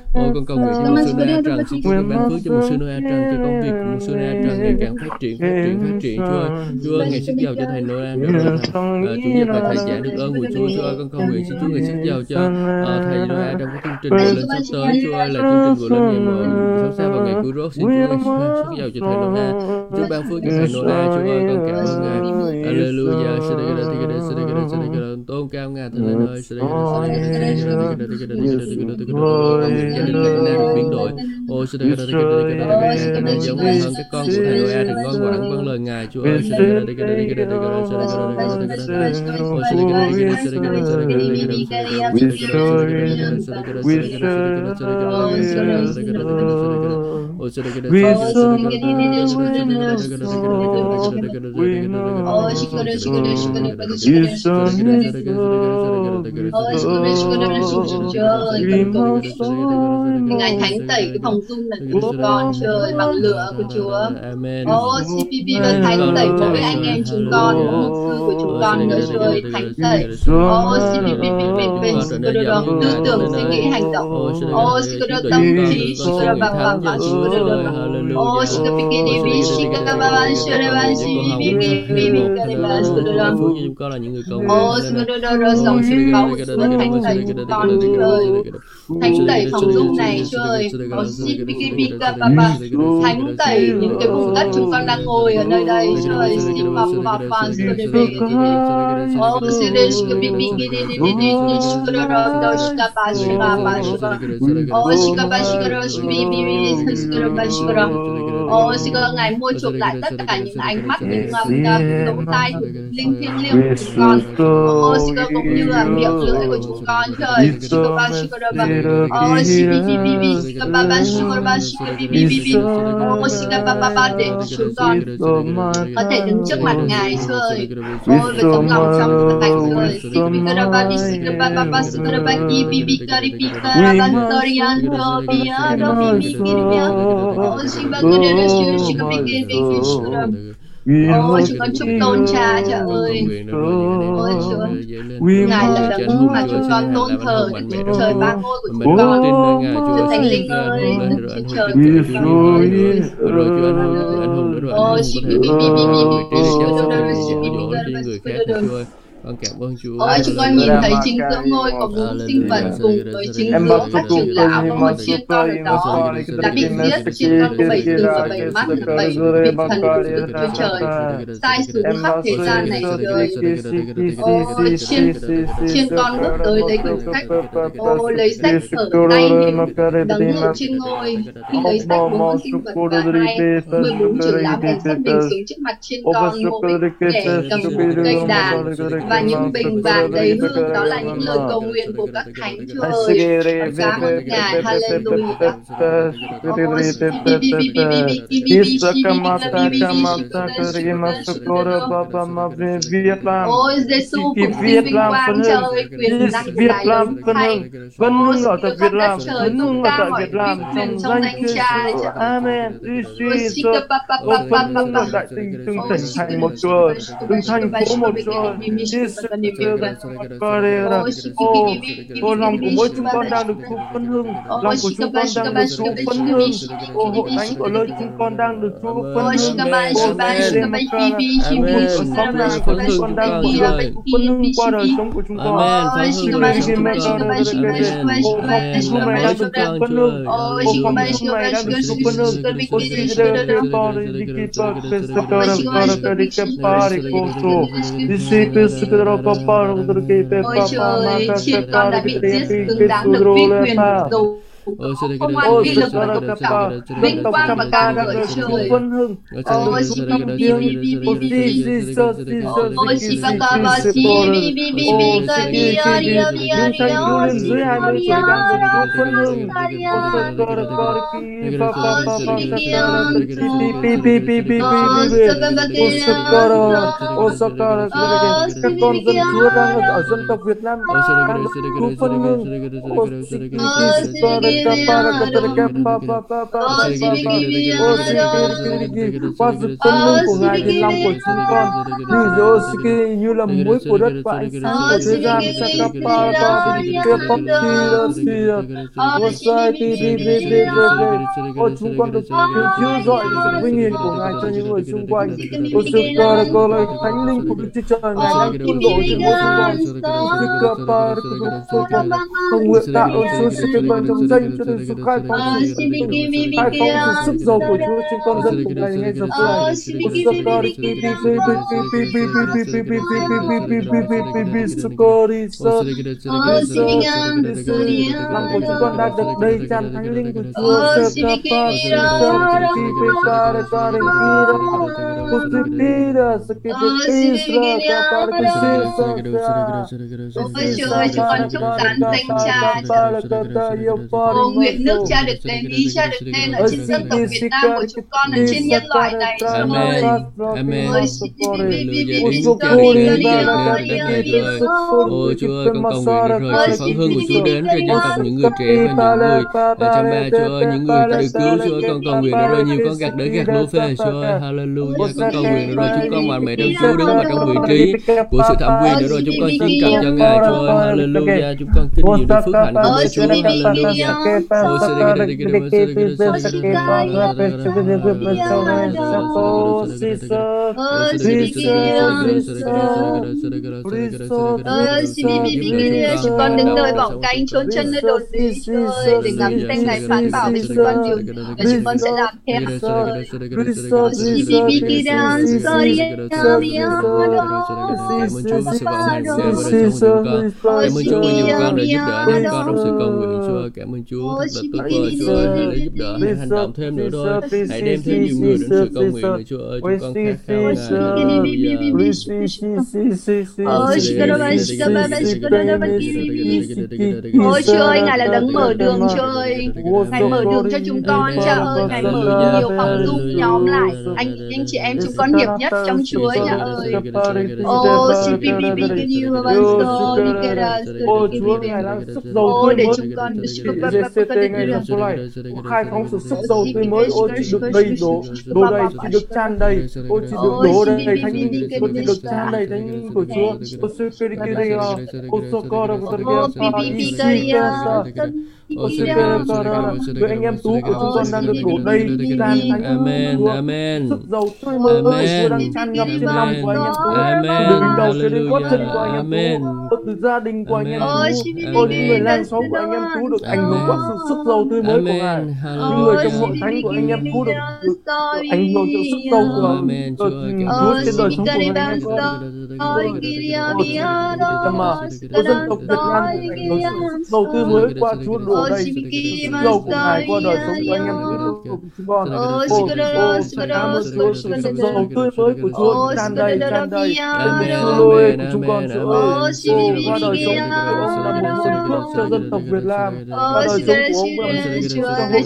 ôi con cầu nguyện cho một sư Noa Trần Chúa ban phước cho một sư Noa Trần cho công việc của một sư Noa Trần ngày càng phát triển phát triển phát triển Chúa ơi Chúa ơi ngày sức giàu cho thầy Noa được chủ nhật và thầy giảng được ơn của Chúa Chúa ơi con cầu nguyện xin Chúa ngày sức giàu cho thầy Noa trong cái chương trình gọi lên sắp tới Chúa ơi là chương trình gọi lên ngày một sáu xa vào ngày cuối rốt xin Chúa ngày sức giàu cho thầy Noa Chúa ban phước cho thầy Noa Chúa ơi con cảm ơn ngài Hallelujah tôn cao ngài linh ơi gia đình thầy đang được biến đổi ô giống hơn các con của thầy Noa được ngoan ngoãn vâng lời ngài Chúa ơi We Ngài thánh tẩy cái phòng dung này của con trời bằng lửa của Chúa. Ô CPP đã thánh tẩy mỗi anh em chúng con, mục sư của chúng con nữa trời thánh tẩy. Ô CPP về tư tưởng suy nghĩ hành động. Ô tâm trí bằng bằng bằng Oh, shika piki di bi shika kama ban shura ban shi bi bi bi bi kari ban shura ban. Oh, shika do do do sống sinh máu của thánh thầy chúng con trời. Thánh tẩy phòng dung này trời. Oh, shika piki bi kama ban. Thánh tẩy những cái vùng đất chúng con đang ngồi ở nơi đây trời. Xin mập mập ban shura bi bi bi. Oh, shika shika bi bi bi di di di thánh tẩy phòng dung này Chúa ơi có Sipikipikapapa thánh tẩy những cái vùng đất chúng con đang ngồi ở nơi đây Chúa ơi Sipapapa Ô, xin cơ Ngài mua chuộc lại tất cả những ánh mắt, những lỗ tai, linh thiêng liêng của chúng con. Ô, xin cơ cũng như là miệng lưỡi của chúng con. Trời, xin cơ ba, xin cơ ba, Ô, xin bi bi bi bi, xin ơn ba ba, xin ơn ba, xin ơn bi bi bi bi. Ô, xin ơn ba ba ba để chúng con có thể đứng trước mặt Ngài, trời. Ô, với tấm lòng trong lành, trời. Xin bi ơn ba đi, xin ơn ba ba ba, xin ơn ba bi bi bi cari bi cari ba torian do bi do bi bi bi bi. Ô, xin ba ơn Chúa chỉ có biết cái việc Chúa đâu Ôi Chúa con chúc tôn cha cha ơi Ôi Chúa Ngài là đấng mà chúng con tôn thờ Đức trời ba ngôi của chúng con Chúa Thánh Linh ơi Đức trời của chúng con ơi Ôi Chúa bi bi bi bi bi bi Chúa đâu đâu Chúa bi bi bi bi bi con cảm ơn Chúa. Ôi chúng con nhìn thấy chính giữa ngôi của bốn sinh vật cùng với chính giữa các trưởng lão có một chiếc con ở đó đã bị giết trên con có bảy từ và bảy mắt là bảy vị thần của Chúa Trời sai xuống khắp thế gian này trời. Ôi trên trên con bước tới lấy quyển sách. Ôi lấy sách ở tay đấng ngự trên ngôi khi lấy sách bốn sinh vật và hai mười bốn trưởng lão bèn sắp mình xuống trước mặt trên con ngôi để cầm một cây đàn và những bình vàng đầy hương đó là những lời cầu nguyện của các thánh chúa ơi cảm ơn ngài hallelujah ôi giêsu cũng xin vinh quang ơi quyền năng Việt Nam hưng vân hưng ở tại Việt Nam vân hưng ở tại Việt Nam trong danh Chúa Giêsu Amen Jesus vân hưng ở tại từng từng tỉnh thành một chúa từng thành phố một Giêsu lòng của mỗi chúng con đang được thụ phân hương, lòng của chúng con đang được thụ phân hương. Ô hội thánh của lời chúng con đang được thụ phân hương. Ô thề đêm mắt ra, của sóc ra của chúng con đang được thụ phân hương qua đời sống của chúng con. Amen. Phân hương. Ô chúng mày đang được thụ phân hương. Ô con chúng mày đang được thụ phân hương. Ô xin đời đời con đi kịp bậc, xin đời đời con đi kịp bậc, con số. Disciples Ôi trời, chính con đã bị giết xứng đáng được vinh quyền dầu không ai bị lực vào cặp cờ, vinh quang và cả đời trời. Quân hưng, ôi chỉ cần bi bi bi bi bi bi ôi chỉ cần cờ bờ chỉ bi bi bi bi cờ bi ơ đi ơ bi ơ đi ơ chỉ cần bi ơ đó quân hưng, các con dân chúa đang ở dân tộc Việt Nam đang được cứu phân hưng, qua sự công lưng của ngài thì lòng của chúng con như Yosuke như là muối của đất và ánh sáng của thế gian Sakapa ta Kepopti Rasia Wasai Ti Di Di Di Di Di Ô chúng con được Chúa chiếu rọi sự vinh hiển của ngài cho những người xung quanh Ô sự cơ là cơ là thánh linh của Đức Chúa Trời ngài đang tuôn đổ trên mỗi xung quanh Sakapa Không nguyện tạo ơn Chúa Sakapa trong giây introduce kaybolmuş. Kaybolmuş sık zolgu çuruçun konuda tutmayın en çok kolay. Skoris Skoris Nam của chúng con đã được đầy tràn thánh linh của Chúa Sơ Ca Pa Sơ Ca Ti Pe Ca Re Ca Re Ki Ra Kuti Pi Ra Sơ Ki Ô, nguyện nước cha được đến, ý cha được nên ở trên dân tộc Việt Nam của chúng con, ở trên nhân loại này. Amen. Amen. Ôi, Chúa ơi, con cầu nguyện rồi sự phấn hưng của Chúa đến cho dân tộc những người trẻ và những người cha ba Chúa ơi, những người được cứu Chúa ơi, con cầu nguyện rồi nhiều con gạt đến gạt lúa phê Chúa ơi, hallelujah, con cầu nguyện rồi chúng con mạnh mẽ trong Chúa đứng vào trong vị trí của sự thẩm quyền rồi chúng con chiến trận cho Ngài Chúa ơi, hallelujah, chúng con kinh được phước hạnh của Chúa, hallelujah. Ôi, sẽ chúng con đứng nơi bỏng cánh trốn chân nơi đồn đi ơi để ngắm tên ngài phán bảo về chúng con điều và chúng con sẽ làm theo Cảm ơn Chúa vì nhiều con đã giúp đỡ anh em con trong sự cầu nguyện Chúa. Cảm ơn Chúa thật là tuyệt vời Chúa ơi Hãy giúp đỡ hãy hành động thêm nữa thôi Hãy đem thêm nhiều người đến sự cầu nguyện này Chúa ơi Chúng con khát khao Ôi Chúa ơi, Ngài là đấng mở đường Chúa ơi Ngài mở đường cho chúng con Chúa ơi, Ngài mở nhiều phòng dung nhóm lại Anh anh chị em chúng con hiệp nhất trong Chúa Chúa ơi Ô, xin bi bi bi bi như văn sô Đi kê ra Ôi Chúa Ngài đang sức dầu Ô, tươi để mới chúng con GCT ngày hôm nay khai phóng sự sức dầu tươi mới ôi chỉ được đầy đổ đổ đầy chỉ được tràn đầy ôi chỉ được đổ đầy thánh ôi chỉ được tràn đầy thánh của Chúa ôi đi kê đi. ôi sô co đâu có Ô, bi với anh em tú của chúng con đang được đổ đầy tràn thánh Amen, Chúa sức dầu tươi mới ơi Chúa đang tràn ngập trên lòng của anh em tú. Từ đỉnh đầu cho đến gót chân của anh em Amen. tú từ gia đình của anh em tú ôi bi những người làng xóm của anh em tú được ảnh hưởng qua sự sức dầu tươi mới của ngài. Amen. những người trong hội thánh của anh em tú được, ảnh hưởng từ sức dầu của Amen. Chúa ơn trên đời sống của anh em con Ôi, dân tộc Việt Nam sự dầu tươi mới qua Chúa đổ sự sức dầu của ngài qua đời sống của anh em chúng con ô ô cảm ơn Chúa sự dầu tươi mới của Chúa tràn đầy tràn đầy Amen. sự lôi của chúng con. Chúa ơi qua đời sống của ông là một dân phước cho dân tộc Việt Nam qua đời sống của ông là một đây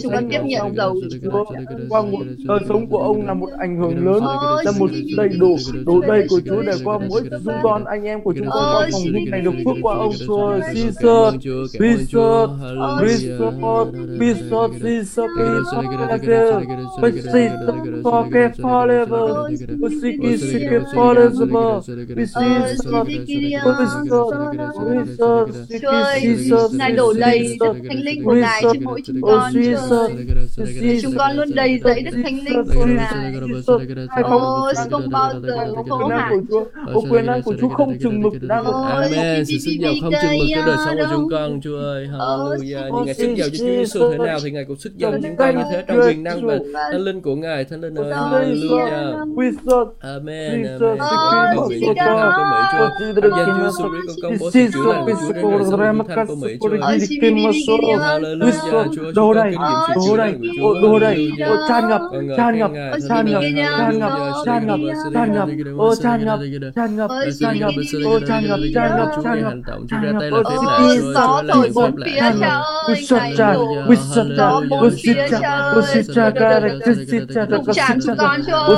dầu Chúa qua một đời sống của ông là một ảnh hưởng lớn là một đầy đủ đủ đầy của Chúa để qua mỗi chúng con anh em của chúng con qua phòng dung này được phước qua ông Chúa Jesus Jesus Jesus Jesus Jesus Jesus Chúa Ngài đổ đầy Đức Thánh Linh của Ngài trên mỗi chúng con, Chúa ơi. Để chúng con luôn đầy dẫy Đức Thánh Linh của Ngài. Ôi, không bao giờ khô hạn. Chúa, quyền năng của Chúa không chừng mực đang Amen. Sự sức giàu không chừng mực cho đời sống của chúng con, Chúa ơi. Hallelujah. Như Ngài sức giàu cho Chúa Giêsu thế nào thì Ngài cũng sức giàu chúng con như thế trong quyền năng và thánh linh của Ngài, thánh linh ơi. Hallelujah. Amen. Jesus, Amen. Cầu nguyện cho Chúa Thánh của Mỹ, Chúa. Dân Chúa Giêsu Christ con công bố sự chữa lành của Chúa đến đời sống Thánh của Mỹ, Chúa. Hallelujah. Chúa, chúng đây, con kinh nghiệm sự chữa đây, lành của Chúa. đây, Hallelujah. ô, tràn ngập, Con tràn khen ngập, tràn ngập, tràn ngập, tràn ngập, tràn ngập, ô, tràn ngập, tràn ngập, tràn ngập, ô, tràn ngập, tràn ngập, Chúa tràn ngài ngập, hành động, Chúa tràn ra ngập, tay ô, là phép lạ, Ôi, Chúa, gió Chúa làm thổi những bốn phép phía lạ. cha ơi, we Ngài serve cha, đổ we serve cha, gió we bốn phía serve cha, cha we ơi. serve cha, God, we serve cha, Đụng chạm chúng con, Chúa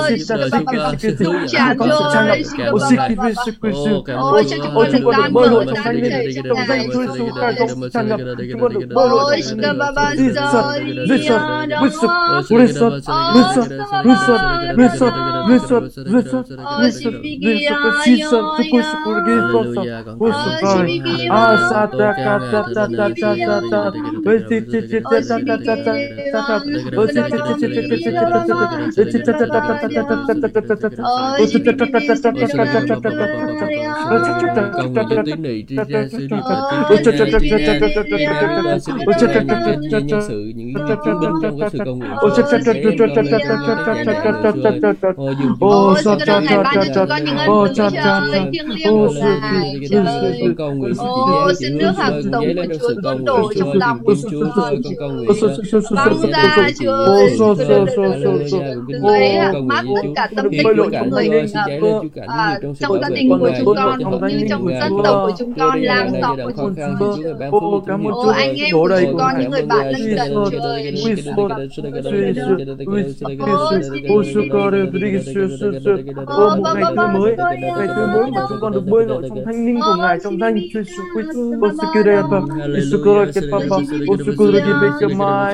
Высот, высот, высот, высокосисан, такой супругизбоса, высокой. А сата ката та та та та та, высти ти ти та та та та та та та, высти ти ти ти ти ти та та та та, высти та та та та та та та та та та та, высти та та та та та та та та та та ta. Sự những chiến binh trong cái sự công nguyện dùng Ô cha cha cha cha cho Ô cha cha cha Ô sự sự sự sự cầu nguyện sự Ô xin nước hạt giống của Chúa tuôn đổ trong lòng của chúng con Ô sự sự sự sự sự ra Chúa Ô sự sự sự sự sự Lấy hạt mát tất cả tâm tích của chúng người trong gia đình của chúng con cũng như trong dân tộc của chúng con làng xóm của chúng con Ô anh em của chúng con những người bạn lân cận Chúa Ô xin đây, sư sư sư. Ô, một ngày tươi mới, ngày tươi mới mà chúng con được bơi lội trong thanh linh của Ngài trong danh Chúa Jesus Christ. Ô, sư cơ đây, pa, sư cơ đây, papa, ô, sư cơ đây, be your my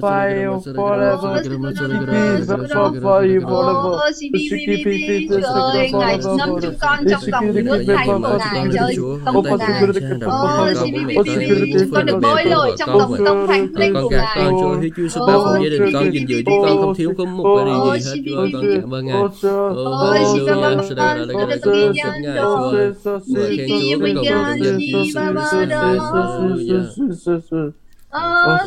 fire forever. Tiki, papa, you forever. Tiki, tiki, Chúa ơi, Ngài ngâm chúng con trong dòng nước thánh của Ngài trời tông của Ngài. Ô, xin đi chúng con được bơi lội trong dòng tông thánh linh của Ngài. con Chúa Chúa Giêsu ban phụ gia đình con gìn giữ chúng con không thiếu có một cái gì hết Chúa con cảm ơn Ngài Ôi, xin cảm ơn Hallelujah Sada con, Sada con Sada được Sada ghi Sada nhận Ngài rồi. Chúa ơi Ngợi khen Chúa con cầu nguyện trong danh Chúa Giêsu Hallelujah Ờ,